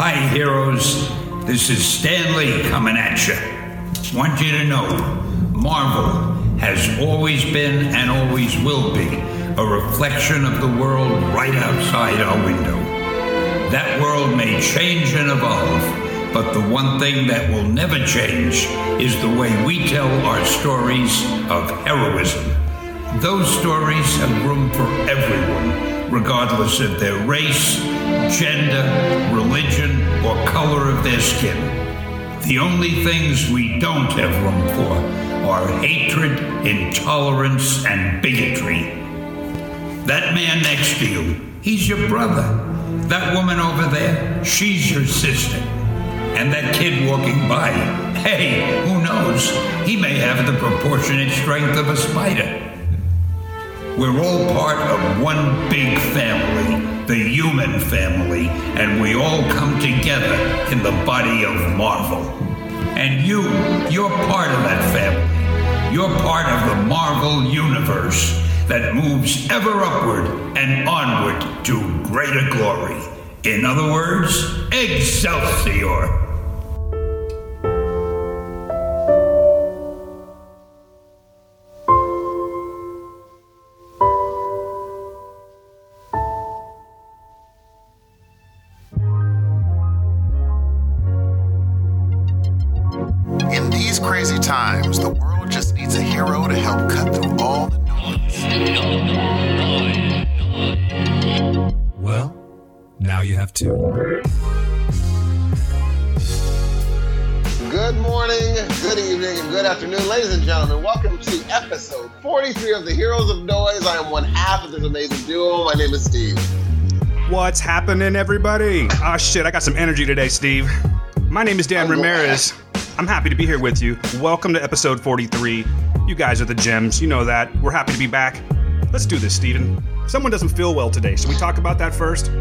Hi, heroes. This is Stan Lee coming at you. Want you to know Marvel has always been and always will be a reflection of the world right outside our window. That world may change and evolve, but the one thing that will never change is the way we tell our stories of heroism. Those stories have room for everyone, regardless of their race, gender, religion, or color of their skin. The only things we don't have room for are hatred, intolerance, and bigotry. That man next to you, he's your brother. That woman over there, she's your sister. And that kid walking by, hey, who knows? He may have the proportionate strength of a spider. We're all part of one big family, the human family, and we all come together in the body of Marvel. And you, you're part of that family. You're part of the Marvel universe that moves ever upward and onward to greater glory. In other words, Excelsior! What's happening, everybody? Ah, shit, I got some energy today, Steve. My name is Dan. Ramirez. I'm happy to be here with you. Welcome to episode 43. You guys are the gems. You know that. We're happy to be back. Let's do this, Steven. Someone doesn't feel well today. Should we talk about that first?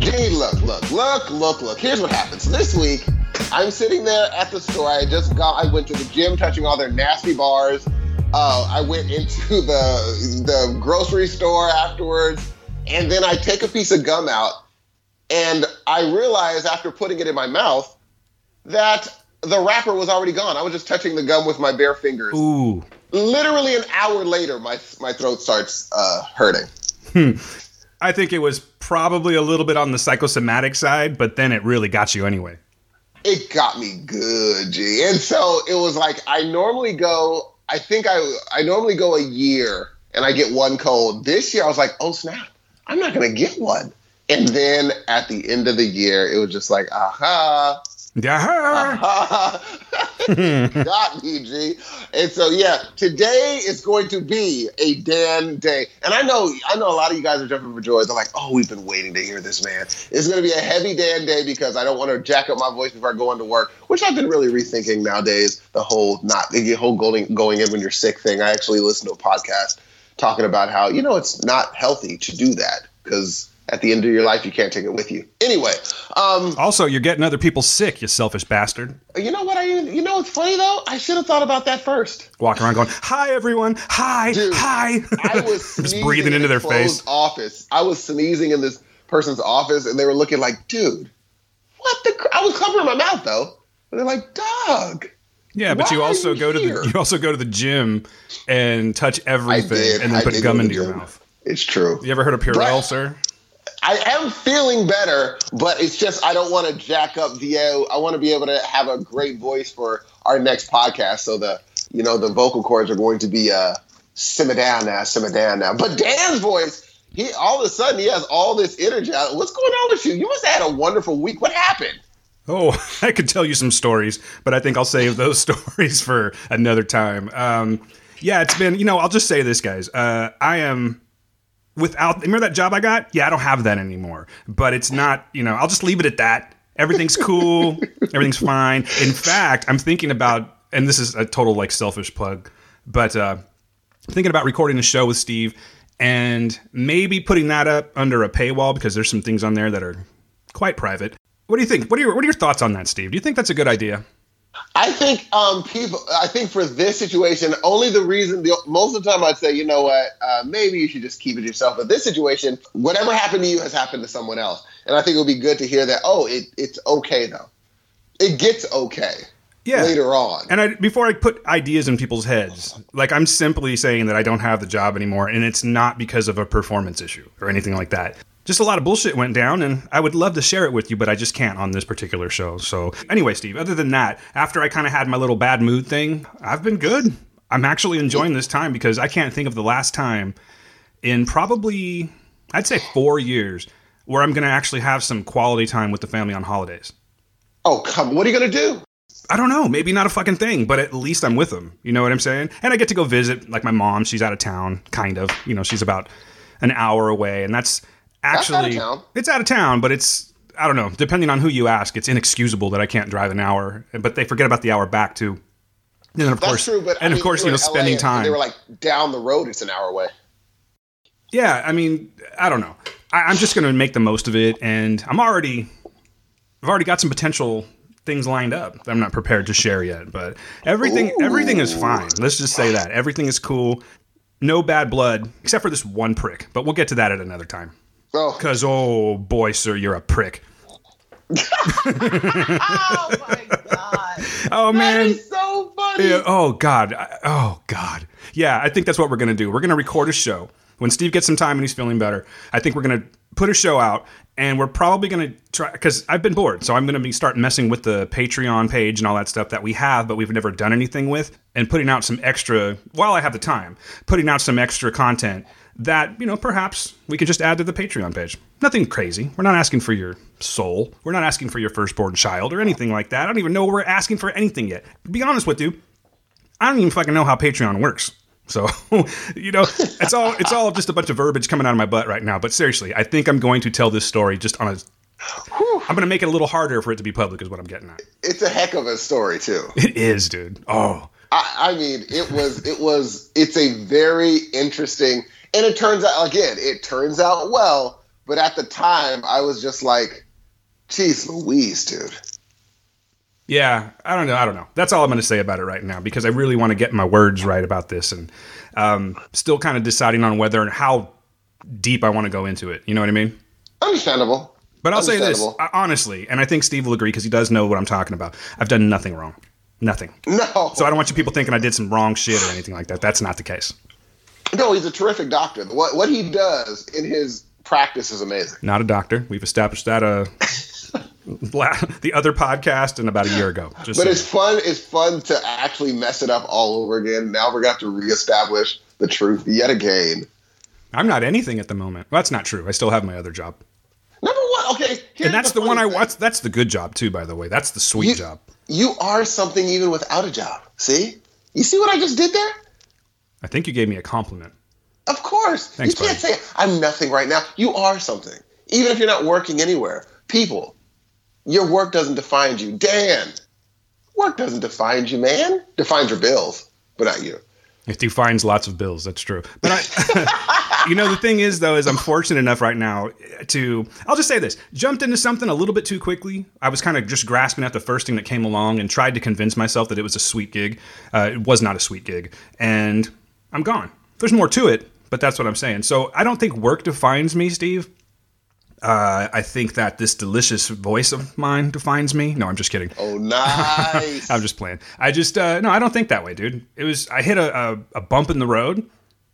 Gee, look, look, look, look, look. Here's what happens. This week, I'm sitting there at the store. I just got, I went to the gym, touching all their nasty bars. Uh, I went into the the grocery store afterwards, and then I take a piece of gum out, and I realize after putting it in my mouth that the wrapper was already gone. I was just touching the gum with my bare fingers. Ooh. Literally an hour later, my my throat starts uh, hurting. I think it was probably a little bit on the psychosomatic side, but then it really got you anyway. it got me good, G. And so it was like I normally go. I think I I normally go a year and I get one cold. This year I was like, oh snap, I'm not gonna get one. And then at the end of the year, it was just like, aha, Yeah. aha, got me, G. And so yeah, today is going to be a Dan day. And I know I know a lot of you guys are jumping for joy. They're like, oh, we've been waiting to hear this, man. It's gonna be a heavy Dan day because I don't want to jack up my voice before I go into work, which I've been really rethinking nowadays. The whole not the whole going going in when you're sick thing. I actually listened to a podcast talking about how you know it's not healthy to do that because at the end of your life you can't take it with you. Anyway, um, Also, you're getting other people sick, you selfish bastard. you know what I you know it's funny though? I should have thought about that first. Walking around going, hi, everyone. Hi. Dude, hi. I was Just sneezing breathing in into a their face. Office. I was sneezing in this person's office, and they were looking like, "Dude, what the?" Cr-? I was covering my mouth though, and they're like, "Dog." Yeah, but Why you also you go to the you also go to the gym and touch everything and then I put gum into your mouth. It's true. You ever heard of Purell, But- sir? I am feeling better, but it's just I don't want to jack up the. I want to be able to have a great voice for our next podcast, so the you know the vocal cords are going to be uh simmer down now, simmer down now. But Dan's voice, he all of a sudden he has all this energy. What's going on with you? You must have had a wonderful week. What happened? Oh, I could tell you some stories, but I think I'll save those stories for another time. Um, yeah, it's been, you know, I'll just say this, guys. Uh, I am without, remember that job I got? Yeah, I don't have that anymore, but it's not, you know, I'll just leave it at that. Everything's cool, everything's fine. In fact, I'm thinking about, and this is a total like selfish plug, but uh, thinking about recording a show with Steve and maybe putting that up under a paywall because there's some things on there that are quite private. What do you think? What are your What are your thoughts on that, Steve? Do you think that's a good idea? I think um, people. I think for this situation, only the reason. The, most of the time, I'd say, you know what? Uh, maybe you should just keep it yourself. But this situation, whatever happened to you has happened to someone else, and I think it would be good to hear that. Oh, it, it's okay though. It gets okay Yeah. later on. And I, before I put ideas in people's heads, like I'm simply saying that I don't have the job anymore, and it's not because of a performance issue or anything like that. Just a lot of bullshit went down, and I would love to share it with you, but I just can't on this particular show. So, anyway, Steve, other than that, after I kind of had my little bad mood thing, I've been good. I'm actually enjoying this time because I can't think of the last time in probably, I'd say four years, where I'm going to actually have some quality time with the family on holidays. oh, come! What are you gonna do? I don't know, maybe not a fucking thing, but at least I'm with them. You know what I'm saying? And I get to go visit like my mom. She's out of town, kind of. You know, she's about an hour away, and that's Out of actually town. it's out of town, but it's I don't know. Depending on who you ask, it's inexcusable that I can't drive an hour. But they forget about the hour back too. And of That's course, true, but I and of mean, course, you know, in LA spending time. They were like down the road. It's an hour away. Yeah, I mean, I don't know. I, I'm just going to make the most of it, and I'm already, I've already got some potential things lined up. that I'm not prepared to share yet, but everything, everything is fine. Let's just say that everything is cool. No bad blood, except for this one prick. But we'll get to that at another time. Oh, Cause oh boy, sir, you're a prick. oh my god! Oh man. is so funny. Yeah, oh God. Oh God. Yeah, I think that's what we're gonna do. We're gonna record a show when Steve gets some time and he's feeling better. I think we're gonna put a show out, and we're probably gonna try because I've been bored, so I'm gonna be start messing with the Patreon page and all that stuff that we have, but we've never done anything with, and putting out some extra while I have the time, putting out some extra content that you know perhaps we could just add to the Patreon page. Nothing crazy. We're not asking for your soul. We're not asking for your firstborn child or anything like that. I don't even know we're asking for anything yet. To be honest with you, I don't even fucking know how Patreon works. So, you know, it's all it's all just a bunch of verbiage coming out of my butt right now. But seriously, I think I'm going to tell this story just on a. I'm going to make it a little harder for it to be public, is what I'm getting at. It's a heck of a story too. It is, dude. Oh, I, I mean, it was, it was, it's a very interesting, and it turns out again, it turns out well. But at the time, I was just like, "Jeez, Louise, dude." yeah. I don't know. I don't know. That's all I'm going to say about it right now because I really want to get my words right about this, and um, still kind of deciding on whether and how deep I want to go into it. You know what I mean? Understandable. But I'll say this I- honestly, and I think Steve will agree because he does know what I'm talking about. I've done nothing wrong. Nothing. No, So I don't want you people thinking I did some wrong shit or anything like that. That's not the case. No, he's a terrific doctor. What what he does in his practice is amazing. Not a doctor. We've established that uh, the other podcast and about a year ago. But saying. it's fun. It's fun to actually mess it up all over again. Now we're gonna have to reestablish the truth yet again. I'm not anything at the moment. Well, that's not true. I still have my other job, Number one, okay, and that's the, one I funny watch. That's the good job too, by the way. That's the sweet You- job. You are something even without a job. See, you see what I just did there? I think you gave me a compliment. Of course. Thanks, you can't say I'm nothing right now. You are something. Even if you're not working anywhere. People, your work doesn't define you. Dan, work doesn't define you, man. Defines your bills, but not you. It defines lots of bills. That's true. But I, you know, the thing is, though, is I'm fortunate enough right now to. I'll just say this: jumped into something a little bit too quickly. I was kind of just grasping at the first thing that came along and tried to convince myself that it was a sweet gig. Uh, it was not a sweet gig, and I'm gone. There's more to it, but that's what I'm saying. So I don't think work defines me, Steve. Uh, I think that this delicious voice of mine defines me. No, I'm just kidding. Oh, nice. I'm just playing. I just uh, no, I don't think that way, dude. It was I hit a, a, a bump in the road,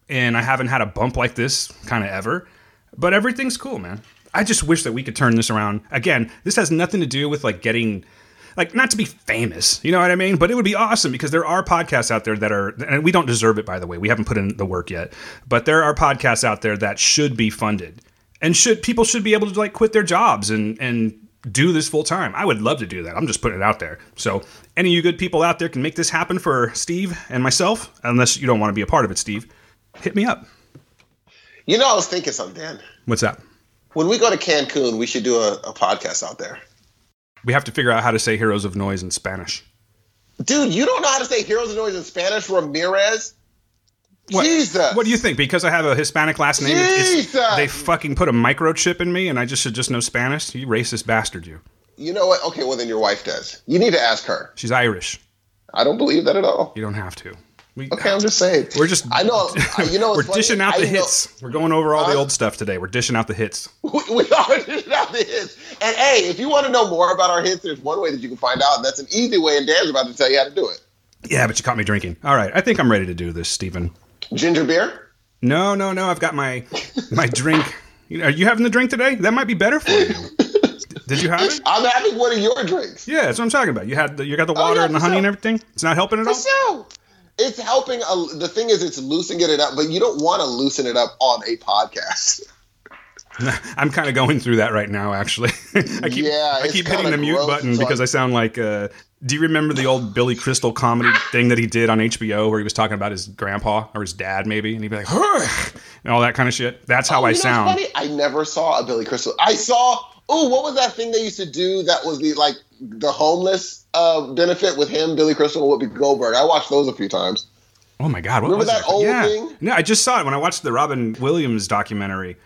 and I haven't had a bump like this kind of ever. But everything's cool, man. I just wish that we could turn this around. Again, this has nothing to do with like getting like not to be famous, you know what I mean? But it would be awesome because there are podcasts out there that are and we don't deserve it by the way. We haven't put in the work yet. But there are podcasts out there that should be funded. And should people should be able to like quit their jobs and and do this full time. I would love to do that. I'm just putting it out there. So, any of you good people out there can make this happen for Steve and myself, unless you don't want to be a part of it, Steve. Hit me up. you know, I was thinking something, Dan. What's that? When we go to Cancun, we should do a, a podcast out there. We have to figure out how to say Heroes of Noise in Spanish. Dude, you don't know how to say Heroes of Noise in Spanish, Ramirez? What, Jesus. What do you think? Because I have a Hispanic last name, they fucking put a microchip in me, and I just should just know Spanish. You racist bastard, you. You know what? Okay, well, then your wife does. You need to ask her. She's Irish. I don't believe that at all. You don't have to. We, Okay, I'm just saying. We're just. I know. You know. we're funny? dishing out I the know- hits. We're going over all the old stuff today. We're dishing out the hits. We, we are dishing out the hits. And hey, if you want to know more about our hits, there's one way that you can find out, and that's an easy way. And Dan's about to tell you how to do it. Yeah, but you caught me drinking. All right, I think I'm ready to do this, Stephen. Ginger beer. No, no, no. I've got my my drink. Are you having the drink today? That might be better for you. Did you have it? I'm having one of your drinks. Yeah, that's what I'm talking about. You had the, you got the Oh, water yeah, and the honey and everything. It's not helping at all. So it's helping. A, the thing is, it's loosening it up, but you don't want to loosen it up on a podcast. I'm kind of going through that right now, actually. I keep Yeah, I keep hitting the mute gross, button because I sound like. Uh, do you remember the old Billy Crystal comedy thing that he did on HBO where he was talking about his grandpa or his dad maybe, and he'd be like, and all that kind of shit. That's how Oh, I you know sound. funny? I never saw a Billy Crystal. I saw. Oh, what was that thing they used to do? That was the like the homeless uh, benefit with him, Billy Crystal, and Whoopi Goldberg. I watched those a few times. Oh my god! What Remember was that old yeah. thing? No, I just saw it when I watched the Robin Williams documentary.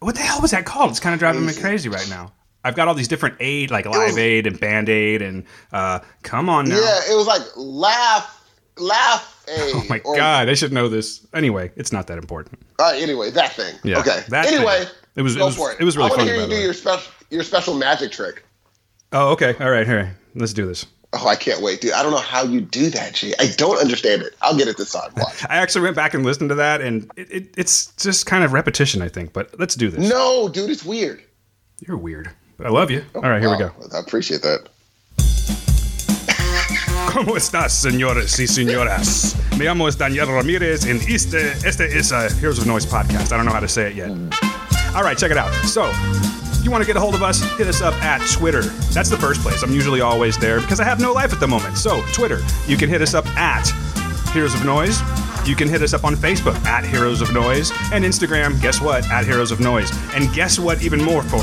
What the hell was that called? It's kind of driving me crazy right now. I've got all these different aid, like Live was- Aid and Band Aid, and uh, come on now. Yeah, it was like laugh, laugh. A, Oh my or- god! I should know this. Anyway, it's not that important. All right, anyway, that thing. Yeah, okay. that anyway, thing. It was- it go was- for it. it was really I wanna funny, hear you do way. your special your special magic trick. Oh, okay. All right. All right. Let's do this. Oh, I can't wait, dude. I don't know how you do that, G. I don't understand it. I'll get it this time. Watch. I actually went back and listened to that, and it, it, it's just kind of repetition, I think. But let's do this. no, dude, it's weird. You're weird, but I love you. Oh, all right, here we go. I appreciate that. ¿Cómo estás, señores y señoras? Me llamo es Daniel Ramirez, and este, este is a Heroes of Noise podcast. I don't know how to say it yet. Mm. All right, check it out. So, you want to get a hold of us? Hit us up at Twitter. That's the first place. I'm usually always there because I have no life at the moment. So, Twitter. You can hit us up at Heroes of Noise. You can hit us up on Facebook at Heroes of Noise. And Instagram, guess what? At Heroes of Noise. And guess what? Even more for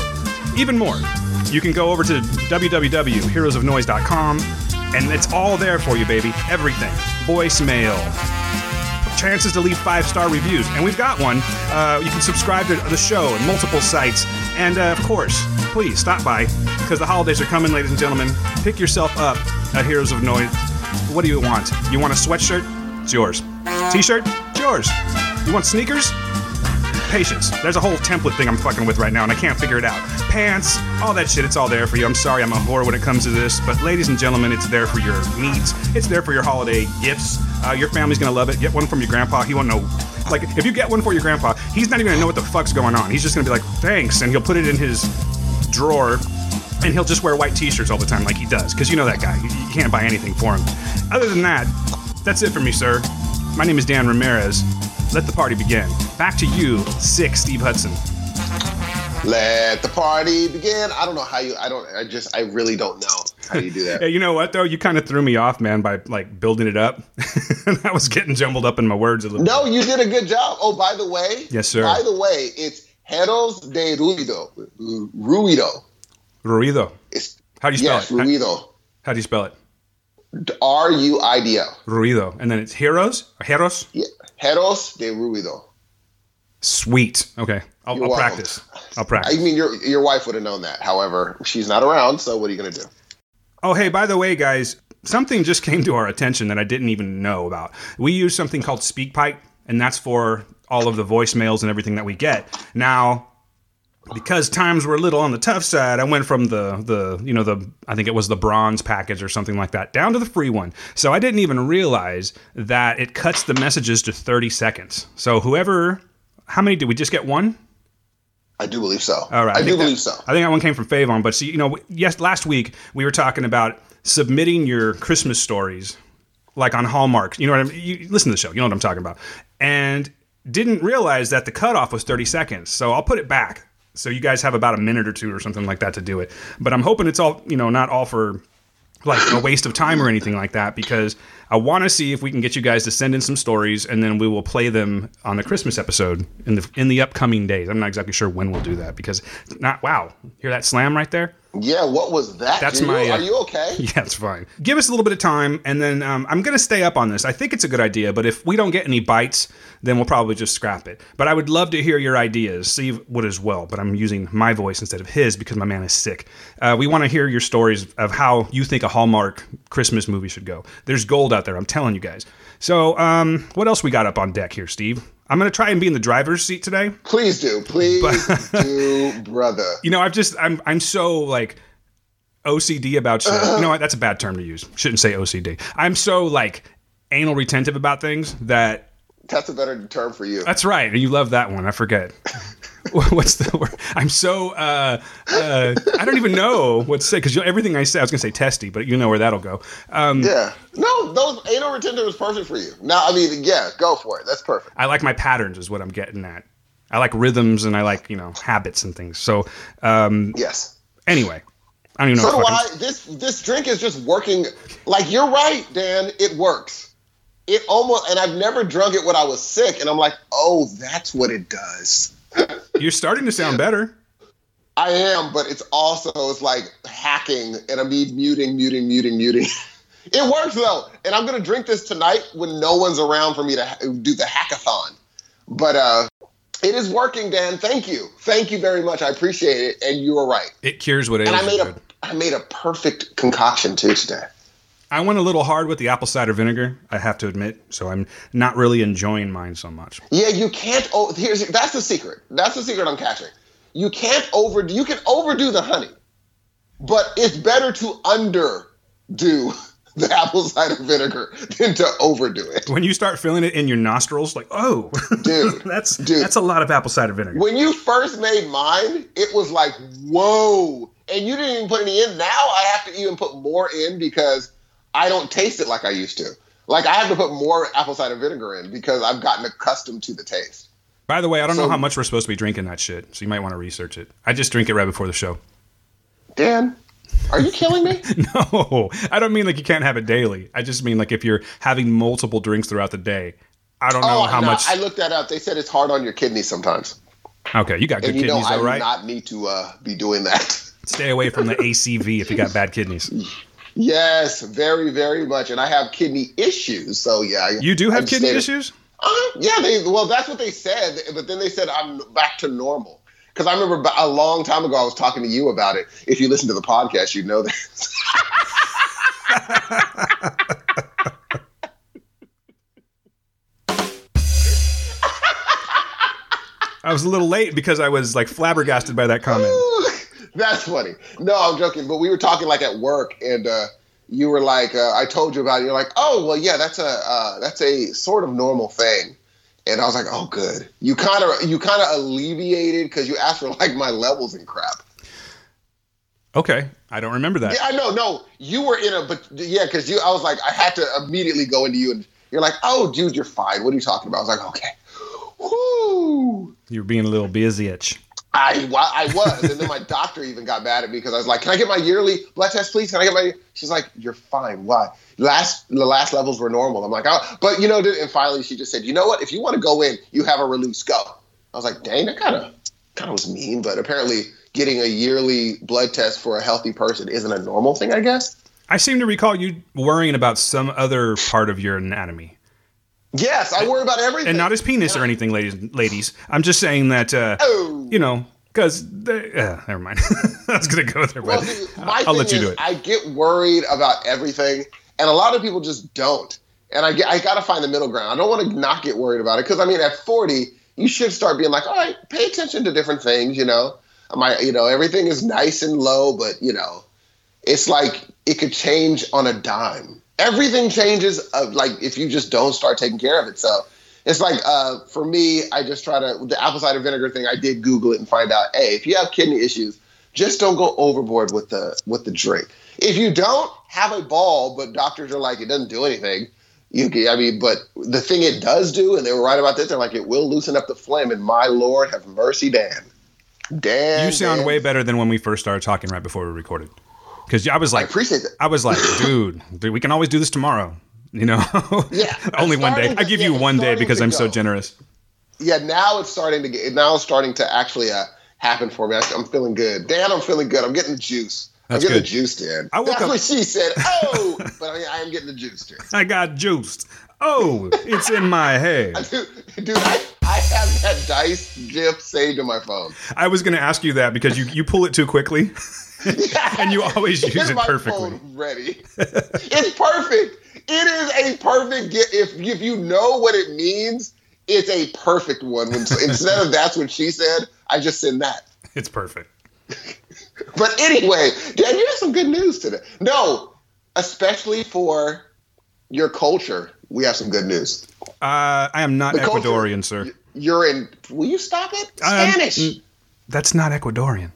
even more. You can go over to www.heroesofnoise.com and it's all there for you, baby. Everything. Voicemail, chances to leave five star reviews, and we've got one. Uh, you can subscribe to the show on multiple sites, and uh, of course, please stop by because the holidays are coming, ladies and gentlemen. Pick yourself up a Heroes of Noise. What do you want? You want a sweatshirt? It's yours. T-shirt? It's yours. You want sneakers? Patience. There's a whole template thing I'm fucking with right now, and I can't figure it out. Pants, all that shit, it's all there for you. I'm sorry I'm a whore when it comes to this, but ladies and gentlemen, it's there for your needs. It's there for your holiday gifts. Uh, your family's gonna love it. Get one from your grandpa. He won't know. Like, if you get one for your grandpa, he's not even gonna know what the fuck's going on. He's just gonna be like, thanks, and he'll put it in his drawer and he'll just wear white t-shirts all the time like he does because you know that guy you, you can't buy anything for him other than that that's it for me sir my name is dan ramirez let the party begin back to you sick steve hudson Let the party begin. I don't know how you. I don't. I just. I really don't know how you do hey that. you know what though you kind of threw me off man by like building it up And i was getting jumbled up in my words a little no, you did a good job. Oh, by the way. Yes, sir. By the way, it's Heros de Ruido. Ruido. ruido It's how do you spell yes, it how, Ruido. how do you spell it R U I D O. ruido and then it's heroes heroes Yeah. Heros de Ruido. sweet okay i'll, I'll practice i'll practice I mean, your your wife would have known that. However, she's not around. So what are you gonna do? Oh, hey, by the way, guys, something just came to our attention that I didn't even know about. We use something called SpeakPipe, and that's for all of the voicemails and everything that we get. Now, because times were a little on the tough side, I went from the the you know the I think it was the bronze package or something like that down to the free one. So I didn't even realize that it cuts the messages to 30 seconds. So whoever how many did we just get one? I do believe so. All right, I, do think that- believe so. I think that one came from Favon. But see, you know, yes, last week we were talking about submitting your Christmas stories, like on Hallmark. You know what I mean? You listen to the show. You know what I'm talking about. And didn't realize that the cutoff was 30 seconds. So I'll put it back. So you guys have about a minute or two or something like that to do it. But I'm hoping it's all, you know, not all for like a waste of time or anything like that because I want to see if we can get you guys to send in some stories and then we will play them on the Christmas episode in the in the upcoming days. I'm not exactly sure when we'll do that because not wow, hear that slam right there? Yeah, what was that? That's dude? my, uh, Are you okay? Yeah, it's fine. Give us a little bit of time, and then um, I'm going to stay up on this. I think it's a good idea, but if we don't get any bites, then we'll probably just scrap it. But I would love to hear your ideas. Steve would as well, but I'm using my voice instead of his because my man is sick. Uh, we want to hear your stories of how you think a Hallmark Christmas movie should go. There's gold out there, I'm telling you guys. So, um, what else we got up on deck here, Steve? I'm going to try and be in the driver's seat today. Please do, please do, brother. You know, I've just I'm I'm so like OCD about shit. You uh-huh. know what? That's a bad term to use. Shouldn't say OCD. I'm so like anal retentive about things that That's a better term for you. that's right. You love that one. I forget. What's the word? I'm so uh, uh, I don't even know what to say because everything I say I was gonna say testy, but you know where that'll go. Um, Yeah. No, those anal retentive is perfect for you. Now, I mean, yeah, go for it. That's perfect. I like my patterns, is what I'm getting at. I like rhythms and I like you know habits and things. So um, Yes. anyway, I don't even know. So do I. This this drink is just working. Like you're right, Dan. It works. It almost, and I've never drunk it when I was sick, and I'm like, oh, that's what it does. You're starting to sound better. I am, but it's also it's like hacking, and I'm muting, muting, muting, muting. it works though, and I'm gonna drink this tonight when no one's around for me to ha- do the hackathon. But uh, it is working, Dan. Thank you, thank you very much. I appreciate it, and you were right. It cures what ails And I made good. a I made a perfect concoction too today. I went a little hard with the apple cider vinegar, I have to admit. So I'm not really enjoying mine so much. Yeah, you can't. Oh, here's that's the secret. That's the secret I'm catching. You can't overdo. You can overdo the honey, but it's better to underdo the apple cider vinegar than to overdo it. When you start feeling it in your nostrils, like, oh, Dude, that's dude. that's a lot of apple cider vinegar. When you first made mine, it was like whoa, and you didn't even put any in. Now I have to even put more in because I don't taste it like I used to. Like I have to put more apple cider vinegar in because I've gotten accustomed to the taste. By the way, I don't know how much we're supposed to be drinking that shit, so you might want to research it. I just drink it right before the show. Dan, are you killing me? No, I don't mean like you can't have it daily. I just mean like if you're having multiple drinks throughout the day. I don't know Oh, how no, much. I looked that up. They said it's hard on your kidneys sometimes, okay, you got good and you know kidneys, I though, do not need to uh, be doing that. Stay away from the ACV if you got bad kidneys. yes, very, very much. And I have kidney issues, so yeah. I- You do have I've kidney issues? Uh, yeah, they well, that's what they said, but then they said I'm back to normal. Because I remember a long time ago, I was talking to you about it. If you listen to the podcast, you'd know that. I was a little late because I was like flabbergasted by that comment. That's funny. No, I'm joking. But we were talking like at work, and uh, you were like, uh, I told you about it. You're like, oh well, yeah, that's a uh, that's a sort of normal thing. And I was like, oh, good. You kind of you kind of alleviated because you asked for like my levels and crap. Okay, I don't remember that. Yeah, I know. No, you were in a but yeah, because you. I was like, I had to immediately go into you, and you're like, oh, dude, you're fine. What are you talking about? I was like, okay. Whoo. You're being a little busy itch. I, I was, and then my doctor even got mad at me because I was like, "Can I get my yearly blood test, please? Can I get my?" She's like, "You're fine. Why? Last the last levels were normal." I'm like, "Oh," but you know, and finally she just said, "You know what? If you want to go in, you have a release. Go." I was like, "Dang, that kind of kind of was mean," but apparently, getting a yearly blood test for a healthy person isn't a normal thing. I guess. I seem to recall you worrying about some other part of your anatomy. Yes, I worry about everything, And not his penis or anything, ladies. Ladies, I'm just saying that, uh, Oh. you know, because uh, never mind. I was gonna go there, but Well, see, I'll let you is, do it. I get worried about everything, and a lot of people just don't. And I get, I got to find the middle ground. I don't want to not get worried about it because I mean, at 40, you should start being like, all right, pay attention to different things. You know, my, you know, everything is nice and low, but you know, it's like it could change on a dime. Everything changes, uh, like if you just don't start taking care of it. So it's like uh, for me, I just try to the apple cider vinegar thing. I did Google it and find out, hey, if you have kidney issues, just don't go overboard with the with the drink. If you don't have a ball, but doctors are like it doesn't do anything. You, can- I mean, but the thing it does do, and they were right about this. They're like it will loosen up the phlegm. And my lord, have mercy, Dan. Dan, You sound Dan. way better than when we first started talking right before we recorded. Because I was I like, appreciate that. I was like, dude, dude, we can always do this tomorrow. You know? Yeah. Only one day. To- I give yeah, you one day because I'm so generous. yeah, now it's starting to get now it's starting to actually uh, happen for me. I- I'm feeling good. Dan, I'm feeling good. I'm getting the juice. That's I'm getting good. the juice, Dan. I woke That's up- what she said. Oh, but I, I am getting the juice, Dan. I got juiced. Oh, it's in my head. Dude, dude I, I have that dice gif saved in my phone. I was going to ask you that because you, you pull it too quickly. And you always use it perfectly. ready. it's perfect. It is a perfect gift. If if you know what it means, it's a perfect one. When, instead of that's what she said, I just send that. It's perfect. But anyway, Dan, you have some good news today. No, especially for your culture, we have some good news. Uh, I am not The culture- Ecuadorian, sir. You're in. Will you stop it? Um, Spanish. mm, That's not Ecuadorian.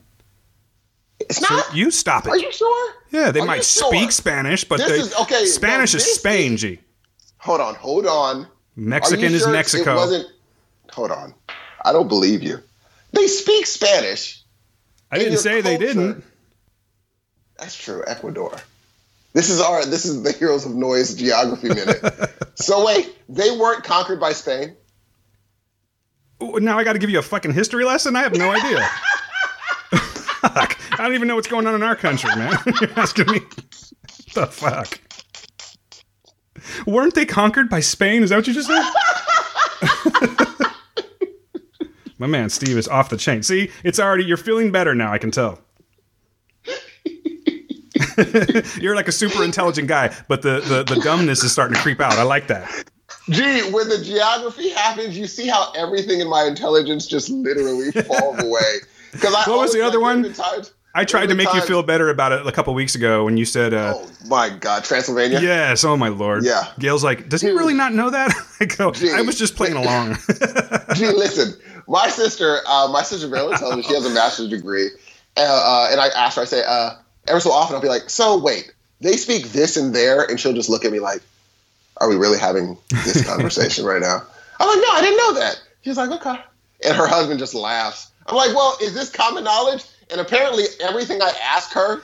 It's So not. you stop it. Are you sure? Yeah, they Are might you sure? speak Spanish, but This they, is- okay, Spanish no, is this Spain, G. Hold on. Hold on. Mexican is sure Mexico. It wasn't. Hold on. I don't believe you. They speak Spanish. I didn't your say they didn't. That's true. Ecuador. This is our. This is the Heroes of Noise geography minute. so wait, they weren't conquered by Spain. Now I got to give you a fucking history lesson. I have no idea. I don't even know what's going on in our country, man. You're asking me. The fuck. Weren't they conquered by Spain? Is that what you just said? My man Steve is off the chain. See, it's already. You're feeling better now. I can tell. you're like a super intelligent guy, but the, the the dumbness is starting to creep out. I like that. Gee, when the geography happens, you see how everything in my intelligence just literally falls away. Because I What was the other one? times- I tried to make you feel better about it a couple weeks ago when you said, uh, Oh my God, Transylvania. "Yes, oh my lord." Yeah. Gail's like, "Does he really not know that?" I go, Gee. "I was just playing along." Gee, listen, my sister, uh, my sister Marilyn tells me she has a master's degree, uh, uh, and I ask her, I say, uh, every so often I'll be like, so wait, they speak this and there, and she'll just look at me like, are we really having this conversation right now? I'm like, no, I didn't know that. She's like, okay, and her husband just laughs. I'm like, well, is this common knowledge? And apparently, everything I ask her,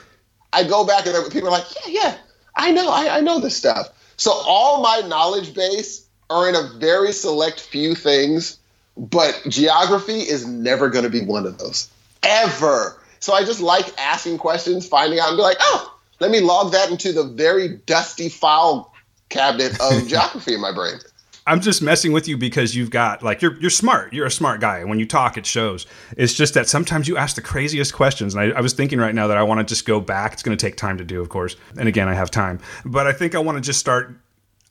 I go back and people are like, yeah, yeah, I know, I, I know this stuff. So all my knowledge base are in a very select few things, but geography is never going to be one of those ever. So I just like asking questions, finding out, and be like, oh, let me log that into the very dusty file cabinet of geography in my brain. I'm just messing with you because you've got like you're you're smart. You're a smart guy. and When you talk, it shows. It's just that sometimes you ask the craziest questions, and I, I was thinking right now that I want to just go back. It's going to take time to do, of course, and again, I have time, but I think I want to just start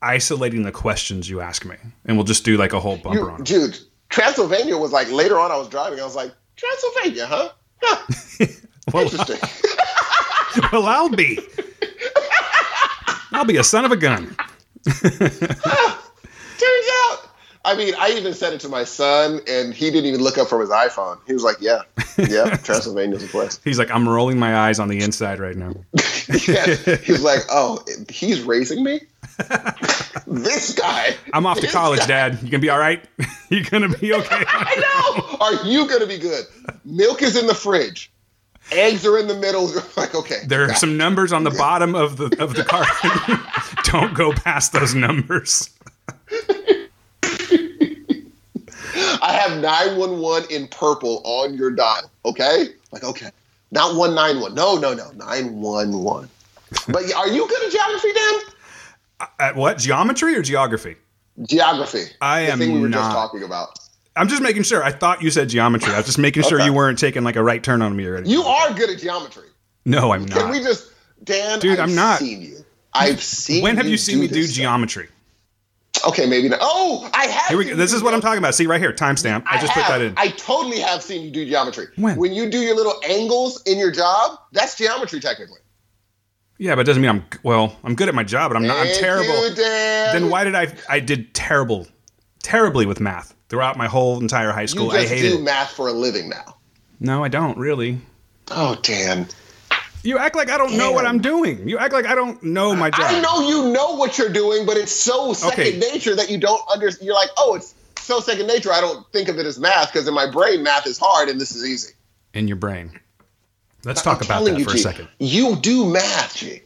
isolating the questions you ask me, and we'll just do like a whole bumper You, on it. dude, Transylvania was like later on. I was driving. I was like, Transylvania, huh? Huh. Well, Interesting. well, I'll be. I'll be a son of a gun. Turns out. I mean, I even said it to my son, and he didn't even look up from his iPhone. He was like, "Yeah, yeah, Transylvania's a place." He's like, I'm rolling my eyes on the inside right now. yeah. He was like, "Oh, he's raising me." this guy. I'm off to college, guy. Dad. You gonna be all right? You're gonna be okay? I know. Are you gonna be good? Milk is in the fridge. Eggs are in the middle. You're like, okay. There are some numbers on the bottom of the of the carton. Don't go past those numbers. I have 911 in purple on your dial. Okay? Like, okay. Not 191. No, no, no. 911. But are you good at geography, Dan? At what? Geometry or geography? Geography. I the am thing we were not. just talking about. I'm just making sure. I thought you said geometry. I was just making sure Okay. you weren't taking like a right turn on me already. You are good at geometry. no, I'm not. Can we just, Dan? Dude, I've I'm not. Seen you. I've seen. when have you seen me do stuff. geometry? Okay, maybe not. Oh, I have. Here we seen go. you This is what I'm talking about. See right here, timestamp. I just put that in. I totally have seen you do geometry. When? When you do your little angles in your job, that's geometry technically. yeah, but it doesn't mean I'm well. I'm good at my job, but I'm not. I'm Thank terrible. You. Then why did I? I did terrible, terribly with math throughout my whole entire high school. you I just hated do math for a living now? No, I don't really. Oh, Dan. You act like I don't know what I'm doing. You act like I don't know my job. I know you know what you're doing, but it's so second Okay. nature that you don't understand. You're like, oh, it's so second nature. I don't think of it as math because in my brain, math is hard and this is easy. in your brain. Let's talk I'm about that you, for a G, second. You do math, G.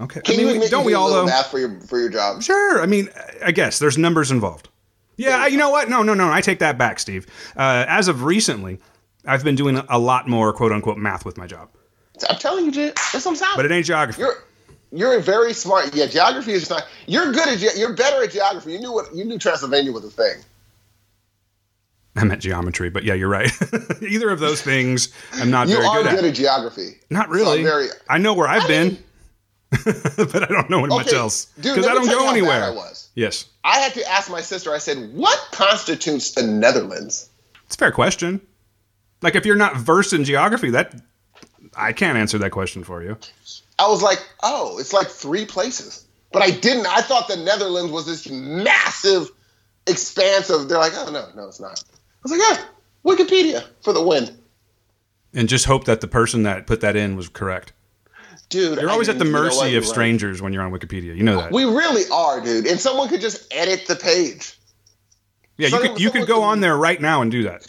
Okay. Can I mean, you we- don't we do a all though? math for your for your job? Sure. I mean, I guess there's numbers involved. Yeah. You know what? No, no, no. I take that back, Steve. Uh, as of recently, I've been doing a lot more quote unquote math with my job, I'm telling you, Jay, that's what I'm saying. but it ain't geography. You're you're very smart. Yeah, geography is just not. You're good at. You're better at geography. You knew what you knew. Transylvania was a thing. I meant geometry, but yeah, you're right. Either of those things, I'm not You very are good good at. at geography. Not really. I'm very. I know where I've I been, mean- but I don't know much else because I don't go you anywhere. I was. Yes, I had to ask my sister. I said, "What constitutes the Netherlands?" it's a fair question. Like if you're not versed in geography, that I can't answer that question for you. I was like, "Oh, it's like three places." But I didn't. I thought the Netherlands was this massive expanse of. They're like, "Oh no, no, it's not." I was like, "Yeah, Wikipedia for the win." And just hope that the person that put that in was correct. Dude, You're I always at the didn't- you know what? mercy of strangers when you're on Wikipedia. You know that. We really are, dude. And someone could just edit the page. yeah, you could you could go could- on there right now and do that.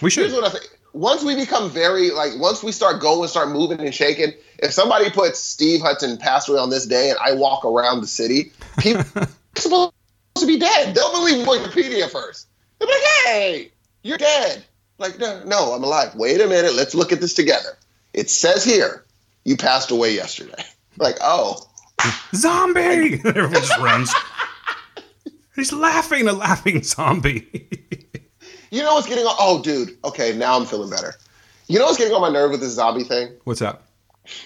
We should. Here's what I think. Once we become very like, once we start going, start moving and shaking. If somebody puts Steve Hudson passed away on this day, and I walk around the city, people are supposed to be dead. They'll believe Wikipedia first. They'll be like, "Hey, you're dead." Like, no, no, I'm alive. Wait a minute. Let's look at this together. It says here you passed away yesterday. Like, oh, Zombie! Everyone just runs. He's laughing, a laughing zombie. You know what's getting on? Oh, dude. Okay, now I'm feeling better. You know what's getting on my nerve with this zombie thing? What's up?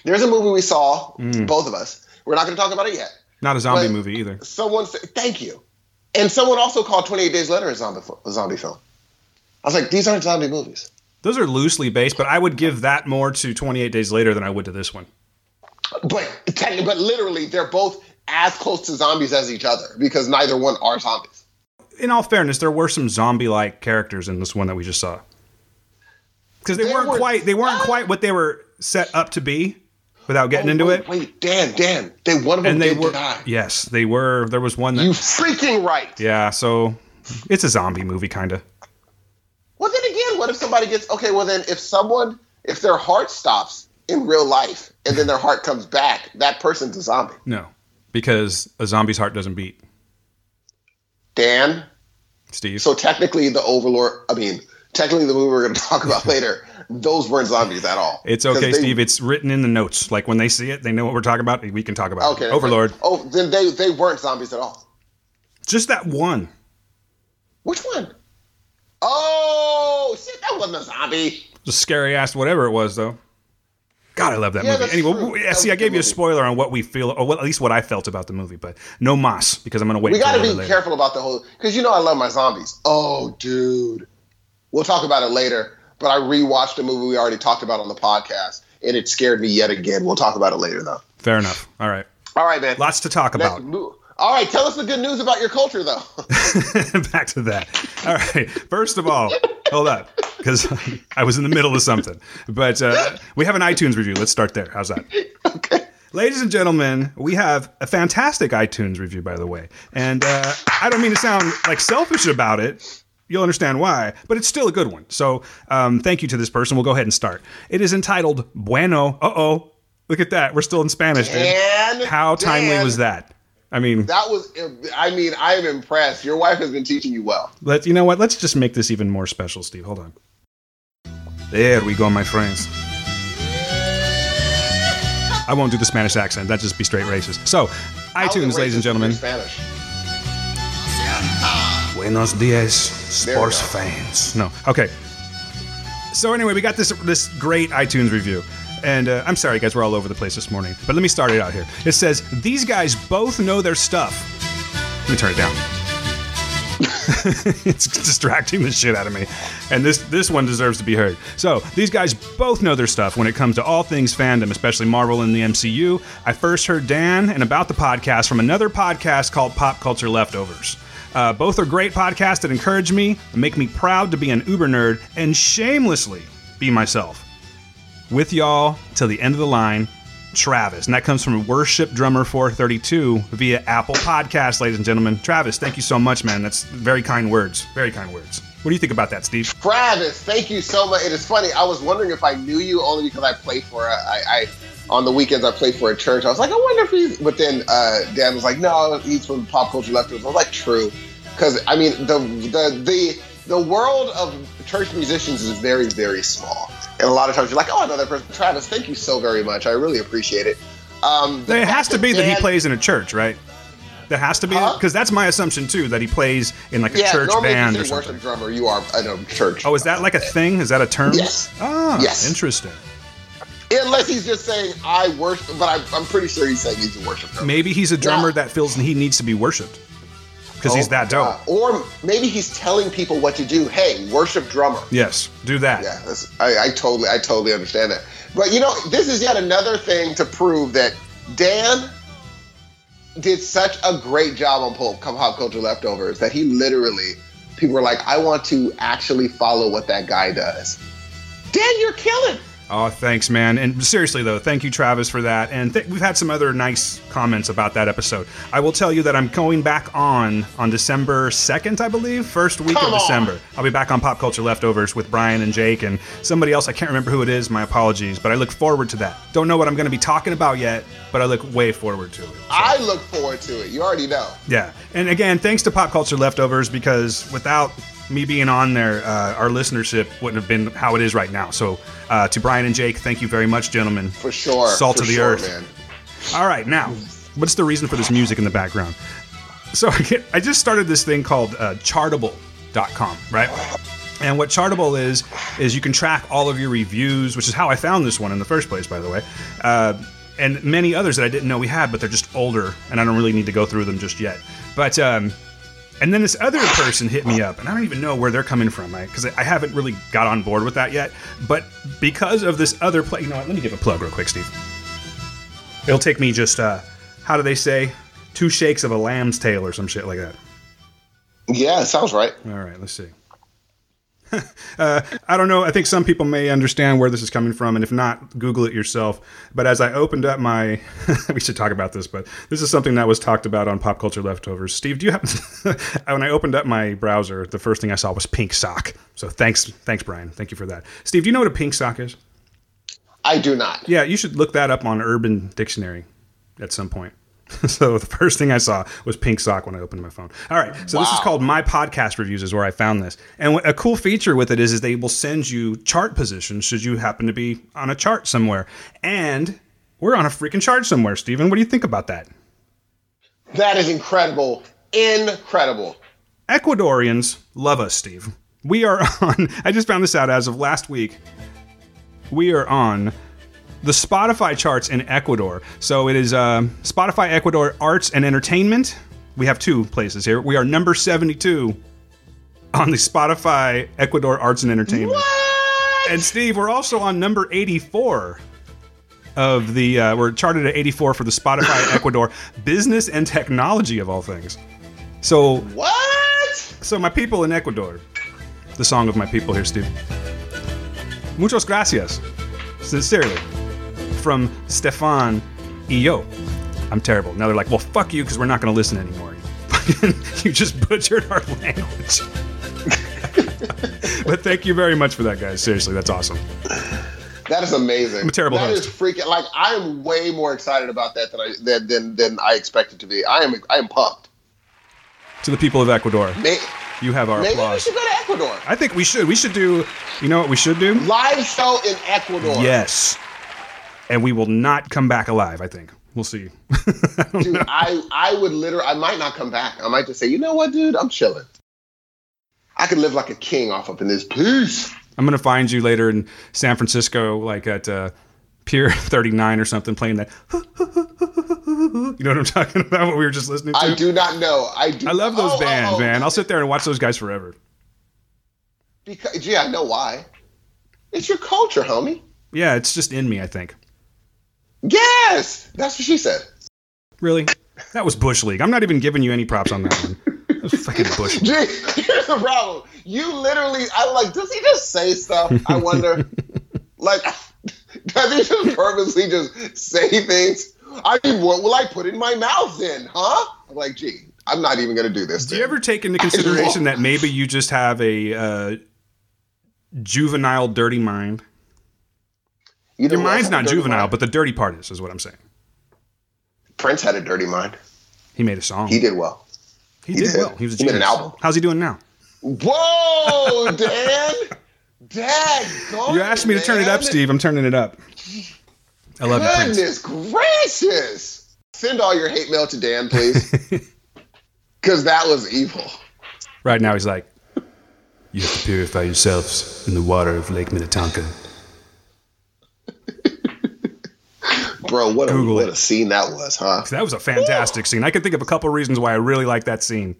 There's a movie we saw, Mm. both of us. We're not going to talk about it yet. Not a zombie But- movie either. Someone said, "Thank you," and someone also called 28 Days Later a zombie a zombie film. I was like, "These aren't zombie movies." Those are loosely based, but I would give that more to 28 Days Later than I would to this one. But but literally, they're both as close to zombies as each other because neither one are zombies. In all fairness, there were some zombie-like characters in this one that we just saw. Because they There weren't were- quite they weren't quite what they were set up to be without getting Oh, into wait, it. Wait, Dan, Dan, they one of them And they did were die. yes, they were. There was one that You freaking right. yeah. So it's a zombie movie, kind of. Well, then again, what if somebody gets okay? Well, then if someone, if their heart stops in real life and then their heart comes back, that person's a zombie. No, because a zombie's heart doesn't beat. Dan, Steve. so technically the Overlord. I mean, technically the movie we're going to talk about later. Those weren't zombies at all. It's okay, they- Steve. It's written in the notes. Like when they see it, they know what we're talking about. We can talk about Okay, it. Overlord. Oh, then they they weren't zombies at all. Just that one. Which one? Oh shit, that wasn't a zombie. Just scary ass whatever it was though. God, I love that Yeah, movie. Anyway, true. see, I gave you a spoiler on what we feel, or what, at least what I felt about the movie, but no mas because I'm gonna wait. We got to be later. careful about the whole because you know I love my zombies. Oh, dude, we'll talk about it later. But I rewatched a movie we already talked about on the podcast, and it scared me yet again. We'll talk about it later, though. Fair enough. All right, All right, man. lots to talk Let's about. move. All right, tell us the good news about your culture, though. Back to that. All right. First of all, hold up, because I was in the middle of something. But uh, we have an iTunes review. Let's start there. How's that? okay. Ladies and gentlemen, we have a fantastic iTunes review, by the way. And uh, I don't mean to sound like selfish about it. You'll understand why, but it's still a good one. So um, thank you to this person. We'll go ahead and start. It is entitled Bueno. Uh oh. Look at that. We're still in Spanish, dude. Dan, How timely Dan, was that? I mean, That was. I mean, I'm impressed. Your wife has been teaching you well. let you know what? Let's just make this even more special, Steve. Hold on. There we go, my friends. I won't do the Spanish accent. That'd just be straight racist. So, How iTunes, ladies and gentlemen. Spanish. Buenos dias, sports fans. No, okay. So anyway, we got this this great iTunes review, and uh, I'm sorry, guys, we're all over the place this morning. But let me start it out here. It says these guys both know their stuff. Let me turn it down. it's distracting the shit out of me, and this this one deserves to be heard. So these guys both know their stuff when it comes to all things fandom, especially Marvel and the MCU. I first heard Dan and about the podcast from another podcast called Pop Culture Leftovers. Uh, both are great podcasts that encourage me make me proud to be an uber nerd and shamelessly be myself. With y'all till the end of the line, Travis. And that comes from Worship Drummer 432 via Apple Podcast, ladies and gentlemen. Travis, thank you so much, man. That's very kind words. Very kind words. What do you think about that, Steve? Travis, thank you so much. It is funny. I was wondering if I knew you only because I played for a, I, I on the weekends I played for a church. I was like, I wonder if he's. But then uh, Dan was like, No, he's from Pop Culture Leftovers. I was like, True, because I mean the the the the world of church musicians is very, very small. And a lot of times you're like, oh, another person. Travis, thank you so very much. I really appreciate it. Um, It has to be that he plays in a church, right? That has to be Huh? because that's my assumption too. That he plays in like a Yeah, church band or something. worship drummer, you are a church. Oh, is that like a thing? Is that a term? Yes. Ah, Yes. interesting. Unless he's just saying, I worship, but I'm, I'm pretty sure he's saying he's a worship drummer. Maybe he's a drummer Yeah. that feels he needs to be worshipped because he's Oh, that dope. uh, or maybe he's telling people what to do. Hey, worship drummer. Yes, do that. Yeah, that's, I, I totally, I totally understand that. But you know, this is yet another thing to prove that Dan did such a great job on pop, pop culture leftovers that he literally, people were like, I want to actually follow what that guy does. Dan, you're killing. Oh, thanks, man. And seriously, though, thank you, Travis, for that. And th- we've had some other nice comments about that episode. I will tell you that I'm going back on on December 2nd, I believe, first week Come of on. December. I'll be back on Pop Culture Leftovers with Brian and Jake and somebody else. I can't remember who it is. My apologies, but I look forward to that. Don't know what I'm going to be talking about yet, but I look way forward to it. I look forward to it. You already know. Yeah, and again, thanks to Pop Culture Leftovers because without me being on there, uh, our listenership wouldn't have been how it is right now. So, uh, to Brian and Jake, thank you very much, gentlemen. For sure. Salt for of the sure, earth. man. All right, now, what's the reason for this music in the background? So, I get- I just started this thing called uh, Chartable.com, right? And what Chartable is is you can track all of your reviews, which is how I found this one in the first place, by the way, uh, and many others that I didn't know we had, but they're just older, and I don't really need to go through them just yet. But um, and then this other person hit me up, and I don't even know where they're coming from, right? because I, I haven't really got on board with that yet. But because of this other play, you know what? Let me give a plug real quick, Steve. It'll take me just uh, how do they say, two shakes of a lamb's tail or some shit like that. Yeah, it sounds right. All right, let's see. uh, I don't know. I think some people may understand where this is coming from, and if not, Google it yourself. But as I opened up my, we should talk about this, but this is something that was talked about on Pop Culture Leftovers. Steve, do you have? when I opened up my browser, the first thing I saw was pink sock. So thanks, thanks, Brian. Thank you for that. Steve, do you know what a pink sock is? I do not. Yeah, you should look that up on Urban Dictionary at some point. so the first thing I saw was pink sock when I opened my phone. All right, so this is called my podcast reviews is where I found this. And a cool feature with it is is they will send you chart positions should you happen to be on a chart somewhere. And we're on a freaking chart somewhere, Steven. What do you think about that? That is incredible. Incredible. Ecuadorians love us, Steve. We are on I just found this out as of last week. We are on the Spotify charts in Ecuador. So it is um Spotify Ecuador Arts and Entertainment. We have two places here. We are number 72 on the Spotify Ecuador Arts and Entertainment. What? And Steve, we're also on number 84 of the uh, we're charted at 84 for the Spotify Ecuador Business and Technology of all things. So What? so my people in Ecuador, the song of my people here, Steve. Muchas gracias, sincerely, from Stefan y yo. I'm terrible. Now they're like, well, fuck you, because we're not going to listen anymore. you just butchered our language. but thank you very much for that, guys. Seriously, that's awesome. That is amazing. I'm a terrible That host. is freaking. Like I am way more excited about that than I than than, than I expected to be. I am I am pumped. To the people of Ecuador, May, you have our applause. maybe we should go to Ecuador. I think we should. We should do. You know what we should do? Live show in Ecuador. Yes. And we will not come back alive. I think we'll see. Dude, I I would literally. I might not come back. I might just say, you know what, dude, I'm chilling. I could live like a king off up in this peace. I'm gonna find you later in San Francisco, like at uh, Pier 39 or something, playing that. you know what I'm talking about? What we were just listening to. I do not know. I do. I love those oh, oh, bands, oh. man. I'll sit there and watch those guys forever. Because, gee, I know why. It's your culture, homie. Yeah, it's just in me. I think. Yes, that's what she said. Really, that was Bush League. I'm not even giving you any props on that one. That was fucking Bush. Gee, here's the problem. You literally, I like. Does he just say stuff? I wonder. like, does he just purposely just say things? I mean, what will I put in my mouth then, huh? I'm like, gee, I'm not even gonna do this. Do you ever take into consideration that maybe you just have a uh, juvenile, dirty mind? Know Your mind's not juvenile, mind? but the dirty part is, is what I'm saying. Prince had a dirty mind. He made a song. He did well. He he did did. well. He was a He made an album. How's he doing now? Whoa, Dan! Dad, You asked me to turn it up, Steve. I'm turning it up. I love you, Prince. Goodness gracious! Send all your hate mail to Dan, please. Because that was evil. Right now, he's like, You have to purify yourselves in the water of Lake Minnetonka. Bro, what a, what a scene that was, huh? That was a fantastic scene. I can think of a couple reasons why I really like that scene.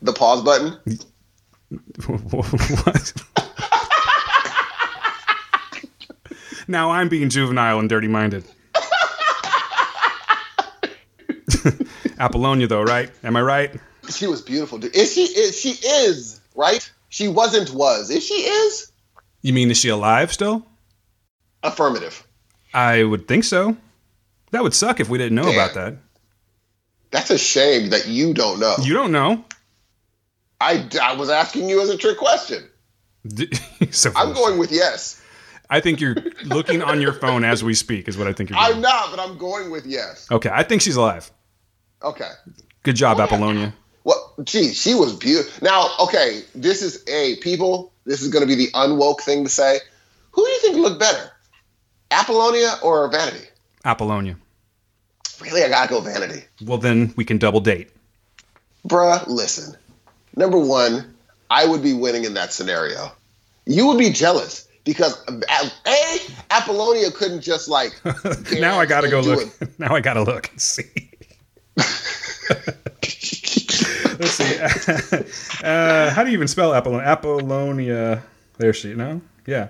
The pause button? what? now I'm being juvenile and dirty minded. Apollonia, though, right? Am I right? She was beautiful, dude. Is she is she is, right? She wasn't was. Is she is? You mean, is she alive still? Affirmative. I would think so. That would suck if we didn't know about that. That's a shame that you don't know. You don't know. I, I was asking you as a trick question. So I'm going with yes. I think you're looking on your phone as we speak, is what I think you're doing. I'm not, but I'm going with yes. Okay, I think she's alive. Okay. Good job, Apollonia. Well, gee, she was beautiful. Now, okay, this is a people. This is going to be the unwoke thing to say. Who do you think looked better, Apollonia or Vanity? Apollonia. Really, I gotta go Vanity, Well, then we can double date. bruh. Listen, number one, I would be winning in that scenario. You would be jealous because a Apollonia couldn't just like. now I gotta go look. Now I gotta look and see. Let's see. uh, how do you even spell Apollonia? Apollonia. There she. No. Yeah.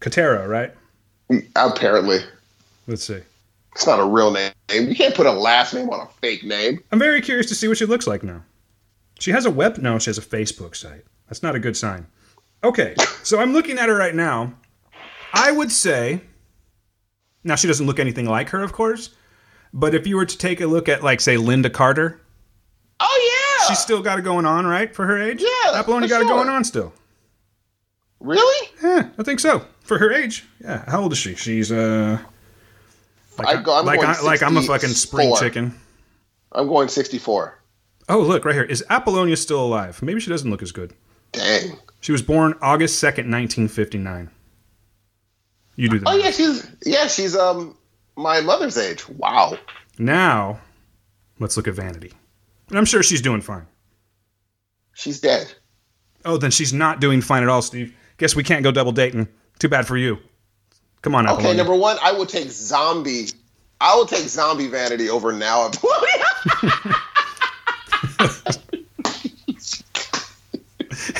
Kotero, right? Apparently, Let's see. it's not a real name. You can't put a last name on a fake name. I'm very curious to see what she looks like now. She has a web. No, she has a Facebook site. That's not a good sign. Okay, so I'm looking at her right now. I would say. Now she doesn't look anything like her, of course. But if you were to take a look at, like, say, Lynda Carter, Oh yeah, she's still got it going on, right, for her age? Yeah, Apollonia got it going on still. really. Yeah, I think so. For her age. Yeah. How old is she? She's, uh. Like, I go- I'm like, going I, like I'm a fucking spring 64. chicken. I'm going 64. Oh, look, right here. Is Apollonia still alive? Maybe she doesn't look as good. Dang. She was born August 2nd, 1959. You do the Oh yeah, she's yeah, she's um my mother's age. Wow. Now, let's look at Vanity. And I'm sure she's doing fine. She's dead. Oh, then she's not doing fine at all, Steve. Guess we can't go double dating. Too bad for you. Come on, Apollonia. Okay, number one, I would take zombie. I will take zombie vanity over now.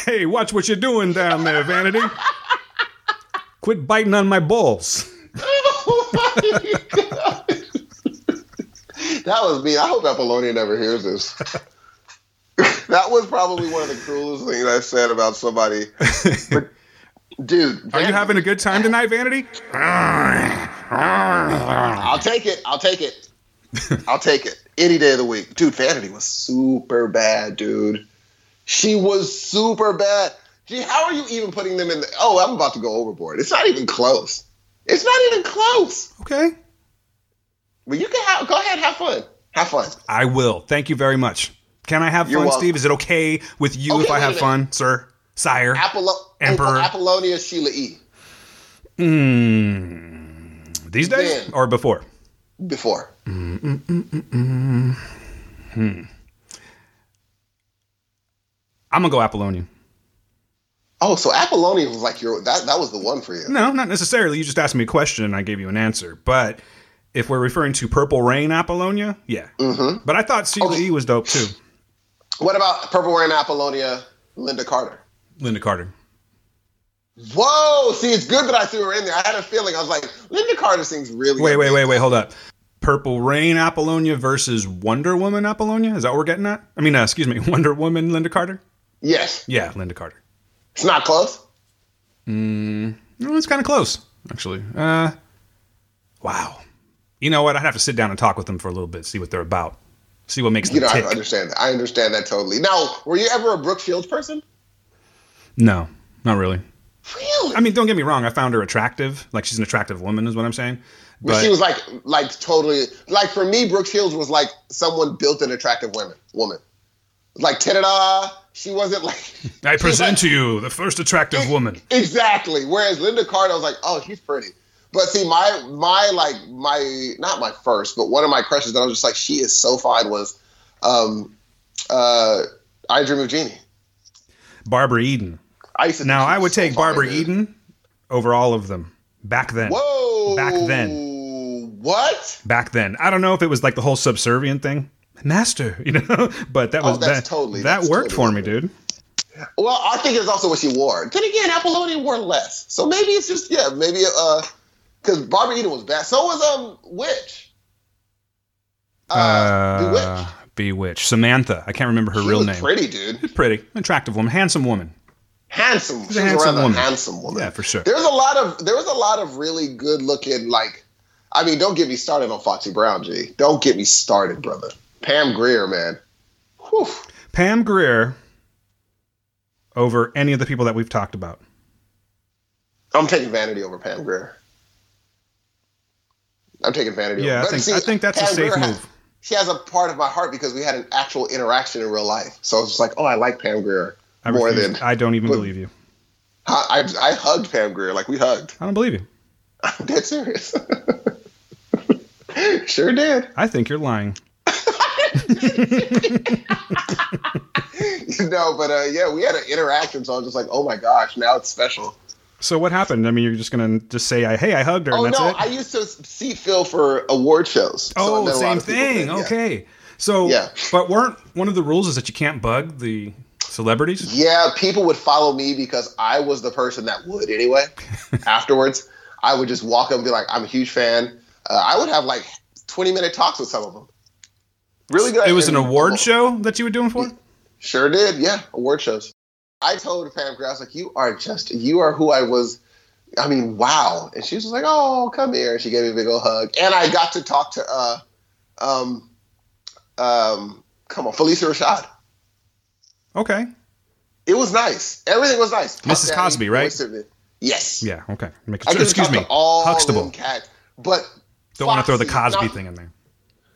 Hey, watch what you're doing down there, Vanity. Quit biting on my balls. oh my God. that was me. I hope Apollonia never hears this. that was probably one of the cruelest things I said about somebody. But, dude, Are you having a good time tonight, Vanity? I'll take it. I'll take it. I'll take it any day of the week. Dude, Vanity was super bad, dude. She was super bad. Gee, how are you even putting them in the. Oh, I'm about to go overboard. It's not even close. It's not even close. Okay. Well, you can have, go ahead, have fun. Have fun. I will. Thank you very much. Can I have You're fun, welcome. Steve? Is it okay with you Okay, if I have fun, sir? Sire? Apollo- Emperor. Apollonia Sheila E. Mm, these days Then. or before? Before. I'm gonna go Apollonia. Oh, so Apollonia was like your that that was the one for you. No, not necessarily. You just asked me a question and I gave you an answer. But if we're referring to Purple Rain Apollonia, yeah. Mm-hmm. But I thought Sheila Okay. E was dope too. What about Purple Rain Apollonia, Lynda Carter? Lynda Carter. Whoa! See, it's good that I threw her in there. I had a feeling. I was like, Lynda Carter sings really. Wait, wait, wait, wait. Hold up. Purple Rain Apollonia versus Wonder Woman Apollonia. Is that what we're getting at? I mean, uh, excuse me, Wonder Woman Lynda Carter. Yes, Yeah, Lynda Carter. it's not close. No, it's kind of close, actually. Uh, wow. You know what? I'd have to sit down and talk with them for a little bit, see what they're about, see what makes You them know, I understand that. I understand that totally. Now, were you ever a Brooke Shields person? No, not really. Really? I mean, don't get me wrong. I found her attractive. Like she's an attractive woman, is what I'm saying. But But she was like, like totally, like for me, Brooke Shields was like someone built an attractive woman. Woman, like ta-da. She wasn't like I present like- to you the first attractive woman. Exactly. Whereas Lynda Carter, was like, oh, she's pretty. But see, my my like my not my first, but one of my crushes that I was just like, she is so fine was, um, uh, I Dream of Jeannie. Barbara Eden. I used Now I would take Barbara. Eden over all of them back then. Whoa. Back then. What? Back then, I don't know if it was like the whole subservient thing, master, you know, but that Oh, was that's that. totally- that worked totally for me, dude. Well, I think it's also what she wore. Then again, Apollonia wore less, so maybe it's just yeah, maybe uh, because Barbara Eden was bad. So was um Witch. Uh, Uh, Bewitched. Bewitched. Samantha. I can't remember her She real name. pretty, dude. Pretty, attractive woman, handsome woman. Handsome. She's She a was rather woman. handsome woman. Yeah, for sure. There's a lot of there was a lot of really good looking like. I mean, don't get me started on Foxy Brown, G. Don't get me started, brother. Pam Grier, man. Whew. Pam Grier over any of the people that we've talked about. I'm taking Vanity over Pam Grier. I'm taking Vanity. Yeah, I over. But think- I think that's a safe Grier move. she has a part of my heart because we had an actual interaction in real life. So it's just like, oh, I like Pam Grier I more refuse- than I don't even but- believe you. I, I, I hugged Pam Grier like we hugged. I don't believe you. I'm dead serious. sure did. I think you're lying. no, but uh, yeah, we had an interaction, so I was just like, oh my gosh, now it's special. So what happened? I mean, you're just gonna just say, "Hey, I hugged her," Oh and that's no, it. I used to see Phil for award shows. Oh, lot same thing. then, yeah. Okay. So, Yeah. but weren't one of the rules is that you can't bug the celebrities? Yeah, people would follow me because I was the person that would anyway. Afterwards, I would just walk up and be like, "I'm a huge fan." Uh, I would have like 20 minute talks with some of them. Really good. It was an award show that you were doing for. Sure did. Yeah, award shows. I told Pam was like, "You are just, you are who I was." I mean, wow. And she was like, "Oh, come here." And she gave me a big old hug, and I got to talk to, uh, um, um, come on, Phylicia Rashad. Okay. It was nice. Everything was nice. Puff Mrs. Daddy, Cosby, right? voice of it. Yes. Yeah. Okay. Make sure. Excuse me. all Huxtable. cats, but Don't want to throw the Cosby not- thing in there.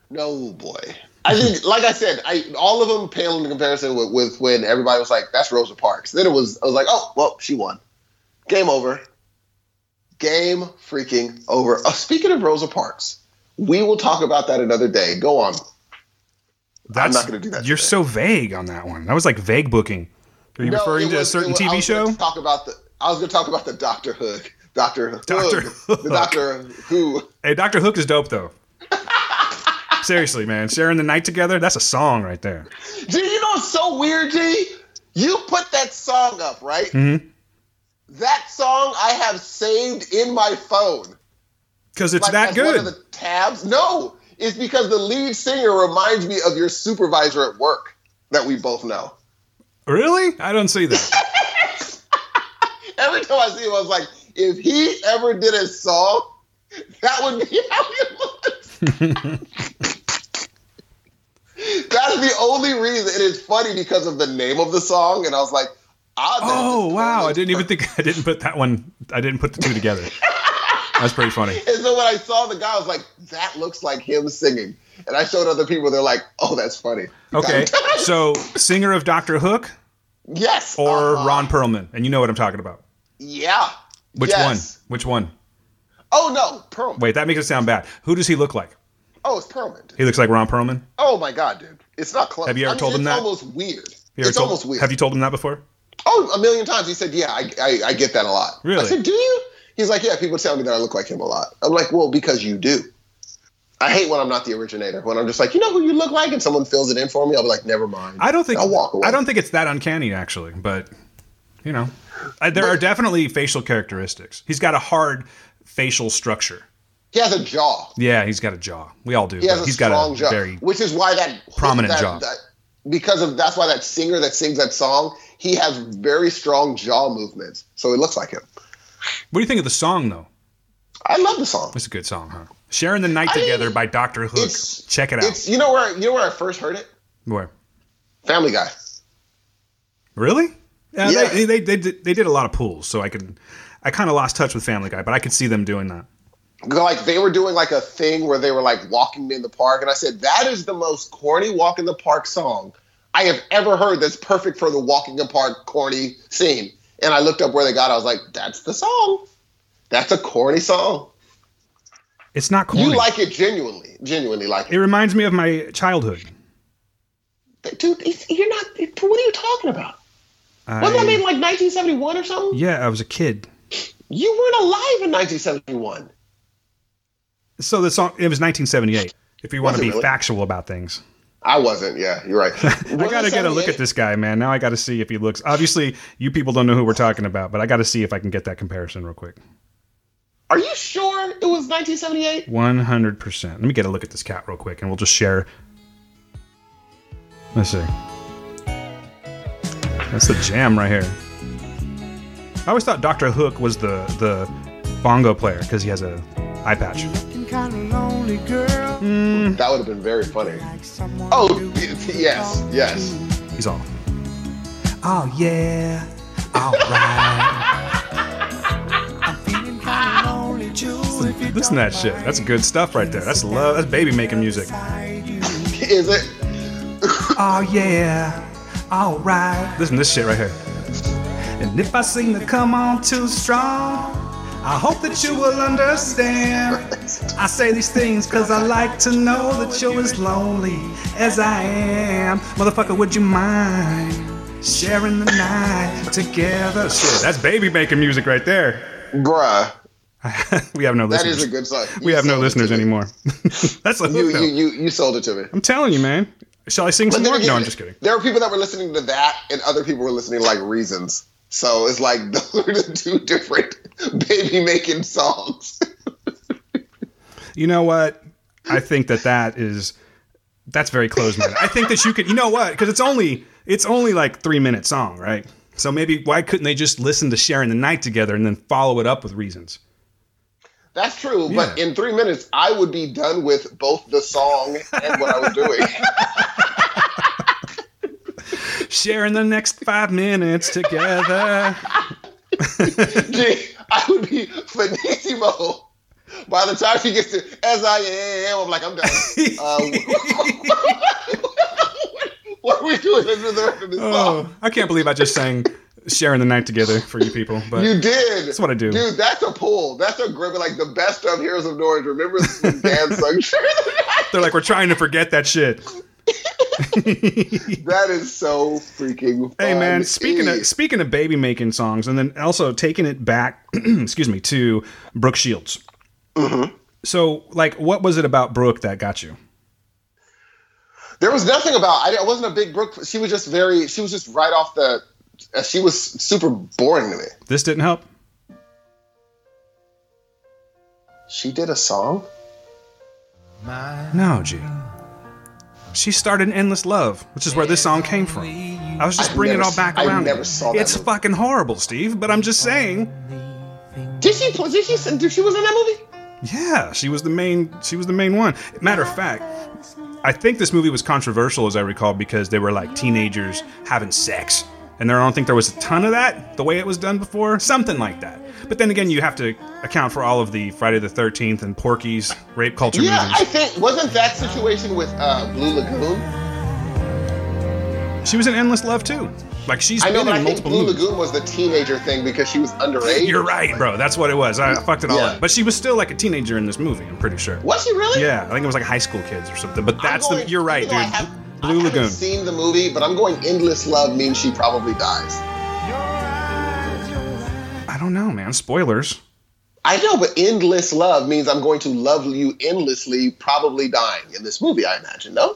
No boy. I think, like I said, I all of them pale in comparison with, with when everybody was like, "That's Rosa Parks." Then it was, I was like, "Oh, well, she won. Game over. Game freaking over." Oh, speaking of Rosa Parks, we will talk about that another day. Go on. That's, I'm not gonna do that You're today. so vague on that one. That was like vague booking. Are you No, referring it to a certain was- I TV was show? Talk about the. I was going to talk about the Doctor Hook. Doctor Hook. Dr. The Doctor Who. Hey, Doctor Hook is dope though. Seriously, man, sharing the night together—that's a song right there. G, you know what's so weird, G? You put that song up, right? Mhm. That song I have saved in my phone. Because it's like, that good. One of the tabs. No, it's because the lead singer reminds me of your supervisor at work that we both know. Really? I don't see that. Every time I see him, I was like, if he ever did a song, that would be how he looks. That's the only reason. It is funny because of the name of the song, and I was like, oh wow! I didn't even think I didn't put that one. I didn't put the two together. That's pretty funny. And so when I saw the guy, I was like, that looks like him singing. And I showed other people, they're like, oh, that's funny. Okay, so singer of Doctor Hook yes. or uh-huh. Ron Perlman, and you know what I'm talking about. Yeah. Which Yes. one? Which one? Oh, no. Perlman. Wait, that makes it sound bad. Who does he look like? Oh, it's Perlman. He looks like Ron Perlman. Oh, my God, dude. It's not close. Have you ever I mean, told him it's that? almost weird. It's told- almost weird. Have you told him that before? Oh, a million times. He said, yeah, I, I, I get that a lot. Really? I said, do you? He's like, yeah, people tell me that I look like him a lot. I'm like, well, because you do. I hate when I'm not the originator. When I'm just like, you know who you look like, and someone fills it in for me, I'll be like, never mind. I don't think I'll walk away. I don't think it's that uncanny actually, but you know, I, there But- are definitely facial characteristics. He's got a hard facial structure. He has a jaw. Yeah, he's got a jaw. We all do. He has a he's strong got a jaw, very which is why that prominent that- jaw. that- because of that's why that singer that sings that song, he has very strong jaw movements, so it looks like him. What do you think of the song though? I love the song. It's a good song, huh? Sharing the Night I mean, Together by Dr. Hook. Check it out. It's you know where you know where I first heard it. Where? Family Guy. Really? Yeah, Yeah. They, they, they, did, they did a lot of pools, so I could I kind of lost touch with Family Guy, but I could see them doing that. Like they were doing like a thing where they were like walking in the park, and I said that is the most corny walk in the park song I have ever heard that's perfect for the walking apart corny scene. And I looked up where they got it. I was like, that's the song. That's a corny song. It's not corny. You like it genuinely, genuinely like it it. reminds me of my childhood. Dude, it's, you're not, what are you talking about? Wasn't that I- made in like 1971 or something? yeah, I was a kid. You weren't alive in 1971. So the song it was 1978. If you want Was to be really? factual about things, I wasn't. Yeah, you're right. I gotta get a look at this guy, man. Now I gotta see if he looks. Obviously, you people don't know who we're talking about, but I gotta see if I can get that comparison real quick. Are you sure it was 1978? 100. percent Let me get a look at this cat real quick, and we'll just share. Let's see. That's the jam right here. I always thought Doctor Hook was the the bongo player because he has a eye patch. Mm. That would have been very funny. Oh, yes, yes. He's all. Oh yeah, all right. Listen to that shit. That's good stuff right there. That's love. That's baby making music. Is it? Oh yeah, all right. Listen to this shit right here. And if I seem to come on too strong, I hope that you will understand. I say these things cause I like to know that you're as lonely as I am. Motherfucker, would you mind sharing the night together? Shit, that's baby making music right there. Bruh, we have no that listeners. That is a good song. we have no sold it to listeners anymore. that's a You, hook, you, you, you sold it to me. I'm telling you, man. Shall I sing some But then more? again, No, I'm just kidding. There were people that were listening to that, and other people were listening to like Reasons. So it's like those are the two different baby making songs. You know what? I think that that is that's very close minded. I think that you could. You know what? Because it's only it's only like three minute song, right? So maybe why couldn't they just listen to sharing the night together and then follow it up with reasons? That's true, but in three minutes, I would be done with both the song and what I was doing. Sharing the next five minutes together. Gee, I would be finissimo. By the time she gets to as I am, I'm like, I'm done. Uh, what are we doing under the rest of this song? Oh, I can't believe I just sang sharing the night together for you people. But You did. That's what I do. Dude, that's a pull. That's a great, like the best of Heroes of Norwich. Remember Dan sung Share the Night? they're like, we're trying to forget that shit. That is so freaking funny. Hey man, funny. speaking of speaking of baby making songs, and then also taking it back, excuse me, to Brooke Shields. Mm-hmm. So, like, what was it about Brooke that got you? There was nothing about. I, I wasn't a big Brooke. She was just very. She was just right off the. uh, She was super boring to me. This didn't help. She did a song. No, G. She started "Endless Love," which is where this song came from. I was just I've bringing never it all back I around. never saw that It's movie. fucking horrible, Steve. But I'm just saying. Did she? play- Did she? Did she was in that movie? Yeah, she was the main. She was the main one. Matter of fact, I think this movie was controversial, as I recall, because they were like teenagers having sex, and there, I don't think there was a ton of that the way it was done before, something like that. But then again, you have to account for all of the Friday the Thirteenth and Porky's rape culture Yeah, I think wasn't that situation with uh, Blue Lagoon? She was in Endless Love too. Like she's I know, been but I in think Blue movies. Lagoon was the teenager thing because she was underage. You're right, bro. That's what it was. I fucked it all Yeah. up. But she was still like a teenager in this movie. I'm pretty sure. Was she really? Yeah, I think it was like high school kids or something. But that's the. You're right, dude. I have- Blue I Lagoon. seen the movie, but I'm going endless love means she probably dies. I don't know, man. Spoilers. I know, but endless love means I'm going to love you endlessly, probably dying in this movie. I imagine. No.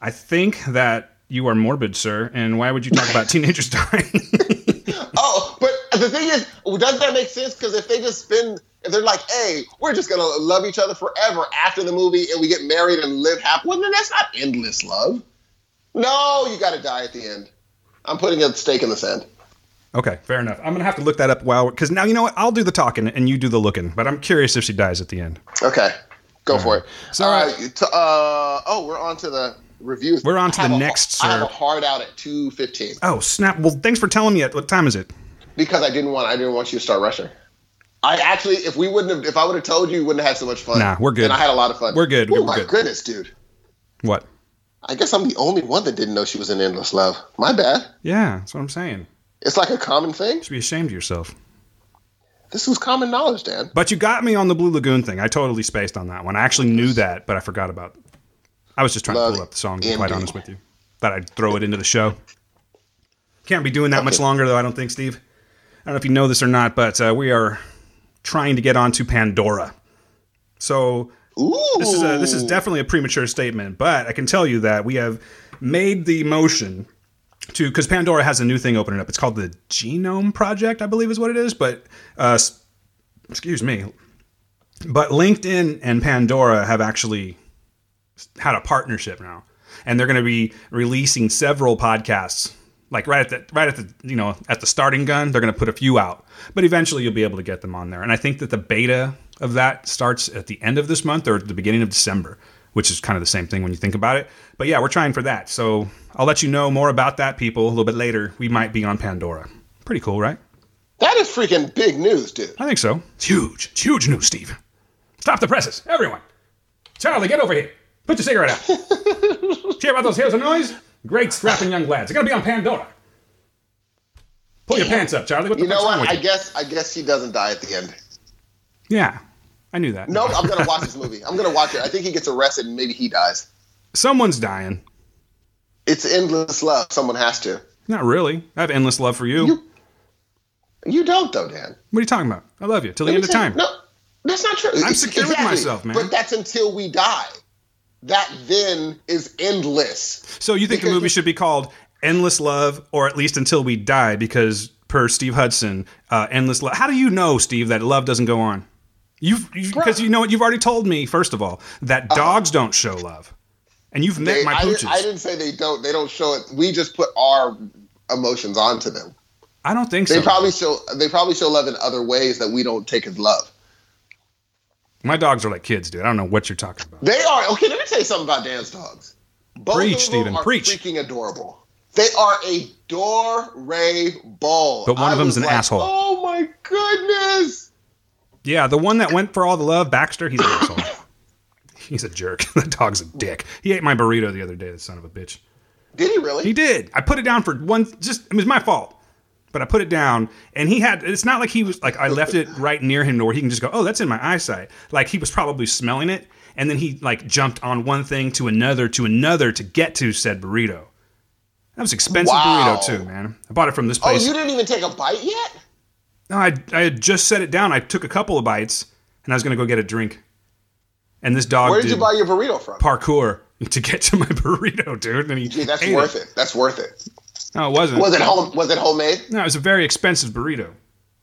I think that you are morbid, sir. And why would you talk about teenagers dying? Oh, but the thing is, doesn't that make sense? Because if they just spend, if they're like, "Hey, we're just gonna love each other forever after the movie, and we get married and live happily, well, then that's not endless love. No, you got to die at the end. I'm putting a stake in the sand. Okay, fair enough. I'm gonna have to look that up while because now you know what? I'll do the talking and you do the looking. But I'm curious if she dies at the end. Okay, go for it. So, uh, to, uh, oh, we're on to the reviews. We're on to I have the a- next, sir. I have a hard out at two fifteen. Oh snap! Well, thanks for telling me. At what time is it? because I didn't want I didn't want you to start rushing. I actually, if we wouldn't have, if I would have told you, you wouldn't have had so much fun. Nah, we're good. And I had a lot of fun. We're good. Oh my good. goodness, dude. What? I guess I'm the only one that didn't know she was in Endless Love. My bad. Yeah, that's what I'm saying. It's like a common thing. You should be ashamed of yourself. This was common knowledge, Dan. But you got me on the Blue Lagoon thing. I totally spaced on that one. I actually knew that, but I forgot about. I was just trying Love to pull up the song. To be quite honest with you, thought I'd throw it into the show. Can't be doing that much longer, though. I don't think, Steve. I don't know if you know this or not, but uh, we are trying to get onto Pandora. So Ooh. this is a this is definitely a premature statement, but I can tell you that we have made the motion to because Pandora has a new thing opening up. It's called the Genome Project, I believe is what it is. But uh, excuse me, but LinkedIn and Pandora have actually had a partnership now, and they're going to be releasing several podcasts. Like right at the right at the you know at the starting gun, they're going to put a few out, but eventually you'll be able to get them on there. And I think that the beta of that starts at the end of this month or the beginning of December, which is kind of the same thing when you think about it. But yeah, we're trying for that. So I'll let you know more about that, people, a little bit later. We might be on Pandora. Pretty cool, right? that is freaking big news, dude. I think so. It's huge. It's huge news, Steve. Stop the presses, everyone. Charlie, get over here. Put your cigarette out. Hear about those hills of noise? Great strapping young lads. They're gonna be on Pandora. Pull your pants up, Charlie. What You know what? I you? guess I guess he doesn't die at the end. Yeah, I knew that. No, I'm gonna watch this movie. I'm gonna watch it. I think he gets arrested and maybe he dies. Someone's dying. It's endless love. Someone has to. Not really. I have endless love for you. You- You don't though, Dan. What are you talking about? I love you till the Let end of tell you- time. No, that's not true. I'm secure with myself, man. But that's until we die. That then is endless. So you think the movie should be called Endless Love, or at least Until We Die, because per Steve Hudson, uh, Endless Love. How do you know, Steve, that love doesn't go on? You've because you know what you've already told me. First of all, that dogs don't show love, and you've met. They- my I, pooches. didn't, I didn't say they don't. They don't show it. We just put our emotions onto them. I don't think They so. They probably show. They probably show love in other ways that we don't take as love. my dogs are like kids, dude. I don't know what you're talking about. They are okay. Let me tell you something about Dan's dogs. Both Preach, of them Steven, are preach. Freaking adorable. They are adorable. But one I of them's an asshole. Oh my goodness! Yeah, the one that went for all the love, Baxter. He's an asshole. He's a jerk. the dog's a dick. He ate my burrito the other day. The son of a bitch. Did he really? He did. I put it down for one. Just it was my fault, but I put it down, and he had. It's not like he was like I left it right near him to where he can just go. Oh, that's in my eyesight. Like he was probably smelling it, and then he like jumped on one thing to another to another to get to said burrito. That was expensive Wow. burrito too, man. I bought it from this oh, place. oh, you didn't even take a bite yet. no, I I had just set it down. I took a couple of bites, and I was gonna go get a drink, and this dog Where did you buy your burrito from? parkour to get to my burrito, dude. And he Gee, that's worth it. That's worth it. No, it wasn't. Was it home? Was it homemade? No, it was a very expensive burrito.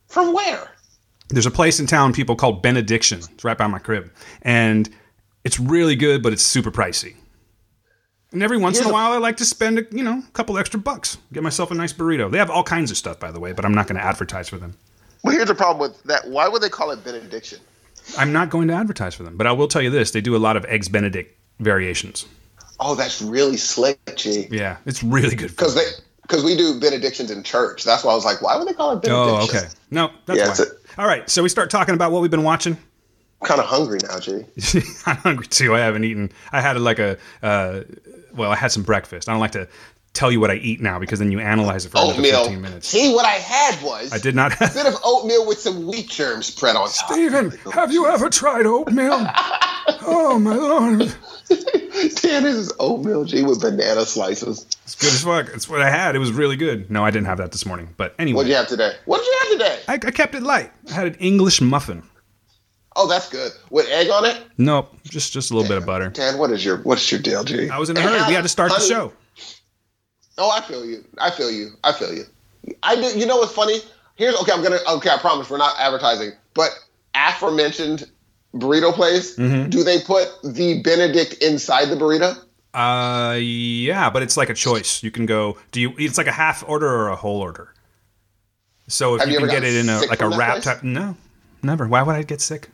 From where? There's a place in town people call Benediction. It's right by my crib, and it's really good, but it's super pricey. And every once in Here's a a- while, I like to spend a, you know a couple extra bucks, get myself a nice burrito. They have all kinds of stuff, by the way, but I'm not going to advertise for them. Well, here's the problem with that. Why would they call it benediction? I'm not going to advertise for them, but I will tell you this: they do a lot of eggs Benedict variations. Oh, that's really slick, G. Yeah, it's really good. Because they because we do benedictions in church. That's why I was like, why would they call it benediction? Oh, okay. No, that's Yeah, why. All right, so we start talking about what we've been watching. I'm kind of hungry now, G. I'm hungry too. I haven't eaten. I had like a, uh, well, I had some breakfast. I don't like to tell you what I eat now because then you analyze it for another Oatmeal. 15 minutes. See, what I had was I did not. a bit of oatmeal with some wheat germs spread on top. Steven, have you ever tried oatmeal? oh my lord, Dan, this is oatmeal, G, with banana slices. it's good as fuck. It's what I had. It was really good. No, I didn't have that this morning. But anyway, What'd you have today? What did you have today? I, I kept it light. I had an English muffin. Oh, that's good. With egg on it? Nope, just just a little bit of butter. Dan, what is your what's your deal, G? I was in a hurry. We had to start the show. Oh, I feel you. I feel you. I feel you. I do. You know what's funny? Here's okay. I'm gonna. Okay, I promise we're not advertising. But aforementioned burrito place, Mm-hmm. do they put the Benedict inside the burrito? Uh, yeah, but it's like a choice. You can go. Do you? It's like a half order or a whole order. So if Have you, you can get it in a like a wrap type, no, never. Why would I get sick?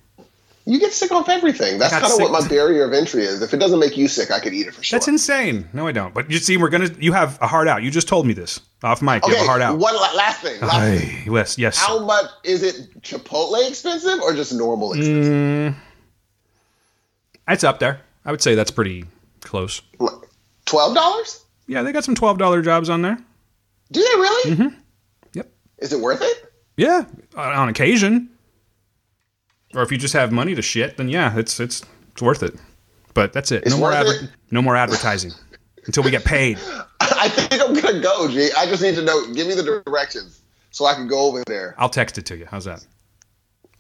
You get sick off everything. That's kind of what my barrier of entry is. If it doesn't make you sick, I could eat it for sure. That's insane. No, I don't. But you see, we're gonna. You have a heart out. You just told me this off mic. You have a heart out. one la- last thing. Last thing. Yes, yes. How much is it? Chipotle expensive or just normal expensive? It's up there. I would say that's pretty close. Twelve dollars? Yeah, they got some twelve dollar jobs on there. Do they really? Mm-hmm. Yep. Is it worth it? Yeah, on occasion. Or if you just have money to shit, then yeah, it's it's it's worth it. But that's it. It's no more adver- it? no more advertising until we get paid. I think I'm gonna go, G. I just need to know. Give me the directions so I can go over there. I'll text it to you. How's that?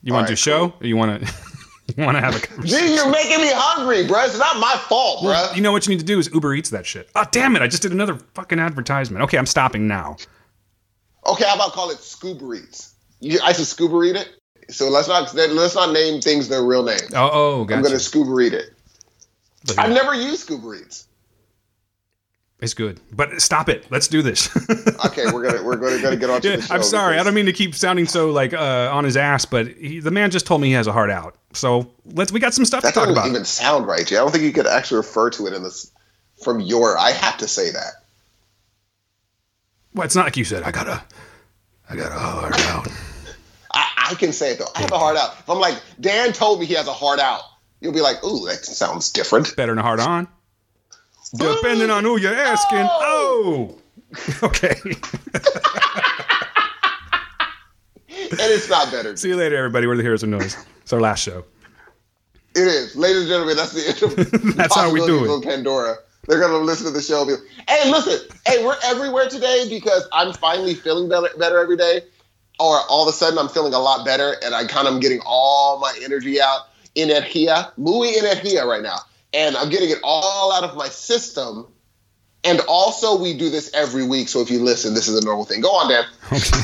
You want to right, do show? Or you want to you want to have a conversation? G, you're making me hungry, bro. It's not my fault, bro. You know what you need to do is Uber Eats that shit. Oh damn it! I just did another fucking advertisement. Okay, I'm stopping now. Okay, how about call it Scuba Eats? You, I should Scuba Eat it. So let's not let's not name things their real names. Oh, oh, I'm gonna scuba read it. I've never used scuba reads. It's good, but stop it. Let's do this. Okay, we're gonna we're gonna, gonna get on to Yeah, the show. I'm sorry. I don't mean to keep sounding so like uh, on his ass, but he, the man just told me he has a heart out. So let's. We got some stuff That to talk about. even sound right, i don't think you could actually refer to it in this from your. I have to say that. well, it's not like you said. I got a, I got a heart out. I, can say it though. I have a heart out. If I'm like Dan told me he has a heart out, you'll be like, "Ooh, that sounds different." Better than a heart on. Depending on who you're asking. Oh. Okay. And it's not better. See you later, everybody. We're the heroes of noise. It's our last show. It is, ladies and gentlemen. That's the end. That's how we do it. Pandora. They're gonna listen to the show. And be like, hey, listen. Hey, we're everywhere today because I'm finally feeling better, better every day. Or all of a sudden, I'm feeling a lot better, and I kind of am getting all my energy out. Energia, muy energia right now, and I'm getting it all out of my system. And also, we do this every week. So if you listen, this is a normal thing. Go on, Dan. Okay.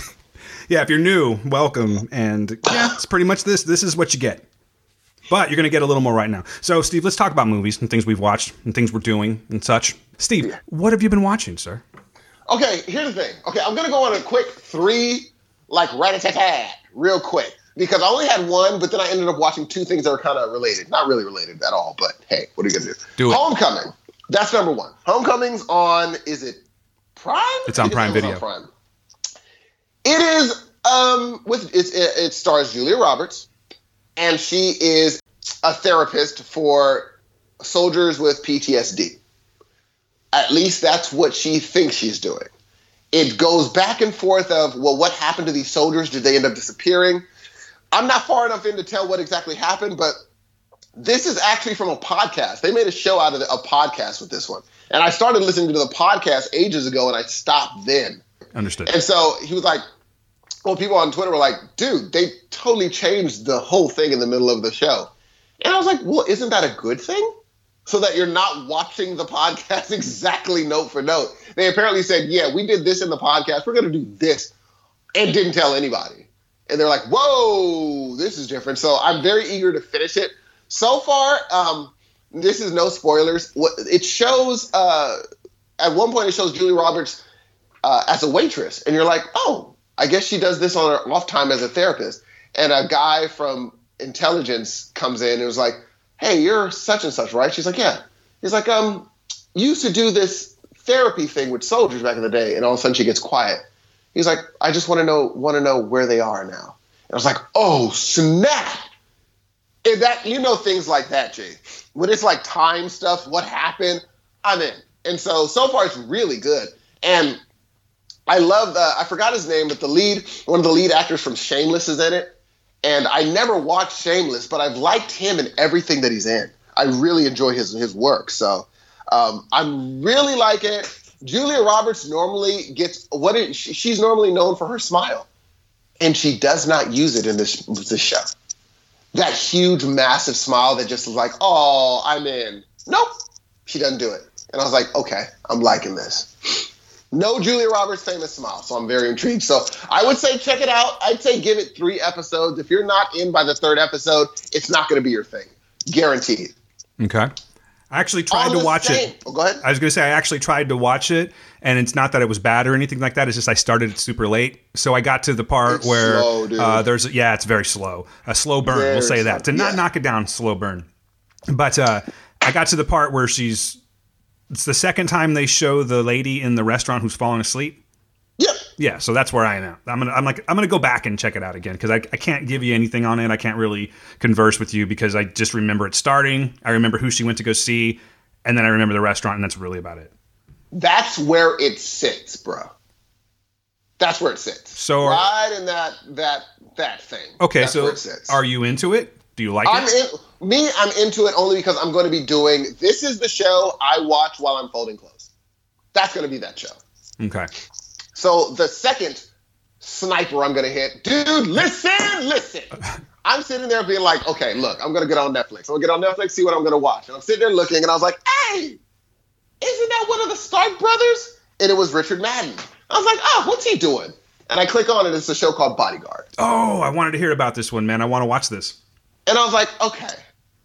Yeah, if you're new, welcome. And yeah, it's pretty much this. This is what you get. But you're going to get a little more right now. So, Steve, let's talk about movies and things we've watched and things we're doing and such. Steve, what have you been watching, sir? Okay, here's the thing. Okay, I'm gonna go on a quick three, like rat-a-tat-tat, real quick, because I only had one, but then I ended up watching two things that were kind of related. Not really related at all, but hey, what are you gonna do? Do it. Homecoming. That's number one. Homecoming's on. Is it Prime? It's on Prime Video. Prime. It is. Um, with it's, it, it stars Julia Roberts, and she is a therapist for soldiers with PTSD. At least that's what she thinks she's doing. It goes back and forth of, well, what happened to these soldiers? Did they end up disappearing? I'm not far enough in to tell what exactly happened, but this is actually from a podcast. They made a show out of the, a podcast with this one. And I started listening to the podcast ages ago and I stopped then. Understood. And so he was like, well, people on Twitter were like, dude, they totally changed the whole thing in the middle of the show. And I was like, well, isn't that a good thing? So that you're not watching the podcast exactly note for note. They apparently said, yeah, we did this in the podcast. We're going to do this. And didn't tell anybody. And they're like, whoa, this is different. So I'm very eager to finish it. So far, um, this is no spoilers. It shows, uh, at one point, it shows Julie Roberts uh, as a waitress, and you're like, oh, I guess she does this on her off time as a therapist. And a guy from intelligence comes in and was like, hey, you're such and such, right? She's like, yeah. He's like, um, you used to do this therapy thing with soldiers back in the day, and all of a sudden she gets quiet. He's like, I just want to know want to know where they are now. And I was like, oh snap! And that you know things like that, Jay. When it's like time stuff, what happened, I'm in. And so so far it's really good. And I love the I forgot his name, but the lead, one of the lead actors from Shameless is in it. And I never watched Shameless, but I've liked him in everything that he's in. I really enjoy his his work. So um, I'm really like it. Julia Roberts normally gets what she, she's normally known for her smile, and she does not use it in this this show. That huge, massive smile that just is like, "Oh, I'm in." Nope, she doesn't do it. And I was like, "Okay, I'm liking this." No Julia Roberts famous smile, so I'm very intrigued. So I would say check it out. I'd say give it three episodes. If you're not in by the third episode, it's not going to be your thing, guaranteed. Okay. I actually tried to watch same- it. Oh, go ahead. I was going to say I actually tried to watch it, and it's not that it was bad or anything like that. It's just I started it super late, so I got to the part It's where slow, uh, there's yeah, it's very slow, a slow burn. Very we'll say slow, that to not knock it down, slow burn. But uh, I got to the part where she's. It's the second time they show the lady in the restaurant who's falling asleep. Yep. Yeah, so that's where I am. I'm gonna, I'm like, I'm gonna go back and check it out again because I, I can't give you anything on it. I can't really converse with you because I just remember it starting. I remember who she went to go see, and then I remember the restaurant, and that's really about it. That's where it sits, bro. That's where it sits. So are- right in that that that thing. Okay, That's so where it sits. are you into it? Do you like I'm it? in me. I'm into it only because I'm going to be doing. This is the show I watch while I'm folding clothes. That's going to be that show. Okay. So the second sniper I'm going to hit, dude, listen, listen. I'm sitting there being like, okay, look, I'm going to get on Netflix. I'm going to get on Netflix, see what I'm going to watch. And I'm sitting there looking, and I was like, hey, isn't that one of the Stark brothers? And it was Richard Madden. I was like, oh, what's he doing? And I click on it. It's a show called Bodyguard. Oh, I wanted to hear about this one, man. I want to watch this. And I was like, okay,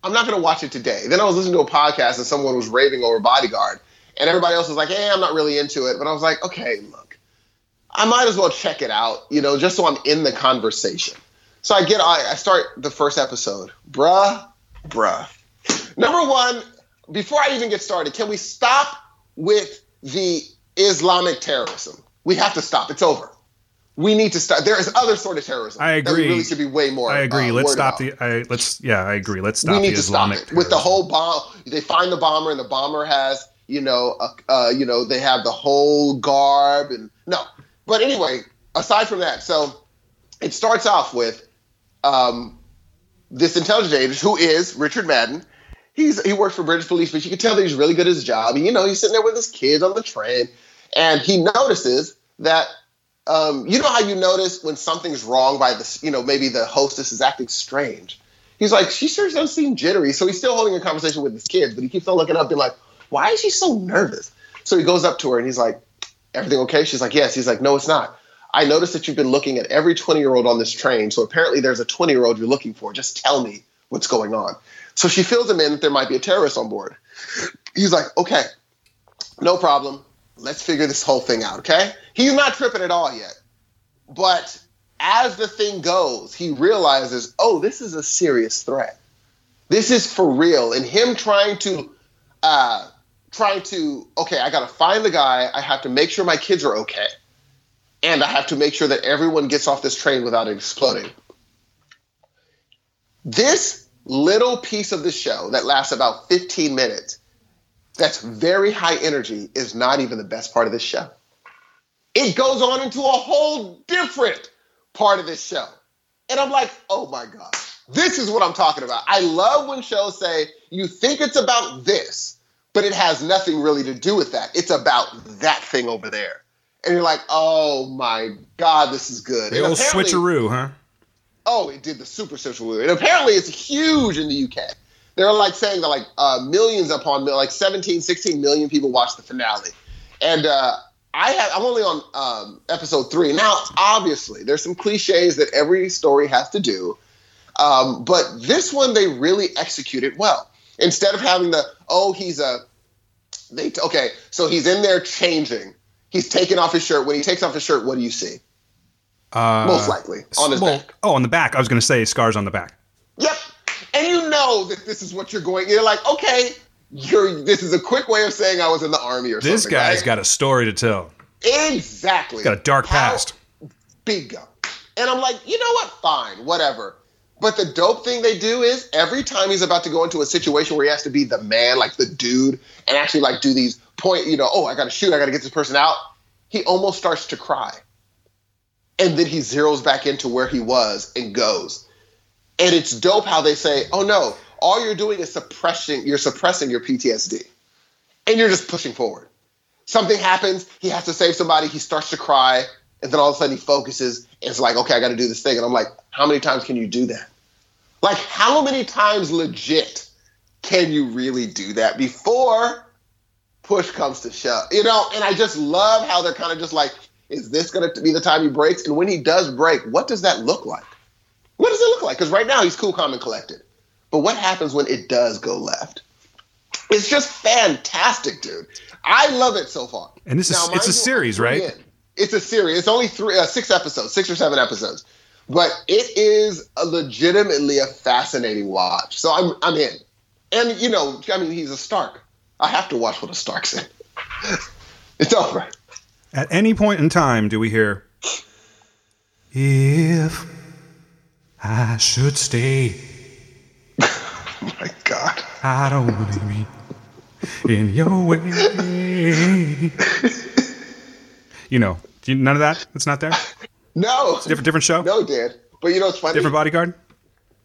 I'm not going to watch it today. Then I was listening to a podcast and someone was raving over Bodyguard. And everybody else was like, hey, I'm not really into it. But I was like, okay, look, I might as well check it out, you know, just so I'm in the conversation. So I get, I, I start the first episode. Bruh, bruh. Number one, before I even get started, can we stop with the Islamic terrorism? We have to stop. It's over. We need to stop. There is other sort of terrorism. I agree. That we really should be way more. I agree. uh, let's stop about the. I, let's. Yeah, I agree. Let's stop we need the to Islamic stop it with the whole bomb. They find the bomber, and the bomber has, you know, uh, you know, they have the whole garb, and no. But anyway, aside from that, so it starts off with um, this intelligence agent who is Richard Madden. He's he works for British police, but you can tell that he's really good at his job. And, you know, he's sitting there with his kids on the train, and he notices that um, you know how you notice when something's wrong by the you know maybe the hostess is acting strange. He's like, she sure doesn't seem jittery. So he's still holding a conversation with his kids, but he keeps on looking up, being like, why is she so nervous? So he goes up to her and he's like, everything okay? She's like, yes. He's like, no, it's not. I noticed that you've been looking at every 20 year old on this train. So apparently there's a 20 year old you're looking for. Just tell me what's going on. So she fills him in that there might be a terrorist on board. He's like, okay, no problem. Let's figure this whole thing out, okay? He's not tripping at all yet. But as the thing goes, he realizes, oh, this is a serious threat. This is for real. And him trying to, uh, trying to, okay, I got to find the guy. I have to make sure my kids are okay. And I have to make sure that everyone gets off this train without it exploding. This little piece of the show that lasts about 15 minutes, that's very high energy, is not even the best part of this show. It goes on into a whole different part of this show. And I'm like, oh my God, this is what I'm talking about. I love when shows say, you think it's about this, but it has nothing really to do with that. It's about that thing over there. And you're like, oh my God, this is good. The And old switcheroo, huh? Oh, it did the super switcheroo. And apparently it's huge in the UK. They're like saying that like uh, millions upon like 17, 16 million people watched the finale. And uh, I have I'm only on um, episode three. Now, obviously, there's some cliches that every story has to do. Um, but this one they really executed well. Instead of having the, oh, he's a they okay, so he's in there changing. He's taking off his shirt. When he takes off his shirt, what do you see? Uh, Most likely on his well, back. Oh, on the back. I was going to say scars on the back. Yep. And you know that this is what you're going. You're like, okay, you're. This is a quick way of saying I was in the army or This something. This guy's right? got a story to tell. exactly Got a dark How- past. Bingo. And I'm like, you know what? Fine, whatever. But the dope thing they do is every time he's about to go into a situation where he has to be the man, like the dude, and actually like do these point, you know, oh, I got to shoot, I got to get this person out. He almost starts to cry, and then he zeroes back into where he was and goes. And it's dope how they say, oh no, all you're doing is suppressing, you're suppressing your PTSD, and you're just pushing forward something happens, he has to save somebody, he starts to cry, and then all of a sudden he focuses and it's like, okay, I gotta do this thing. And I'm like, how many times can you do that? Like, how many times legit can you really do that before push comes to shove? You know, and I just love how they're kind of just like, is this gonna be the time he breaks? And when he does break, what does that look like? What does it look like? Because right now he's cool, calm, and collected. But what happens when it does go left? It's just fantastic, dude. I love it so far. And this is it's a series, right? in. It's a series. It's only three, uh, six episodes, six or seven episodes, but it is a legitimately a fascinating watch. So I'm I'm in, and you know, I mean, he's a Stark. I have to watch what a Stark's in. it's over. At any point in time, do we hear, If I should stay, Oh my God. I don't believe me. in your way. you know, none of that. It's not there. No, Different, different show. no, did. But you know what's funny? Different bodyguard.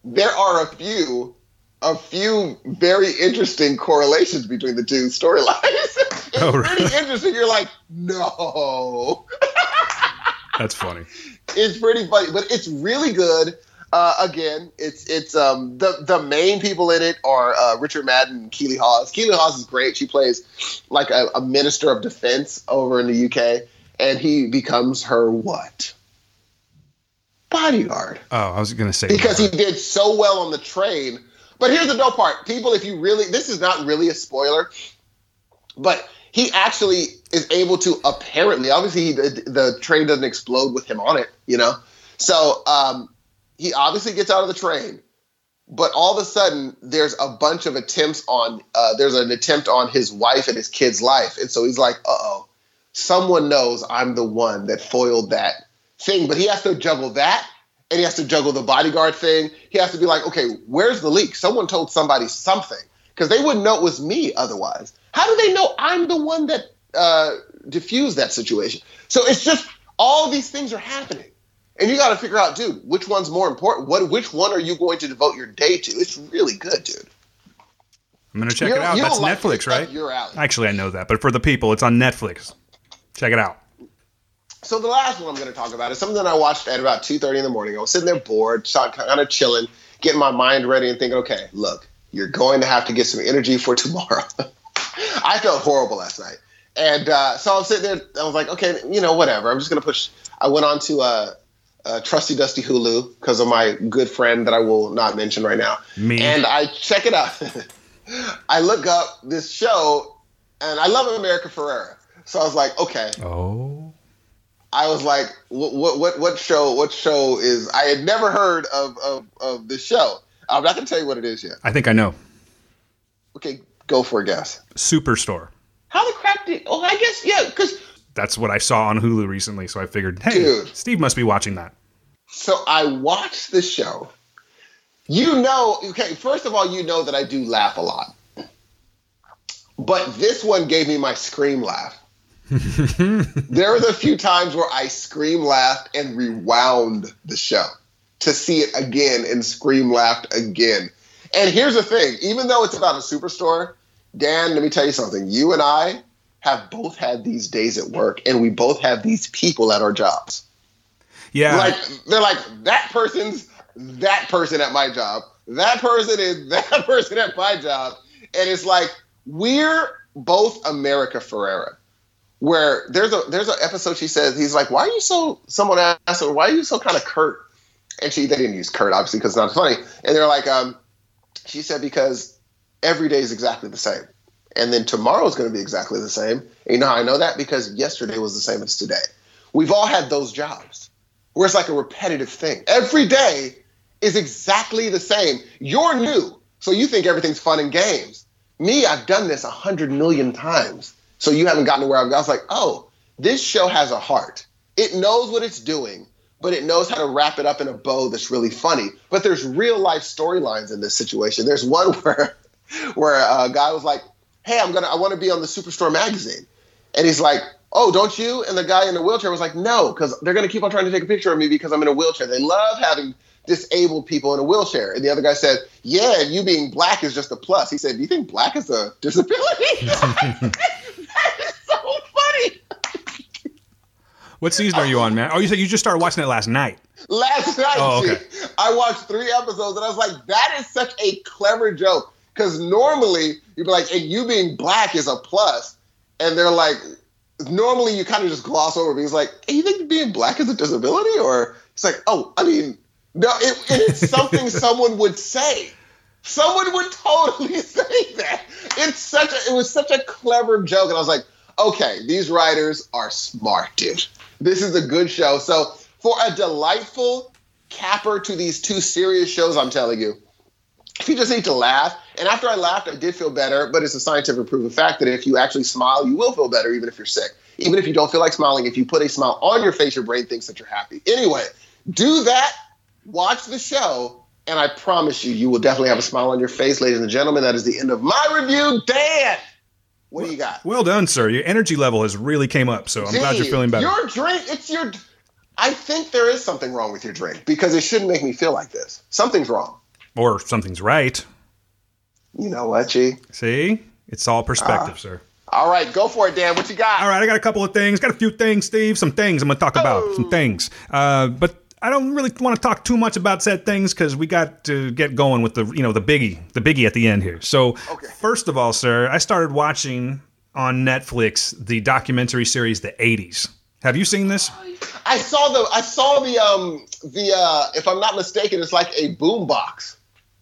there are a few a few very interesting correlations between the two storylines. it's Oh, pretty interesting. You're like, no. That's funny. It's pretty funny, but it's really good. Uh, again, it's it's um the the main people in it are uh, Richard Madden and Keeley Hawes. Keeley Hawes is great. She plays like a, a minister of defense over in the UK, and he becomes her what? Bodyguard Oh, I was gonna say because he did so well on the train. But here's the dope part. People, if you really, this is not really a spoiler, but he actually is able to apparently, obviously, he, the, the train doesn't explode with him on it, you know? So um, he obviously gets out of the train, but all of a sudden, there's a bunch of attempts on, uh, there's an attempt on his wife and his kid's life. And so he's like, uh oh, someone knows I'm the one that foiled that thing. But he has to juggle that and he has to juggle the bodyguard thing. He has to be like, okay, where's the leak? Someone told somebody something because they wouldn't know it was me otherwise. How do they know I'm the one that uh, diffused that situation? So it's just all these things are happening, and you got to figure out, dude, which one's more important? What which one are you going to devote your day to? It's really good, dude. I'm gonna check You it out. That's like Netflix, this stuff, right? Your alley. Actually, I know that, but for the people, it's on Netflix. Check it out. So the last one I'm going to talk about is something that I watched at about 2:30 in the morning. I was sitting there bored, kind of chilling, getting my mind ready, and thinking, okay, look, you're going to have to get some energy for tomorrow. I felt horrible last night, and uh, so I was sitting there. I was like, okay, you know, whatever. I'm just going to push. I went on to uh, uh, trusty dusty Hulu because of my good friend that I will not mention right now. Me. And I check it out. I look up this show, and I love America Ferrera. So I was like, okay, Oh, I was like, what, what, what, what show, what show is, I had never heard of, of, of this show. I'm not going to tell you what it is yet. I think I know. Okay, go for a guess. Superstore. How the crap did, oh, I guess, yeah, because, That's what I saw on Hulu recently, so I figured, hey, Dude. Steve must be watching that. so I watched the show. You know, okay, first of all, you know that I do laugh a lot. But this one gave me my scream laugh. there was a few times where I scream laughed and rewound the show to see it again and scream laughed again. And here's the thing even though it's about a superstore, Dan, let me tell you something. You and I have both had these days at work, and we both have these people at our jobs. Yeah, Like, they're like, that person's that person at my job. That person is that person at my job. And it's like, we're both America Ferrera where there's a there's an episode she says he's like why are you so someone asked her why are you so kind of curt and she they didn't use curt obviously because it's not funny and they're like um she said because every day is exactly the same and then tomorrow is going to be exactly the same and you know how i know that because yesterday was the same as today we've all had those jobs where it's like a repetitive thing every day is exactly the same you're new so you think everything's fun and games me i've done this a hundred million times so you haven't gotten to where I've got. I was like, oh, this show has a heart. It knows what it's doing, but it knows how to wrap it up in a bow that's really funny. But there's real life storylines in this situation. There's one where where a guy was like, hey, I'm gonna I want to be on the Superstore magazine. And he's like, oh, don't you? And the guy in the wheelchair was like, no, because they're gonna keep on trying to take a picture of me because I'm in a wheelchair. They love having disabled people in a wheelchair. And the other guy said, yeah, you being black is just a plus. He said, do you think black is a disability? that is so funny. what season are you on, man? Oh, you said you just started watching it last night. Last night, Oh, okay. I watched three episodes and I was like, that is such a clever joke. Because normally you'd be like, and you being black is a plus. And they're like, normally you kind of just gloss over because like, hey, you think being black is a disability? Or it's like, oh, I mean, no, it, it's something someone would say. Someone would totally say that. It's such a, it was such a clever joke. And I was like, okay, these writers are smart, dude. This is a good show. So for a delightful capper to these two serious shows, I'm telling you, you just need to laugh, and after I laughed, I did feel better, but it's a scientific proven fact that if you actually smile, you will feel better even if you're sick. Even if you don't feel like smiling, if you put a smile on your face, your brain thinks that you're happy. Anyway, do that, watch the show, and I promise you, you will definitely have a smile on your face, ladies and gentlemen. That is the end of my review. Dan, What do you got? Well done, sir. Your energy level has really came up, so I'm glad you're feeling better. Your drink, it's your. I think there is something wrong with your drink because it shouldn't make me feel like this. Something's wrong. Or something's right. You know what, G? See? It's all perspective, sir. All right, go for it, Dan. What you got? All right, I got a couple of things. Got a few things, Steve. Some things I'm going to talk about. Some things. Uh, but I don't really want to talk too much about said things because we got to get going with the you know the biggie, the biggie at the end here. So Okay. first of all, sir, I started watching on Netflix the documentary series The 80s. Have you seen this? I saw the. I saw the. Um. The. Uh. If I'm not mistaken, it's like a boom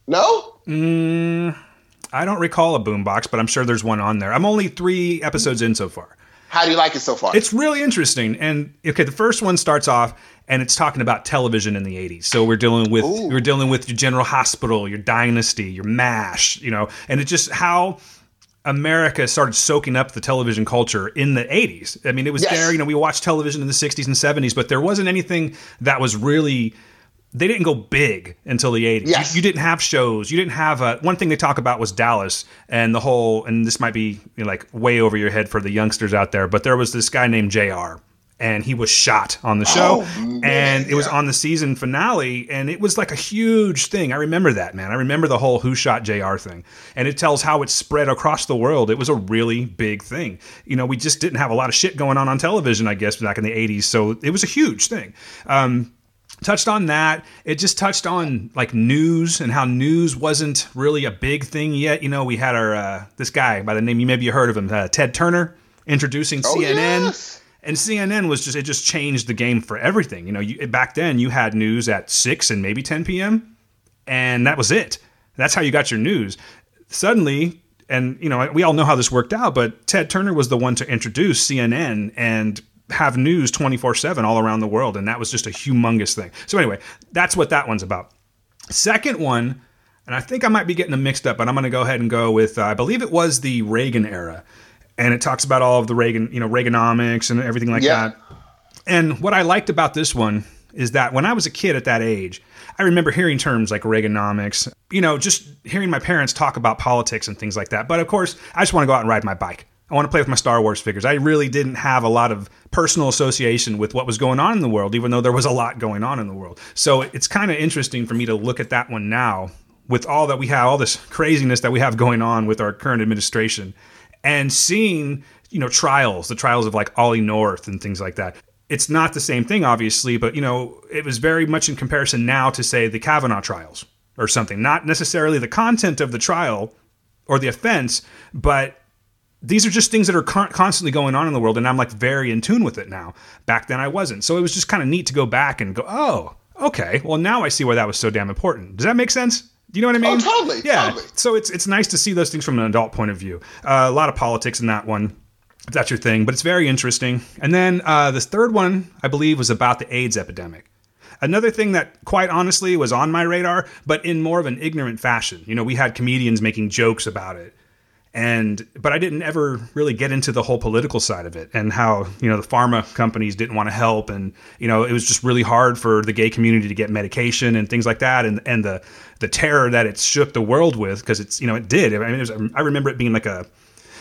No. Mm, I don't recall a boombox, but I'm sure there's one on there. I'm only three episodes in so far. How do you like it so far? It's really interesting. And okay, the first one starts off and it's talking about television in the 80s. So we're dealing with Ooh. we're dealing with your General Hospital, your Dynasty, your MASH, you know, and it's just how America started soaking up the television culture in the 80s. I mean, it was Yes. there, you know, we watched television in the 60s and 70s, but there wasn't anything that was really they didn't go big until the 80s. Yes. You, you didn't have shows. You didn't have uh, one thing they talk about was Dallas and the whole, and this might be you know, like way over your head for the youngsters out there, but there was this guy named JR and he was shot on the show Oh, man, and it was on the season finale and it was like a huge thing. I remember that, man. I remember the whole who shot JR thing. And it tells how it spread across the world. It was a really big thing. You know, we just didn't have a lot of shit going on on television, I guess, back in the 80s. So it was a huge thing. Um, touched on that. It just touched on like news and how news wasn't really a big thing yet. You know, we had our uh, this guy by the name you maybe you heard of him, uh, Ted Turner, introducing Oh, CNN. yes. And CNN was just it just changed the game for everything. You know, you, back then you had news at six and maybe 10 p.m. and that was it. That's how you got your news. Suddenly, and you know, we all know how this worked out, but Ted Turner was the one to introduce CNN and have news 24/7 all around the world and that was just a humongous thing. So anyway, that's what that one's about. Second one, and I think I might be getting them mixed up, but I'm going to go ahead and go with uh, I believe it was the Reagan era. And it talks about all of the Reagan, you know, Reaganomics and everything like Yeah. that. And what I liked about this one is that when I was a kid at that age, I remember hearing terms like Reaganomics, you know, just hearing my parents talk about politics and things like that. But of course, I just want to go out and ride my bike. I want to play with my Star Wars figures. I really didn't have a lot of personal association with what was going on in the world, even though there was a lot going on in the world. So it's kind of interesting for me to look at that one now with all that we have, all this craziness that we have going on with our current administration and seeing you know trials the trials of like ollie north and things like that it's not the same thing obviously but you know it was very much in comparison now to say the kavanaugh trials or something not necessarily the content of the trial or the offense but these are just things that are con- constantly going on in the world and i'm like very in tune with it now back then i wasn't so it was just kind of neat to go back and go oh okay well now i see why that was so damn important does that make sense do you know what I mean? Oh, totally, Yeah. totally. So it's it's nice to see those things from an adult point of view. Uh, a lot of politics in that one, if that's your thing, but it's very interesting. And then uh, this third one, I believe, was about the AIDS epidemic. Another thing that, quite honestly, was on my radar, but in more of an ignorant fashion. You know, we had comedians making jokes about it, and but I didn't ever really get into the whole political side of it and how you know the pharma companies didn't want to help, and you know it was just really hard for the gay community to get medication and things like that, and and the the terror that it shook the world with because it's you know it did. I mean, was, I remember it being like a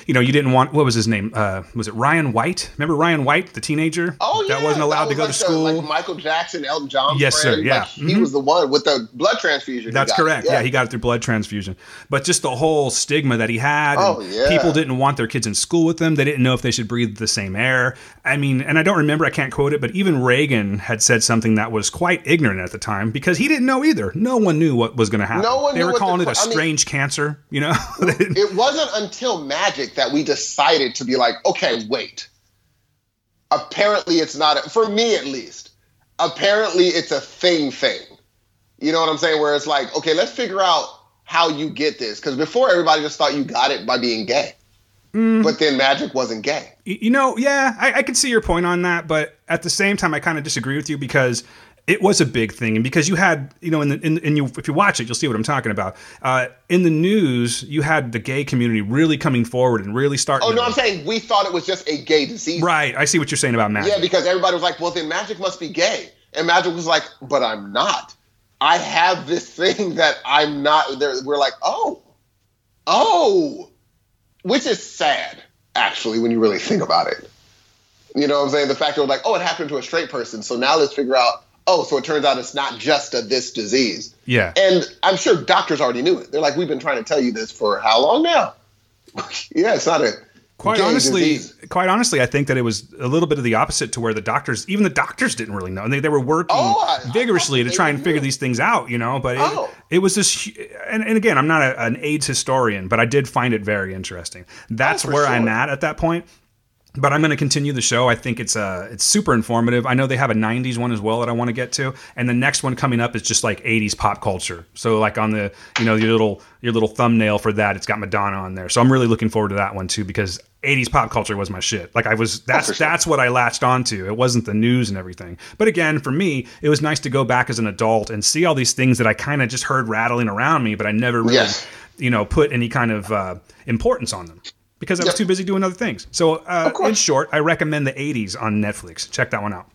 you know, you didn't want what was his name? Uh, was it Ryan White? Remember Ryan White, the teenager? Oh yeah, that wasn't allowed That to go was to like the- school. like Michael Jackson, Elton John. Yes, sir, yeah. Like, he Mhm. was the one with the blood transfusion. he That's correct. Yeah. he got it through blood transfusion. But just the whole stigma that he had. and Oh, yeah. People didn't want their kids in school with them. They didn't know if they should breathe the same air. I mean, and I don't remember, I can't quote it, but even Reagan had said something that was quite ignorant at the time because he didn't know either. No one knew what was going to happen. No one they were what the calling it a cr- I mean- strange cancer, you know? It wasn't until Magic that we decided to be like, okay, wait. Apparently, it's not. A, for me, at least. Apparently, it's a thing. Thing. You know what I'm saying? Where it's like, okay, let's figure out how you get this. Because before, everybody just thought you got it by being gay. Mm. But then Magic wasn't gay. You know, yeah, I, I can see your point on that, but at the same time, I kind of disagree with you because it was a big thing, and because you had, you know, in the in, in you if you watch it, you'll see what I'm talking about. Uh, in the news, you had the gay community really coming forward and really starting. Oh to- no, I'm saying we thought it was just a gay disease. right. I see what you're saying about magic. Yeah, because everybody was like, well, then Magic must be gay. And Magic was like, but I'm not. I have this thing that I'm not. There, we're like, oh, oh, which is sad. actually, when you really think about it. You know what I'm saying? The fact that like, oh, it happened to a straight person. So now let's figure out, oh, so it turns out it's not just a this disease. Yeah. And I'm sure doctors already knew it. They're like, we've been trying to tell you this for how long now? yeah, it's not a quite honestly, disease. quite honestly, I think that it was a little bit of the opposite to where the doctors, even the doctors, didn't really know, and they, they were working Oh, I- I vigorously thought to try and knew. figure these things out. You know, but it, Oh. it was this, and, and again, I'm not a, an AIDS historian, but I did find it very interesting. That's Oh, where I'm at at that point. But I'm going to continue the show. I think it's uh it's super informative. I know they have a 90s one as well that I want to get to, and the next one coming up is just like 80s pop culture. So like on the you know your little your little thumbnail for that, it's got Madonna on there. So I'm really looking forward to that one too because 80s pop culture was my shit. Like I was that's for sure. that's what I latched onto. It wasn't the news and everything. But again, for me, it was nice to go back as an adult and see all these things that I kind of just heard rattling around me, but I never really Yes. you know put any kind of uh, importance on them because I was Yep. too busy doing other things. So, uh, in short, I recommend the 80s on Netflix. Check that one out.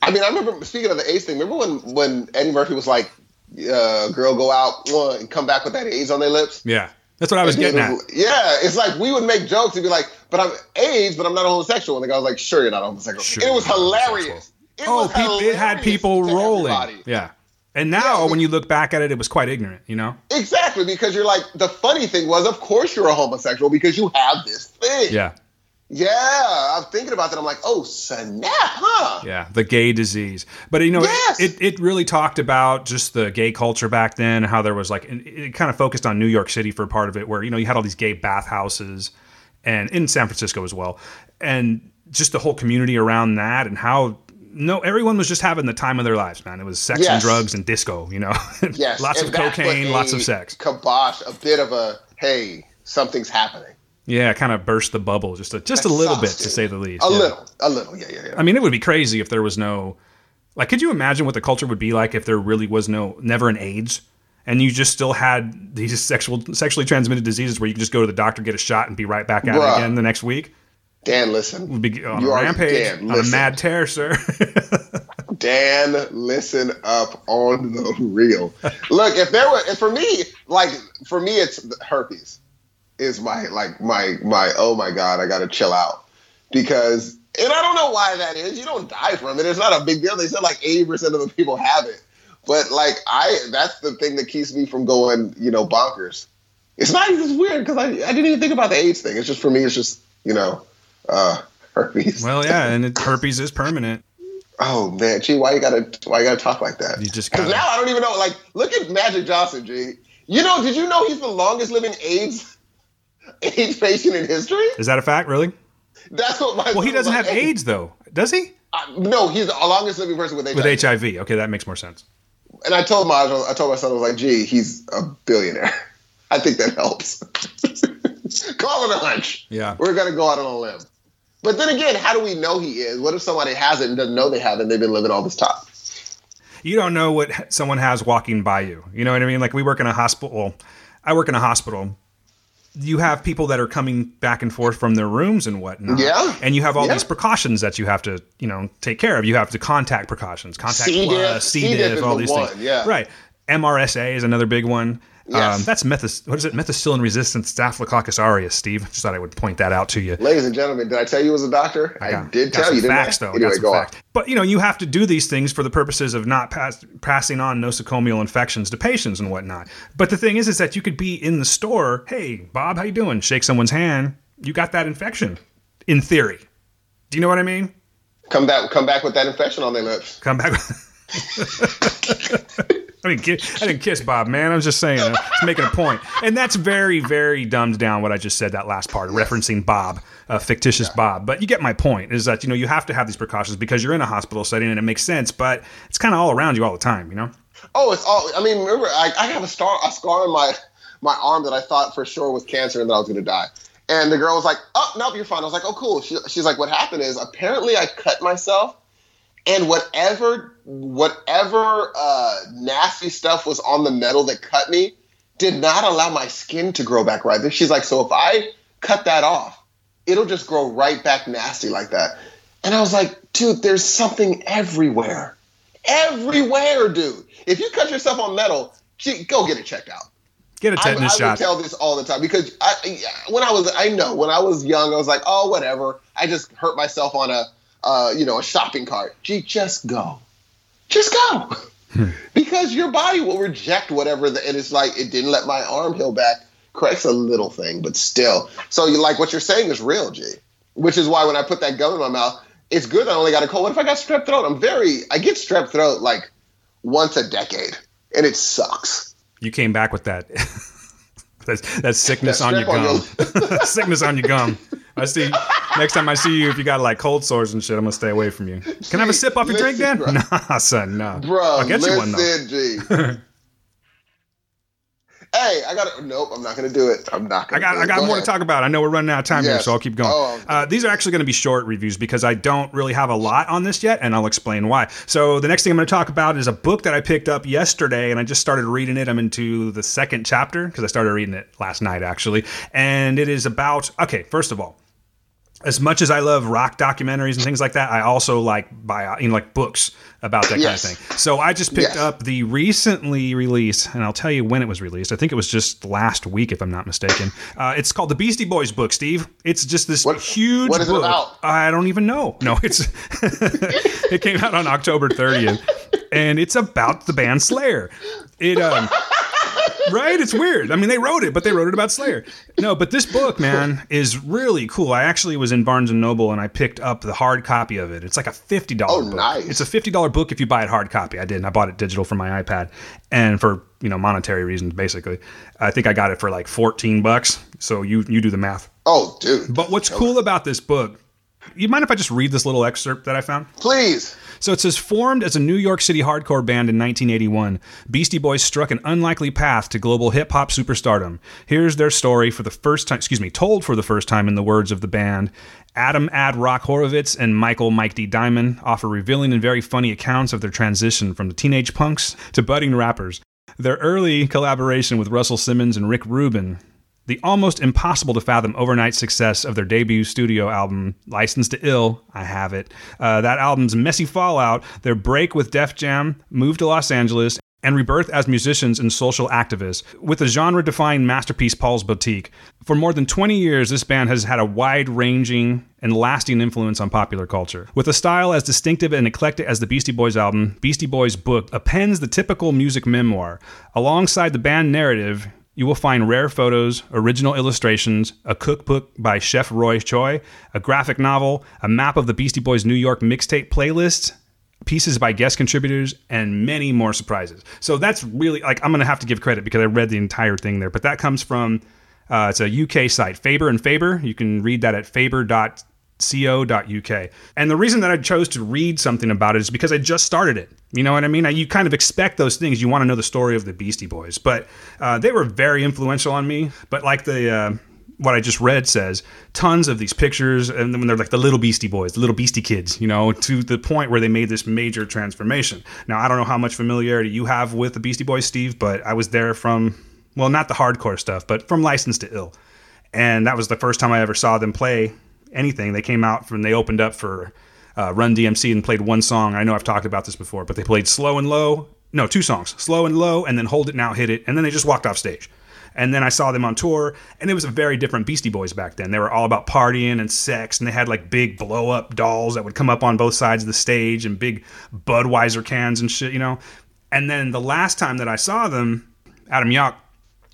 I mean, I remember speaking of the AIDS thing. Remember when when Eddie Murphy was like, uh, "Girl, go out uh, and come back with that AIDS on their lips." Yeah, that's what I was getting at. Yeah, it's like we would make jokes and be like, "But I'm AIDS, but I'm not a homosexual," and the guy was like, "Sure, you're not a homosexual." Sure it was hilarious. It Oh, was peop it had people rolling. everybody. Yeah, and now Yeah, when you look back at it, it was quite ignorant. You know? Exactly, because you're like the funny thing was, of course you're a homosexual because you have this thing. Yeah, yeah. I'm thinking about that. I'm like, oh snap, huh? yeah, the gay disease. But you know, Yes! it, it it really talked about just the gay culture back then, how there was like it, it kind of focused on New York City for part of it, where you know you had all these gay bathhouses, and in San Francisco as well, and just the whole community around that, and how. No, everyone was just having the time of their lives, man. It was sex and drugs and disco, you know. Yes, lots and of cocaine, lots of sex. Kibosh, a bit of a hey, something's happening. Yeah, kind of burst the bubble just a, just That a little sucks, bit to say the least. A yeah. little, a little, yeah, yeah, yeah. I mean, it would be crazy if there was no like could you imagine what the culture would be like if there really was no never an AIDS and you just still had these sexual sexually transmitted diseases where you can just go to the doctor, get a shot and be right back at it again the next week? Dan, listen. Would be on You a are- rampage, Dan, on a mad tear, sir. Dan, listen up on the real. Look, if there were, if for me, like for me, it's herpes is my like my my oh my god, I gotta chill out because and I don't know why that is. You don't die from it. It's not a big deal. They said like eighty percent of the people have it, but like I, that's the thing that keeps me from going, you know, bonkers. It's not even weird because I I didn't even think about the AIDS thing. It's just for me, it's just you know, uh, herpes. well, yeah, and it, herpes is permanent. Oh man, gee, why you gotta why you gotta talk like that? You just because now I don't even know. Like, look at Magic Johnson, G. You know, did you know he's the longest living AIDS AIDS patient in history? Is that a fact, really? That's what my Well, he doesn't have "Hey, AIDS though. Does he? uh, no, he's the longest living person with HIV. With HIV. Okay, that makes more sense. And I told my I told my son I was like, gee, he's a billionaire. I think that helps. Call it a hunch. Yeah. We're gonna go out on a limb. But then again, how do we know he is? What if somebody has it and doesn't know they have it and they've been living all this time? you don't know what someone has walking by you. You know what I mean? Like we work in a hospital. I work in a hospital. You have people that are coming back and forth from their rooms and whatnot. Yeah. And you have all Yeah. these precautions that you have to, you know, take care of. You have to contact precautions, contact C. diff. plus, C. C. diff diff, all these one, things. yeah. Right. MRSA is another big one. Yes. Um, that's methis- what is it? Methicillin resistant Staphylococcus aureus, Steve. Just thought I would point that out to you. Ladies and gentlemen, did I tell you it was a doctor? I, got- did got tell you, facts, I? Though. I Anyway, go facts. on. But you know, you have to do these things for the purposes of not pass, passing on nosocomial infections to patients and whatnot. But the thing is, is that you could be in the store. Hey, Bob, how you doing? Shake someone's hand. You got that infection, in theory. Do you know what I mean? Come back, come back with that infection on their lips. Come back. I didn't, kiss, I didn't kiss Bob, man. I was just saying, I was making a point. And that's very, very dumbed down what I just said, that last part, referencing Bob, uh, fictitious Bob. But you get my point, is that, you know, you have to have these precautions because you're in a hospital setting and it makes sense, but it's kind of all around you all the time, you know? Oh, it's all. I mean, remember, I, I have a star, a scar on my my arm that I thought for sure was cancer and that I was going to die. And the girl was like, "Oh, nope, you're fine." I was like, "Oh, cool." She, she's like, "What happened is apparently I cut myself, and whatever whatever uh, nasty stuff was on the metal that cut me did not allow my skin to grow back right." There. She's like, "So if I cut that off, it'll just grow right back nasty like that." And I was like, "Dude, there's something everywhere." everywhere, dude. If you cut yourself on metal, gee, go get it checked out. Get a I, tetanus shot. I would shot. tell this all the time because I, when I was, I know when I was young, I was like, oh, whatever. I just hurt myself on a, uh, you know, a shopping cart. Gee, just go, just go, Hmm. because your body will reject whatever. The, and it's like it didn't let my arm heal back. Corrects a little thing, but still. So you like what you're saying is real, G. Which is why when I put that gum in my mouth, it's good. I only got a cold. What if I got strep throat? I'm very. I get strep throat like once a decade, and it sucks. you came back with that. that's, that's sickness That on your on gum. sickness on your gum. I see. Next time I see you, if you got like cold sores and shit, I'm gonna stay away from you. Can I have a sip off your drink, Listen, Dan? bro. Nah, son, no. Bro, I'll get you one though. hey, I got to Nope, I'm not going to do it. I'm not I going got, I got more to talk about. I know we're running out of time here, so I'll keep going. Oh. Uh, these are actually going to be short reviews because I don't really have a lot on this yet, and I'll explain why. So the next thing I'm going to talk about is a book that I picked up yesterday, and I just started reading it. I'm into the second chapter because I started reading it last night, actually, and it is about. Okay, first of all, as much as I love rock documentaries and things like that, I also like buy you know like books about that Yes. kind of thing. So I just picked Yes. up the recently released, and I'll tell you when it was released. I think it was just last week, if I'm not mistaken. Uh, it's called the Beastie Boys book, Steve. It's just this What- huge what is it book. about? I don't even know. No, it's it came out on October 30th, and it's about the band Slayer. It um right? It's weird. I mean, they wrote it, but they wrote it about Slayer. No, but this book, man, is really cool. I actually was in Barnes and Noble and I picked up the hard copy of it. It's like a fifty dollar Oh, book. nice. It's a fifty dollar book if you buy it hard copy. I didn't. I bought it digital for my iPad, and for you know monetary reasons, basically. I think I got it for like fourteen bucks. So you you do the math. Oh, dude. But what's cool about this book? You mind if I just read this little excerpt that I found? Please. So it says, formed as a New York City hardcore band in 1981, Beastie Boys struck an unlikely path to global hip hop superstardom. Here's their story for the first time, excuse me, told for the first time in the words of the band. Adam Ad Rock Horowitz and Michael Mike D. Diamond offer revealing and very funny accounts of their transition from the teenage punks to budding rappers. Their early collaboration with Russell Simmons and Rick Rubin the almost impossible to fathom overnight success of their debut studio album, Licensed to Ill, I have it. Uh, that album's messy fallout, their break with Def Jam, move to Los Angeles, and rebirth as musicians and social activists, with the genre defining masterpiece Paul's Boutique. For more than 20 years, this band has had a wide ranging and lasting influence on popular culture. With a style as distinctive and eclectic as the Beastie Boys album, Beastie Boys book appends the typical music memoir. Alongside the band narrative, you will find rare photos, original illustrations, a cookbook by Chef Roy Choi, a graphic novel, a map of the Beastie Boys New York mixtape playlist, pieces by guest contributors, and many more surprises. So that's really like I'm gonna have to give credit because I read the entire thing there. But that comes from uh, it's a UK site, Faber and Faber. You can read that at faber.co.uk. And the reason that I chose to read something about it is because I just started it. You know what I mean? You kind of expect those things. You want to know the story of the Beastie Boys, but uh, they were very influential on me. But like the uh, what I just read says, tons of these pictures, and then when they're like the little Beastie Boys, the little Beastie Kids, you know, to the point where they made this major transformation. Now I don't know how much familiarity you have with the Beastie Boys, Steve, but I was there from well, not the hardcore stuff, but from License to Ill, and that was the first time I ever saw them play anything. They came out from they opened up for uh, Run DMC and played one song. I know I've talked about this before, but they played Slow and Low. No, two songs, Slow and Low, and then Hold It Now, Hit It, and then they just walked off stage. And then I saw them on tour, and it was a very different Beastie Boys back then. They were all about partying and sex, and they had like big blow up dolls that would come up on both sides of the stage and big Budweiser cans and shit, you know. And then the last time that I saw them, Adam Yauch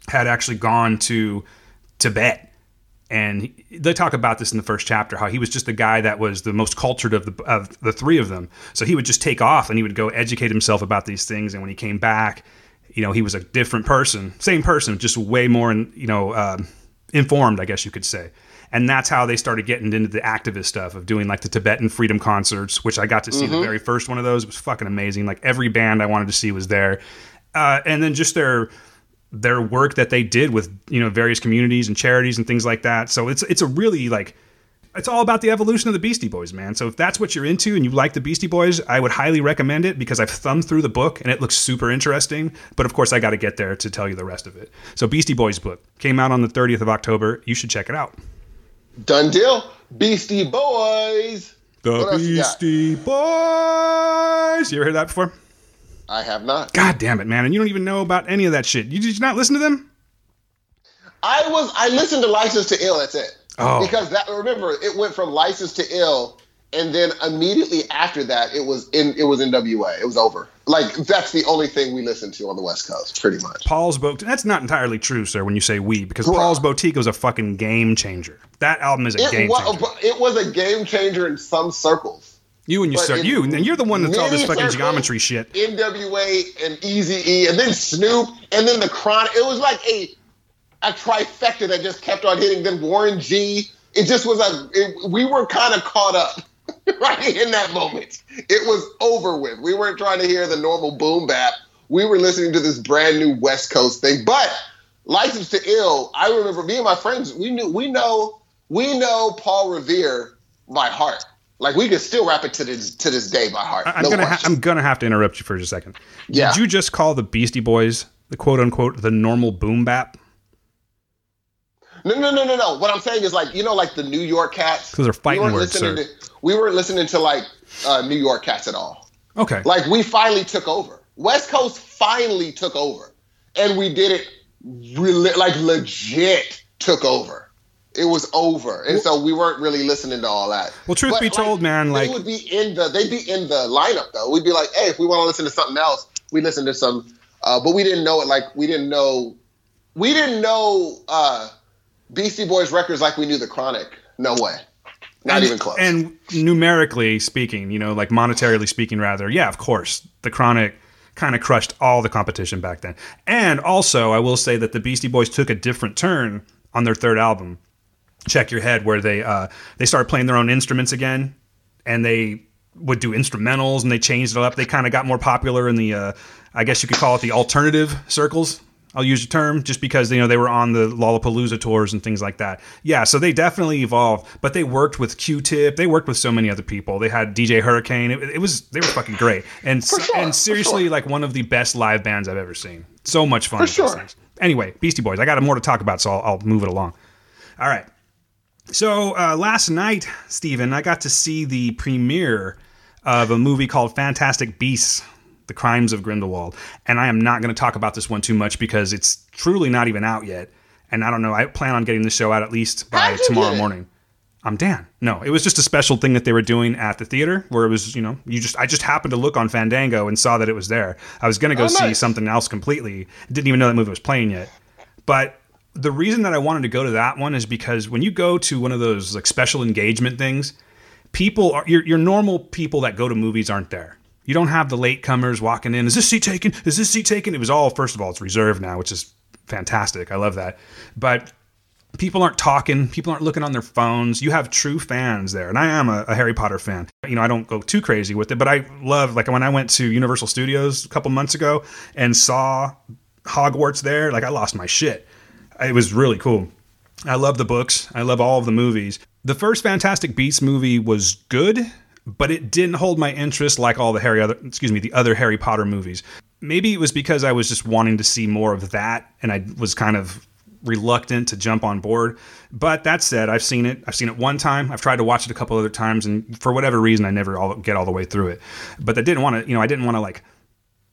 had actually gone to Tibet and he- they talk about this in the first chapter how he was just the guy that was the most cultured of the of the three of them. So he would just take off and he would go educate himself about these things. And when he came back you know he was a different person same person just way more you know um, informed i guess you could say. And that's how they started getting into the activist stuff of doing like the tibetan freedom concerts which i got to see the very first one of those. It was fucking amazing. Like every band i wanted to see was there. Uh, and then just their their work that they did with you know various communities and charities and things like that. So it's it's a really like it's all about the evolution of the Beastie Boys, man. So if that's what you're into and you like the Beastie Boys, I would highly recommend it because I've thumbed through the book and it looks super interesting. But of course, I got to get there to tell you the rest of it. So Beastie Boys book came out on the 30th of October. You should check it out. Done deal. Beastie Boys. The What else you got? Beastie Boys. You ever heard that before? I have not. God damn it, man! And you don't even know about any of that shit. You did you not listen to them? I was I listened to License to Ill. That's it. Oh. Because that remember it went from License to Ill, and then immediately after that it was in it was NWA. It was over. Like that's the only thing we listened to on the West Coast, pretty much. Paul's Boutique. That's not entirely true, sir. When you say we, because. Paul's Boutique was a fucking game changer. That album is a It game was, changer. it was a game changer in some circles. You and you, in You and you're the one that's all this fucking circles, geometry shit. NWA and Easy E, and then Snoop, and then the Chronic. It was like a a trifecta that just kept on hitting. Then Warren G. It just was a. It, we were kind of caught up right in that moment. It was over with. We weren't trying to hear the normal boom bap. We were listening to this brand new West Coast thing. But License to Ill, I remember me and my friends. We knew. We know. We know Paul Revere by heart. Like we could still rap it to this to this day by heart. I'm No gonna ha- I'm gonna have to interrupt you for just a second. Yeah. Did you just call the Beastie Boys the quote unquote the normal boom bap? No, no, no, no, no. What I'm saying is like you know, like the New York Cats. Because they're fighting we weren't words, listening sir. To, we weren't listening to like uh, New York cats at all. Okay. Like we finally took over. West Coast finally took over, and we did it really like legit took over. It was over, and so we weren't really listening to all that. Well, truth be told, man, like- they would be in the they'd be in the lineup though. We'd be like, hey, if we want to listen to something else, we listen to some. Uh, but we didn't know it like we didn't know we didn't know uh, Beastie Boys records like we knew the Chronic. No way, not and, even close. And numerically speaking, you know, like monetarily speaking, rather, yeah, of course, the Chronic kind of crushed all the competition back then. And also, I will say that the Beastie Boys took a different turn on their third album, Check Your Head, where they uh, they started playing their own instruments again, and they would do instrumentals, and they changed it up. They kind of got more popular in the, uh, I guess you could call it the alternative circles. I'll use the term just because you know they were on the Lollapalooza tours and things like that. Yeah, so they definitely evolved, but they worked with Q-Tip. They worked with so many other people. They had DJ Hurricane. It, it was they were fucking great, and For sure, and seriously, sure. like one of the best live bands I've ever seen. So much fun. For sure. Anyway, Beastie Boys. I got more to talk about, so I'll, I'll move it along. All right. So uh, last night, Stephen, I got to see the premiere of a movie called Fantastic Beasts: The Crimes of Grindelwald, and I am not going to talk about this one too much because it's truly not even out yet. And I don't know. I plan on getting the show out at least by tomorrow morning. I'm Dan. No, it was just a special thing that they were doing at the theater where it was, you know, you just I just happened to look on Fandango and saw that it was there. I was going to go Oh, see nice. something else completely. Didn't even know that movie was playing yet. But the reason that I wanted to go to that one is because when you go to one of those like special engagement things, people are your your normal people that go to movies aren't there. You don't have the latecomers walking in. Is this seat taken? Is this seat taken? It was all first of all, it's reserved now, which is fantastic. I love that. But people aren't talking people aren't looking on their phones you have true fans there and i am a, a harry potter fan you know i don't go too crazy with it but i love like when i went to universal studios a couple months ago and saw hogwarts there like i lost my shit it was really cool i love the books i love all of the movies the first fantastic beasts movie was good but it didn't hold my interest like all the harry other excuse me the other harry potter movies maybe it was because i was just wanting to see more of that and i was kind of reluctant to jump on board. But that said, I've seen it. I've seen it one time. I've tried to watch it a couple other times, and for whatever reason, I never all, get all the way through it. But I didn't want to, you know, I didn't want to like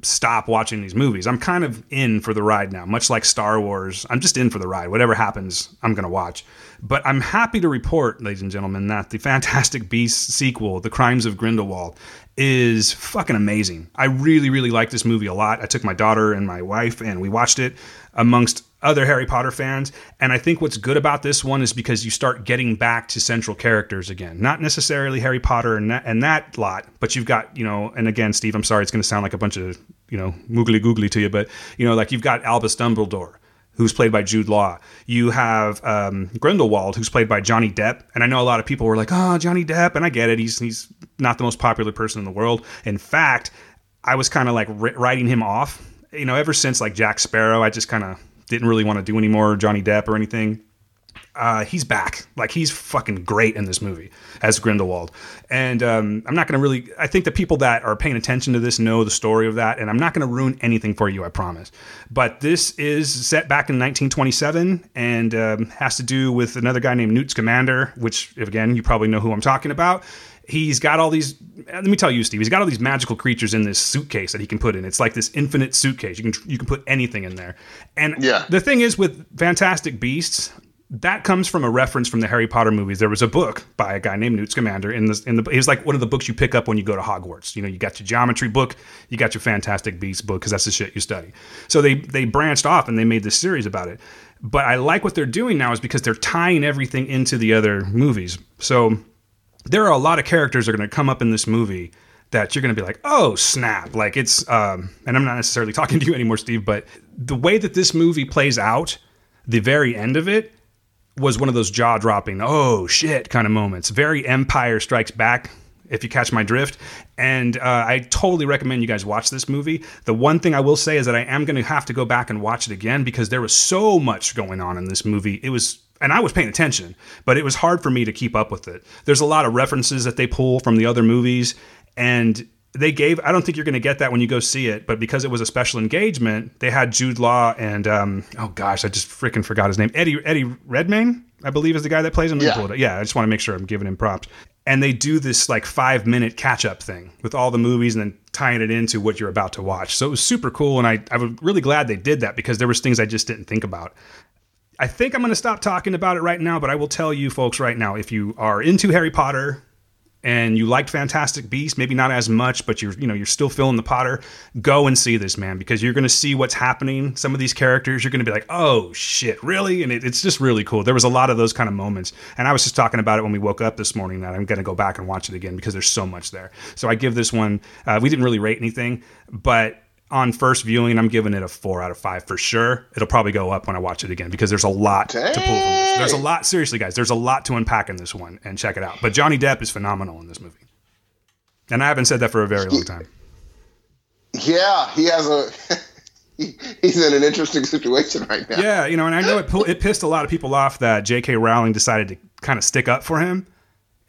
stop watching these movies. I'm kind of in for the ride now, much like Star Wars. I'm just in for the ride. Whatever happens, I'm going to watch. But I'm happy to report, ladies and gentlemen, that the Fantastic Beasts sequel, The Crimes of Grindelwald, is fucking amazing. I really, really like this movie a lot. I took my daughter and my wife and we watched it amongst other Harry Potter fans. And I think what's good about this one is because you start getting back to central characters again. Not necessarily Harry Potter and that, and that lot, but you've got, you know, and again, Steve, I'm sorry, it's going to sound like a bunch of, you know, moogly googly to you, but, you know, like you've got Albus Dumbledore. Who's played by Jude Law? You have um, Grindelwald, who's played by Johnny Depp, and I know a lot of people were like, "Oh, Johnny Depp," and I get it. He's he's not the most popular person in the world. In fact, I was kind of like writing him off. You know, ever since like Jack Sparrow, I just kind of didn't really want to do any more Johnny Depp or anything. Uh, he's back. Like he's fucking great in this movie as Grindelwald. And um, I'm not going to really. I think the people that are paying attention to this know the story of that, and I'm not going to ruin anything for you. I promise. But this is set back in 1927 and um, has to do with another guy named Newt Scamander, which again you probably know who I'm talking about. He's got all these uh, let me tell you steve he's got all these magical creatures in this suitcase that he can put in it's like this infinite suitcase you can you can put anything in there and Yeah. the thing is with fantastic beasts that comes from a reference from the Harry Potter movies. There was a book by a guy named Newt Scamander in the in the. It was like one of the books you pick up when you go to Hogwarts. You know, you got your geometry book, you got your Fantastic Beasts book because that's the shit you study. So they they branched off and they made this series about it. But I like what they're doing now is because they're tying everything into the other movies. So there are a lot of characters that are going to come up in this movie that you're going to be like, oh snap! Like it's, um, and I'm not necessarily talking to you anymore, Steve, but the way that this movie plays out, the very end of it was one of those jaw dropping, oh shit kind of moments. Very Empire Strikes Back, if you catch my drift. And uh, I totally recommend you guys watch this movie. The one thing I will say is that I am going to have to go back and watch it again because there was so much going on in this movie. It was. And I was paying attention, but it was hard for me to keep up with it. There's a lot of references that they pull from the other movies, and they gave i don't think you're going to get that when you go see it but because it was a special engagement they had jude law and um, oh gosh i just freaking forgot his name eddie eddie redmayne i believe is the guy that plays him Yeah. pull it up. yeah i just want to make sure i'm giving him props and they do this like five minute catch up thing with all the movies and then tying it into what you're about to watch so it was super cool and i, I was really glad they did that because there was things i just didn't think about I think I'm going to stop talking about it right now, but I will tell you folks right now if you are into Harry Potter and you liked Fantastic Beasts, maybe not as much, but you're you know you're still feeling the Potter, go and see this man because you're going to see what's happening. Some of these characters, you're going to be like, oh shit, really? And it, it's just really cool. There was a lot of those kind of moments, and I was just talking about it when we woke up this morning that I'm going to go back and watch it again because there's so much there. So I give this one. Uh, we didn't really rate anything, but on first viewing, I'm giving it a four out of five for sure. It'll probably go up when I watch it again because there's a lot to pull from this. There's a lot, seriously, guys. There's a lot to unpack in this one, and check it out. But Johnny Depp is phenomenal in this movie, and I haven't said that for a very long time. Yeah, he has a. he, he's in an interesting situation right now. Yeah, you know, and I know it it pissed a lot of people off that J.K. Rowling decided to kind of stick up for him,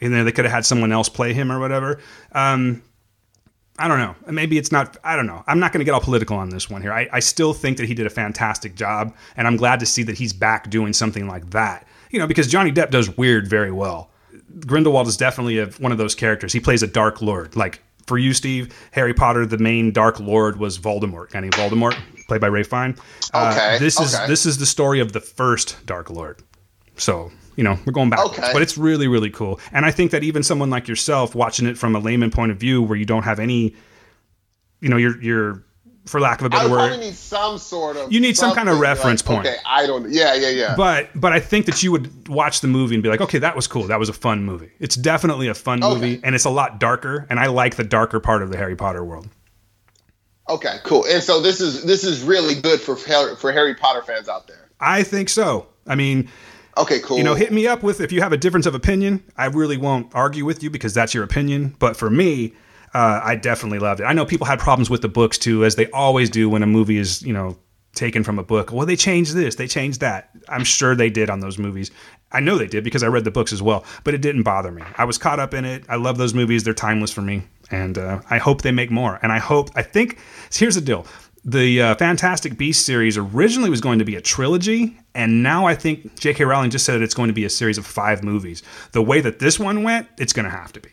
and then they could have had someone else play him or whatever. Um, I don't know. Maybe it's not. I don't know. I'm not going to get all political on this one here. I, I still think that he did a fantastic job, and I'm glad to see that he's back doing something like that. You know, because Johnny Depp does weird very well. Grindelwald is definitely a, one of those characters. He plays a Dark Lord. Like for you, Steve, Harry Potter, the main Dark Lord was Voldemort, guy named Voldemort, played by Ralph Fiennes. Uh, Okay, this is okay. this is the story of the first Dark Lord. So you know we're going backwards, Okay. but it's really really cool. And I think that even someone like yourself watching it from a layman point of view, where you don't have any, you know, you're you're for lack of a better word, need some sort of. You need some kind of reference like, point. Okay, I don't. Yeah, yeah, yeah. but but I think that you would watch the movie and be like, okay, that was cool. That was a fun movie. It's definitely a fun Okay. movie, and it's a lot darker. And I like the darker part of the Harry Potter world. okay, cool. And so this is this is really good for for Harry Potter fans out there. I think so. I mean, Okay, cool. you know, hit me up with if you have a difference of opinion. I really won't argue with you because that's your opinion. But for me, uh, I definitely loved it. I know people had problems with the books too, as they always do when a movie is, you know, taken from a book. Well, they changed this, they changed that. I'm sure they did on those movies. I know they did because I read the books as well, but it didn't bother me. I was caught up in it. I love those movies. They're timeless for me. And uh, I hope they make more. And I hope, I think, here's the deal. The uh, Fantastic Beasts series originally was going to be a trilogy, and now I think J.K. Rowling just said it's going to be a series of five movies. The way that this one went, it's going to have to be.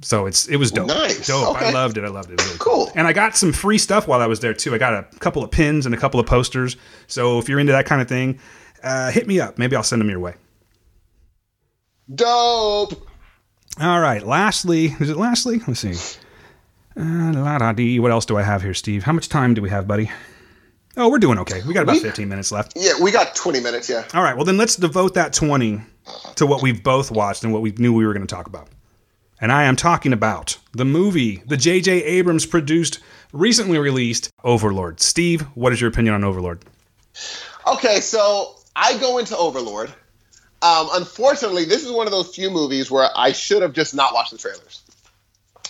So it's it was dope. Nice. Dope. I loved it. I loved it. It really Cool. And I got some free stuff while I was there too. I got a couple of pins and a couple of posters. So if you're into that kind of thing, uh, hit me up. Maybe I'll send them your way. Dope. All right. Lastly, is it lastly? Let's see. Uh, la da dee. What else do I have here, Steve? How much time do we have, buddy? Oh, we're doing okay. We got about We- 15 minutes left. Yeah, we got 20 minutes. Yeah. All right. Well, then let's devote that 20 to what we've both watched and what we knew we were going to talk about. And I am talking about the movie, the J.J. Abrams produced, recently released Overlord. Steve, what is your opinion on Overlord? Okay, so I go into Overlord. Um, unfortunately, this is one of those few movies where I should have just not watched the trailers.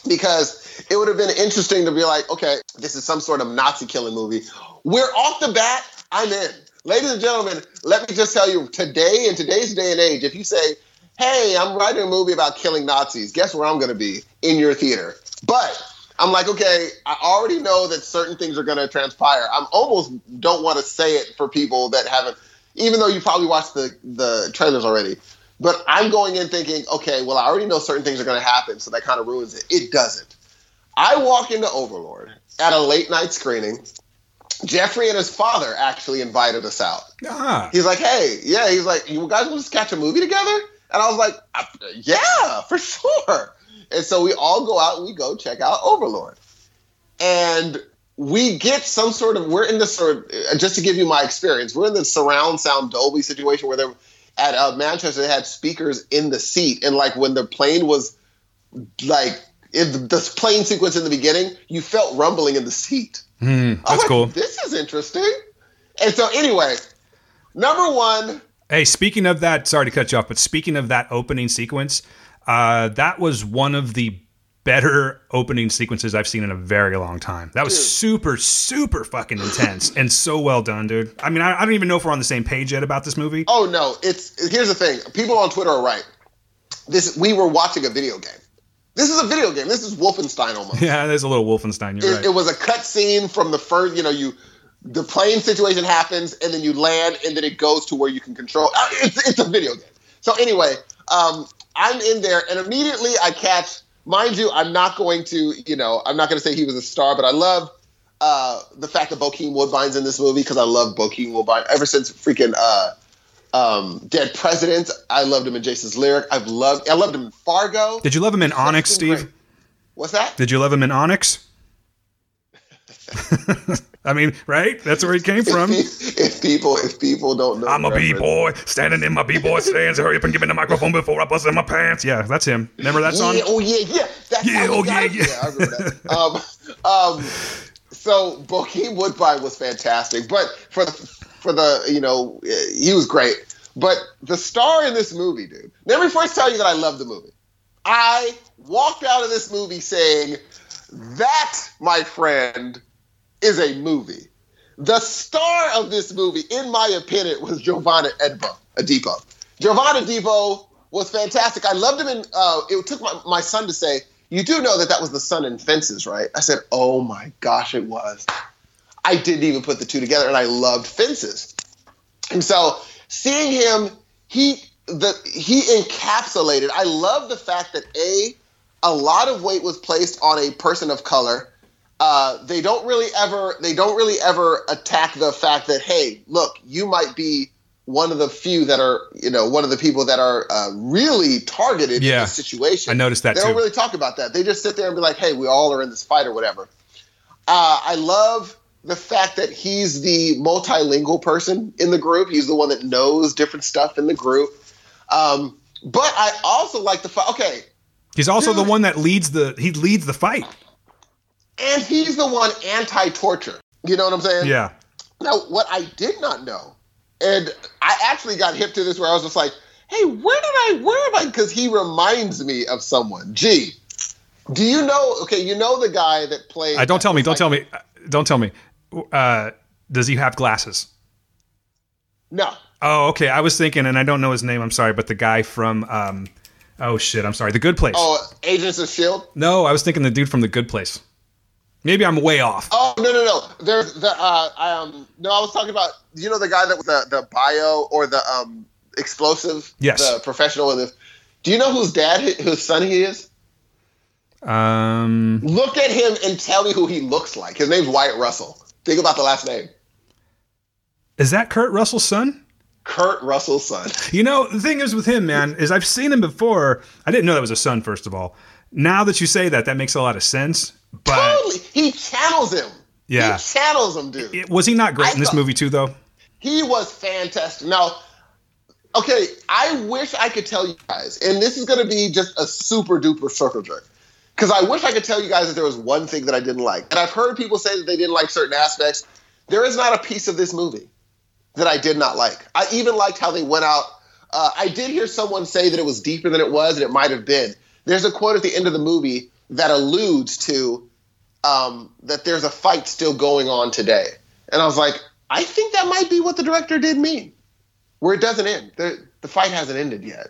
Because it would have been interesting to be like, okay, this is some sort of Nazi killing movie. We're off the bat, I'm in. Ladies and gentlemen, let me just tell you today, in today's day and age, if you say, hey, I'm writing a movie about killing Nazis, guess where I'm going to be? In your theater. But I'm like, okay, I already know that certain things are going to transpire. I'm almost don't want to say it for people that haven't, even though you probably watched the, the trailers already. But I'm going in thinking, okay, well, I already know certain things are going to happen, so that kind of ruins it. It doesn't. I walk into Overlord at a late night screening. Jeffrey and his father actually invited us out. Ah, He's like, hey, yeah. He's like, you guys want to catch a movie together? And I was like, "Uh, yeah, for sure. And so we all go out and we go check out Overlord. And we get some sort of, we're in the sort of, uh, just to give you my experience, we're in the surround sound Dolby situation where they're at uh, Manchester, they had speakers in the seat. And like when the plane was like, in the, plane sequence in the beginning, you felt rumbling in the seat. was that's like, cool. This is interesting. And so, anyway, number one, Hey, speaking of that, sorry to cut you off, but speaking of that opening sequence, uh, that was one of the better opening sequences I've seen in a very long time. That was Dude. super, super fucking intense and so well done, dude. I mean, I, I don't even know if we're on the same page yet about this movie. oh no, it's here's the thing. People on Twitter are right. This we were watching a video game. This is a video game. This is Wolfenstein almost. Yeah, there's a little Wolfenstein. You're it, right. it was a cutscene from the first. You know, you the plane situation happens, and then you land, and then it goes to where you can control. uh, It's it's a video game. So anyway, um, I'm in there, and immediately I catch. Mind you, I'm not going to. You know, I'm not going to say he was a star, but I love uh, the fact that Bokeem Woodbine's in this movie because I love Bokeem Woodbine ever since freaking uh, um, Dead Presidents. I loved him in Jason's Lyric. I've loved. I loved him in Fargo. Did you love him in Onyx, Steve? great. What's that? Did you love him in Onyx? I mean, right? That's where he came from. If, if people if people don't know, I'm a b boy standing in my b boy stands. Hurry up and give me the microphone before I bust in my pants. Yeah, that's him. Remember that song? Yeah, oh yeah, yeah. That's Yeah, oh, got yeah, yeah. I remember that. um, um, so Bokeem Woodbine was fantastic, but for the for the you know he was great. But the star in this movie, dude. Let me first tell you that I love the movie. I walked out of this movie saying, "That, my friend, is a movie." The star of this movie, in my opinion, was Jovan Edbo, Adepo. Jovan Adepo was fantastic. I loved him in. Uh, it took my, my son to say, "You do know that that was the son in Fences, right?" I said, "Oh my gosh, it was." I didn't even put the two together, and I loved Fences. And so seeing him, he the he encapsulated. I love the fact that a a lot of weight was placed on a person of color. Uh, they don't really ever they don't really ever attack the fact that hey, look, you might be one of the few that are you know one of the people that are uh, really targeted in Yeah. this situation. I noticed that they too. don't really talk about that. They just sit there and be like, hey, we all are in this fight or whatever. Uh, I love the fact that he's the multilingual person in the group. He's the one that knows different stuff in the group. Um, but I also like the fact, okay, He's also the one that leads the he leads the fight. And he's the one anti-torture. You know what I'm saying? Yeah. Now, what I did not know, and I actually got hip to this where I was just like, hey, where did I, where am I? Because he reminds me of someone. Gee, do you know, okay, you know the guy that played. Uh, don't tell me. Don't tell me. uh, Don't tell me. Uh, does he have glasses? No. Oh, okay. I was thinking, and I don't know his name. I'm sorry, but the guy from um, oh shit, I'm sorry, The Good Place. Oh, Agents of S.H.I.E.L.D.? No, I was thinking the dude from The Good Place. Maybe I'm way off. Oh no no no! There's the uh, um no I was talking about you know the guy that was the the bio or the um explosive Yes. the professional in this. Do you know whose dad whose son he is? Um, Look at him and tell me who he looks like. His name's Wyatt Russell. Think about the last name. is that Kurt Russell's son? Kurt Russell's son. You know, the thing is with him, man, is I've seen him before. I didn't know that was a son. First of all, now that you say that, that makes a lot of sense. But Totally. He channels him. Yeah. He channels him, dude. it, was he not great I in this movie too, though? He was fantastic. Now, okay, I wish I could tell you guys, and this is going to be just a super duper circle jerk, because I wish I could tell you guys that there was one thing that I didn't like. And I've heard people say that they didn't like certain aspects. There is not a piece of this movie that I did not like. I even liked how they went out. Uh, I did hear someone say that it was deeper than it was, and it might have been. There's a quote at the end of the movie that alludes to um, that there's a fight still going on today. And I was like, I think that might be what the director did mean, where it doesn't end. The, the fight hasn't ended yet.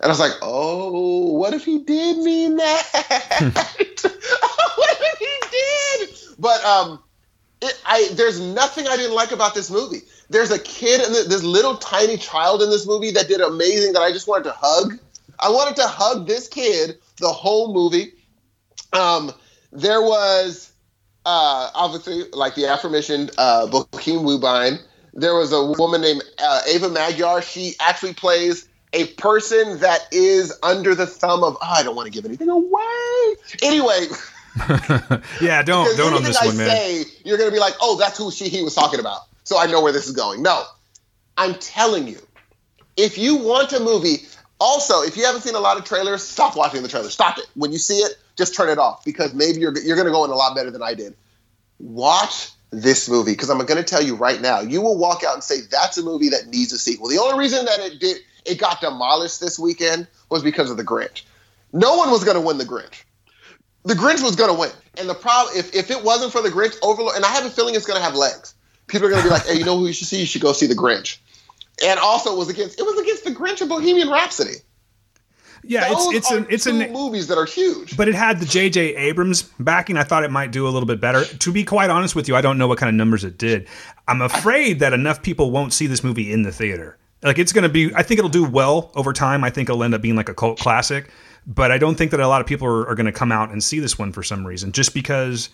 And I was like, oh, what if he did mean that? what if he did? But um, it, I there's nothing I didn't like about this movie. There's a kid and this little tiny child in this movie that did amazing that I just wanted to hug. I wanted to hug this kid the whole movie. Um, there was uh, obviously like the aforementioned uh, Bokeem Woodbine. There was a woman named uh, Ava Magyar. She actually plays a person that is under the thumb of. Oh, I don't want to give anything away. Anyway, yeah, don't don't on this I one, man. say, you're gonna be like, oh, that's who she he was talking about. So I know where this is going. No, I'm telling you, if you want a movie, also if you haven't seen a lot of trailers, stop watching the trailer. Stop it. When you see it, just turn it off because maybe you're you're gonna go in a lot better than I did. Watch this movie because I'm going to tell you right now, you will walk out and say that's a movie that needs a sequel. The only reason that it did it got demolished this weekend was because of the Grinch. No one was going to win the Grinch. The Grinch was going to win, and the problem if if it wasn't for the Grinch, Overlord, and I have a feeling it's going to have legs. People are going to be like, "Hey, you know who you should see? You should go see the Grinch." And also, it was against it was against the Grinch and Bohemian Rhapsody. Yeah, it's Those it's are an it's two a movies that are huge. but it had the J.J. Abrams backing. I thought it might do a little bit better. To be quite honest with you, I don't know what kind of numbers it did. I'm afraid that enough people won't see this movie in the theater. Like it's going to be. I think it'll do well over time. I think it'll end up being like a cult classic. But I don't think that a lot of people are, are going to come out and see this one for some reason, just because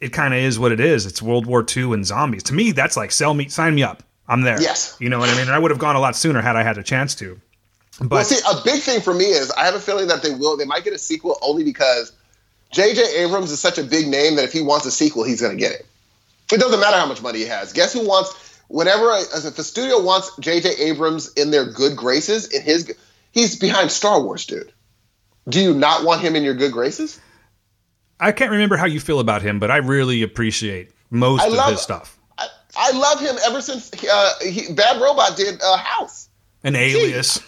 it kind of is what it is. It's World War II and zombies. To me, that's like sell me, sign me up. I'm there. Yes. You know what I mean? And I would have gone a lot sooner had I had a chance to. But well, see, a big thing for me is I have a feeling that they will. They might get a sequel only because J.J. Abrams is such a big name that if he wants a sequel, he's going to get it. It doesn't matter how much money he has. Guess who wants? Whenever as if the studio wants J.J. Abrams in their good graces, in his he's behind Star Wars, dude. Do you not want him in your good graces? I can't remember how you feel about him, but I really appreciate most I of love- his stuff. I, I love him ever since uh, he, Bad Robot did uh, House. An alias.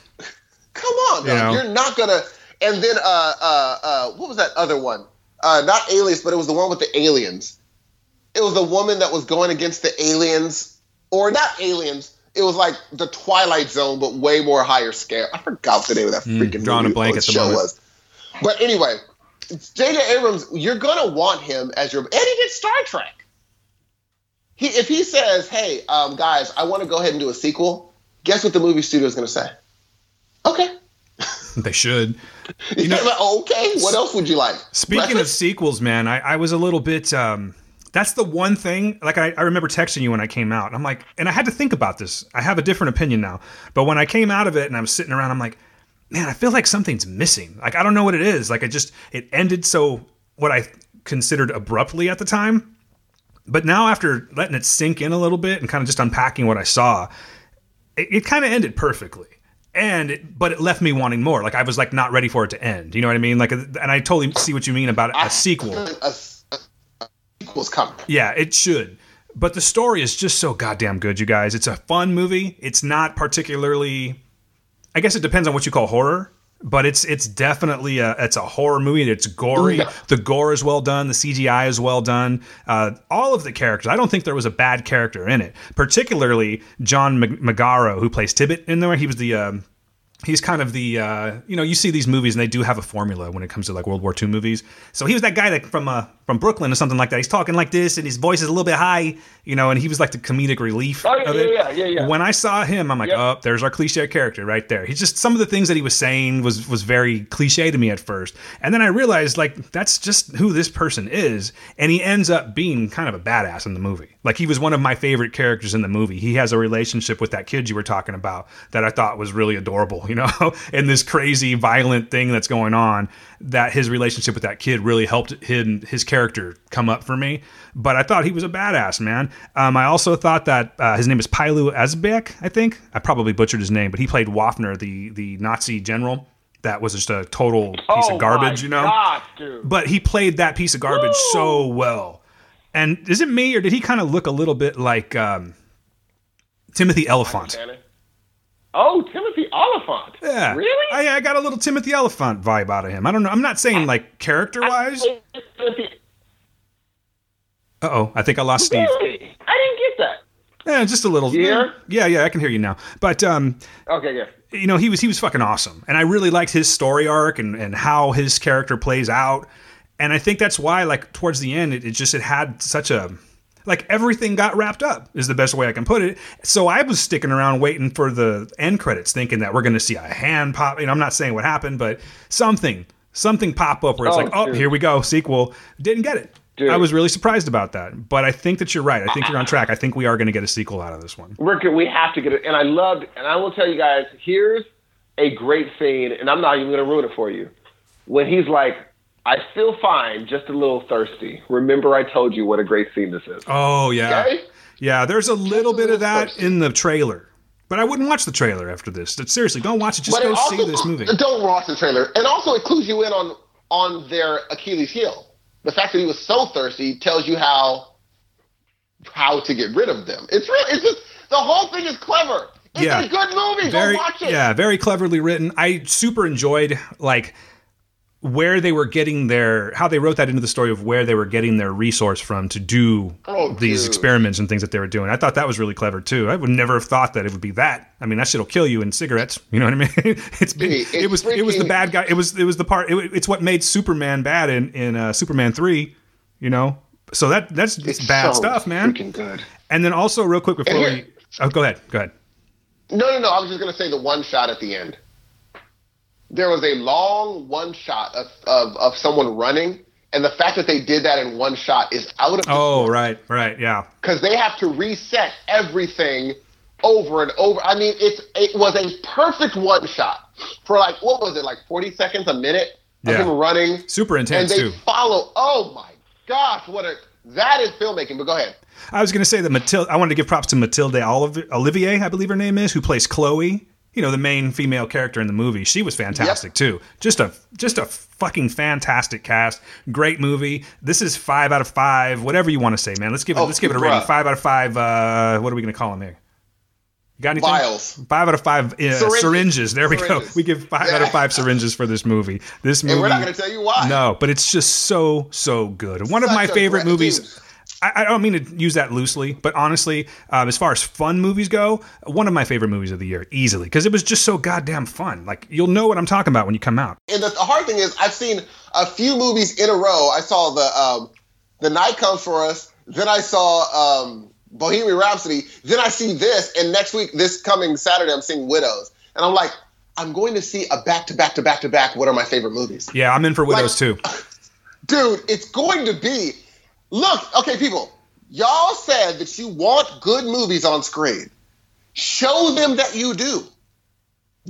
Come on, You. You're not gonna. And then, uh, uh, uh, what was that other one? Uh, not Alias, but it was the one with the aliens. It was the woman that was going against the aliens, or not aliens. It was like the Twilight Zone, but way more higher scale. I forgot what the name of that freaking Hmm, drawing a movie blank at the show moment. was. But anyway, J.J. Abrams, you're gonna want him as your, and he did Star Trek. He, if he says, "Hey, um, guys, I want to go ahead and do a sequel," guess what the movie studio is gonna say? Okay. They should. You know- okay. What else would you like? Speaking of sequels, man, I, I was a little bit. Um, that's the one thing. Like I, I remember texting you when I came out. And I'm like, and I had to think about this. I have a different opinion now. But when I came out of it and I was sitting around, I'm like, man, I feel like something's missing. Like I don't know what it is. Like it just it ended so what I considered abruptly at the time. But now after letting it sink in a little bit and kind of just unpacking what I saw, it, it kind of ended perfectly. And it, but it left me wanting more. Like I was like not ready for it to end. You know what I mean? Like, and I totally see what you mean about a sequel. A, a, a sequel's coming. Yeah, it should. But the story is just so goddamn good, you guys. It's a fun movie. It's not particularly I guess it depends on what you call horror, but it's it's definitely a it's a horror movie. It's gory. Yeah. The gore is well done. The CGI is well done. Uh, all of the characters. I don't think there was a bad character in it. Particularly John Mag- Magaro, who plays Tibbet in there. He was the um, he's kind of the uh, you know you see these movies and they do have a formula when it comes to like World War II movies. So he was that guy that from uh, from Brooklyn or something like that. He's talking like this and his voice is a little bit high, you know, and he was like the comedic relief Oh, yeah, of it. yeah, yeah, yeah. When I saw him, I'm like, Yep. oh, there's our cliche character right there. He's just some of the things that he was saying was was very cliche to me at first, and then I realized like that's just who this person is, and he ends up being kind of a badass in the movie. Like he was one of my favorite characters in the movie. He has a relationship with that kid you were talking about that I thought was really adorable, you know, and this crazy violent thing that's going on. That his relationship with that kid really helped him his character come up for me. But I thought he was a badass man. Um, I also thought that uh, his name is Pilu Ezbek. I think I probably butchered his name, but he played Wafner, the the Nazi general. That was just a total piece oh of garbage, you know God, but he played that piece of garbage Woo! so well. And is it me or did he kind of look a little bit like um, Timothy Olyphant? Oh, Timothy Olyphant. Yeah, Really? I, I got a little Timothy Olyphant vibe out of him. I don't know. I'm not saying like character wise. Uh oh, I think I lost Steve. Really? I didn't get that. Yeah, just a little. Hear? Yeah, yeah, I can hear you now. But um, Okay, yeah. you know, he was he was fucking awesome, and I really liked his story arc and and how his character plays out. And I think that's why, like towards the end, it, it just it had such a like everything got wrapped up is the best way I can put it. So I was sticking around waiting for the end credits, thinking that we're going to see a hand pop. You know, I'm not saying what happened, but something, something pop up where it's Oh, like, oh, dude. here we go, sequel. Didn't get it. Dude. I was really surprised about that, but I think that you're right. I think you're on track. I think we are going to get a sequel out of this one. We're good. We have to get it. And I loved, and I will tell you guys, here's a great scene, and I'm not even going to ruin it for you. When he's like, I feel fine, just a little thirsty. Remember, I told you what a great scene this is. Oh yeah, Okay? yeah. There's a little a bit of little that thirsty. in the trailer, but I wouldn't watch the trailer after this. Seriously, don't watch it. Just But go it also, see this movie. Don't watch the trailer. And also, it clues you in on on their Achilles heel. The fact that he was so thirsty tells you how how to get rid of them. It's real. It's just the whole thing is clever. It's Yeah. a good movie. very go watch it. yeah very cleverly written i super enjoyed like where they were getting their how they wrote that into the story of where they were getting their resource from to do Oh, these dude. experiments and things that they were doing. I thought that was really clever too. I would never have thought that it would be that. I mean that shit'll kill you in cigarettes. You know what i mean? It's been Dude, it was it's it was the bad guy. It was it was the part it, it's what made superman bad in in uh, superman 3 you know? So that that's It's bad so stuff man. Freaking good. and then also real quick before And we oh go ahead. Go ahead. No, no, no. I was just gonna say the one shot at the end. There was a long one shot of, of, of someone running, and the fact that they did that in one shot is out of oh right right yeah because they have to reset everything over and over. I mean, it's it was a perfect one shot for like what was it like forty seconds a minute of Yeah. him running, super intense and they too follow. Oh my gosh, what a that is filmmaking. But go ahead. I was going to say that Matilda. I wanted to give props to matilda Oliv- Ollivier, I believe her name is, who plays Chloe. You know, the main female character in the movie. She was fantastic too. Just a just a fucking fantastic cast. Great movie. This is five out of five. Whatever you want to say, man. Let's give it. Oh, let's give it a rating. bruh. Five out of five. Uh, what are we going to call them here? You got anything? Vials. Five out of five uh, syringes. Syringes. There we go. We give five out of five syringes for this movie. This movie. And we're not going to tell you why. No, but it's just so so good. One of my favorite movies. I, I don't mean to use that loosely, but honestly, um, as far as fun movies go, one of my favorite movies of the year, easily, because it was just so goddamn fun. Like you'll know what I'm talking about when you come out. And the, the hard thing is, I've seen a few movies in a row. I saw the um, the Night Comes for Us. Then I saw um, Bohemian Rhapsody. Then I see this, and next week, this coming Saturday, I'm seeing Widows. And I'm like, I'm going to see a back to back to back to back. What are my favorite movies? Yeah, I'm in for Widows too. Dude, it's going to be. Look, okay, people, y'all said that you want good movies on screen. Show them that you do.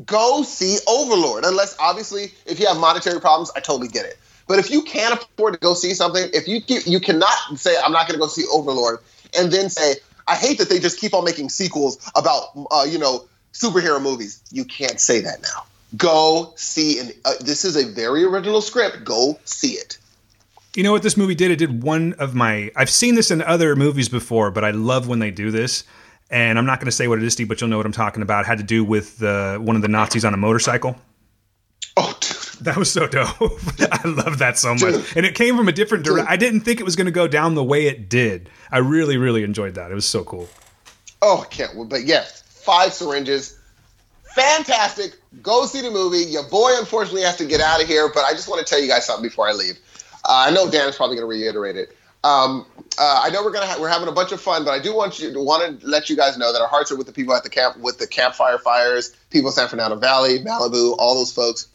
Go see Overlord. Unless, obviously, if you have monetary problems, I totally get it. But if you can't afford to go see something, if you you cannot say, I'm not going to go see Overlord, and then say, I hate that they just keep on making sequels about, uh, you know, superhero movies. You can't say that now. Go see, and uh, this is a very original script. Go see it. You know what this movie did? It did one of my. I've seen this in other movies before, but I love when they do this. And I'm not going to say what it is, Steve, but you'll know what I'm talking about. It had to do with uh, one of the Nazis on a motorcycle. Oh, dude. That was so dope. I love that so much. Dude. And it came from a different direction. I didn't think it was going to go down the way it did. I really, really enjoyed that. It was so cool. Oh, I can't. wait. But yes, five syringes. Fantastic. Go see the movie. Your boy unfortunately has to get out of here, but I just want to tell you guys something before I leave. Uh, I know Dan is probably going to reiterate it. Um, uh, I know we're gonna ha- we're having a bunch of fun, but I do want you to want to let you guys know that our hearts are with the people at the camp, with the campfire fires, people in San Fernando Valley, Malibu, all those folks.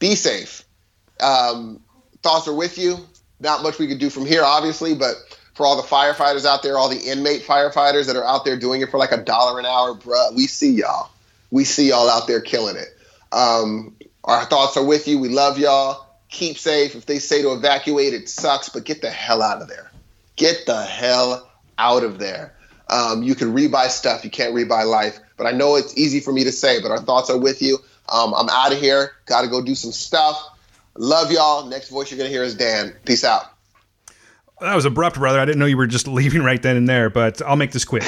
Be safe. Um, thoughts are with you. Not much we could do from here, obviously, but for all the firefighters out there, all the inmate firefighters that are out there doing it for like a dollar an hour, bruh, we see y'all. We see y'all out there killing it. Um, our thoughts are with you. We love y'all. Keep safe. If they say to evacuate, it sucks, but get the hell out of there. Get the hell out of there. Um, you can rebuy stuff. You can't rebuy life. But I know it's easy for me to say, but our thoughts are with you. Um, I'm out of here. Got to go do some stuff. Love y'all. Next voice you're going to hear is Dan. Peace out. That was abrupt, brother. I didn't know you were just leaving right then and there, but I'll make this quick.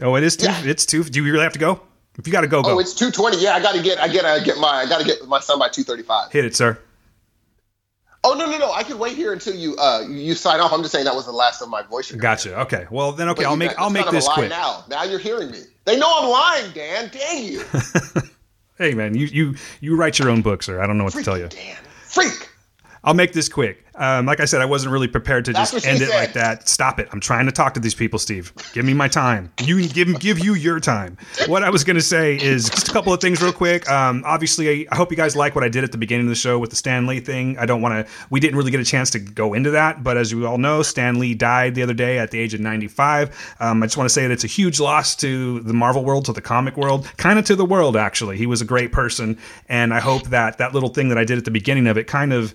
Oh, it is two. Yeah. It's two. Do you really have to go? If you got to go, go. Oh, it's 220. Yeah, I got to get I get I get my I got to get my son by 235. Hit it, sir. Oh, no, no, no. I can wait here until you uh you sign off. I'm just saying that was the last of my voice. Gotcha. Okay. Well, then, okay. But I'll make. got- I'll make kind of a this quick. Now, now you're hearing me. They know I'm lying, Dan. Dang you, Hey, man, you you you write your own book, sir. I don't know what to tell you. Dan. Freak. I'll make this quick. Um, like I said, I wasn't really prepared to That's just end it said. like that. Stop it! I'm trying to talk to these people, Steve. Give me my time. You give give you your time. What I was going to say is just a couple of things real quick. Um, obviously, I hope you guys like what I did at the beginning of the show with the Stan Lee thing. I don't want to. We didn't really get a chance to go into that, but as you all know, Stan Lee died the other day at the age of 95. Um, I just want to say that it's a huge loss to the Marvel world, to the comic world, kind of to the world. Actually, he was a great person, and I hope that that little thing that I did at the beginning of it kind of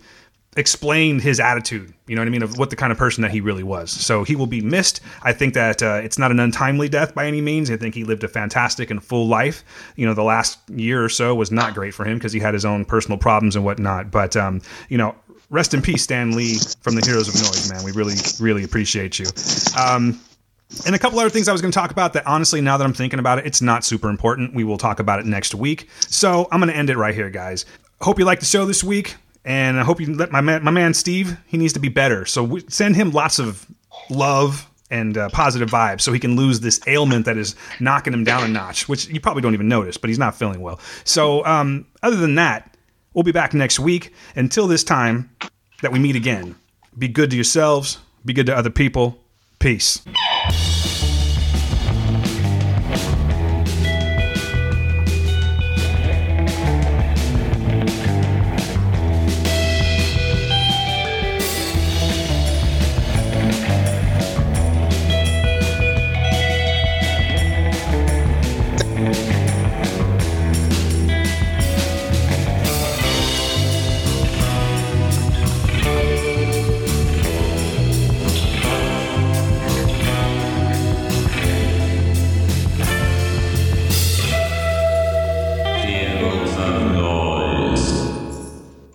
explained his attitude, you know what I mean, of what the kind of person that he really was. So he will be missed. I think that uh, it's not an untimely death by any means. I think he lived a fantastic and full life. You know, the last year or so was not great for him because he had his own personal problems and whatnot. But, um, you know, rest in peace, Stan Lee from the Heroes of Noise, man. We really, really appreciate you. Um, and a couple other things I was going to talk about that honestly, now that I'm thinking about it, it's not super important. We will talk about it next week. So I'm going to end it right here, guys. Hope you liked the show this week. And I hope you let my man, my man Steve, he needs to be better. So we, send him lots of love and uh, positive vibes so he can lose this ailment that is knocking him down a notch, which you probably don't even notice, but he's not feeling well. So, um, other than that, we'll be back next week. Until this time that we meet again, be good to yourselves, be good to other people. Peace.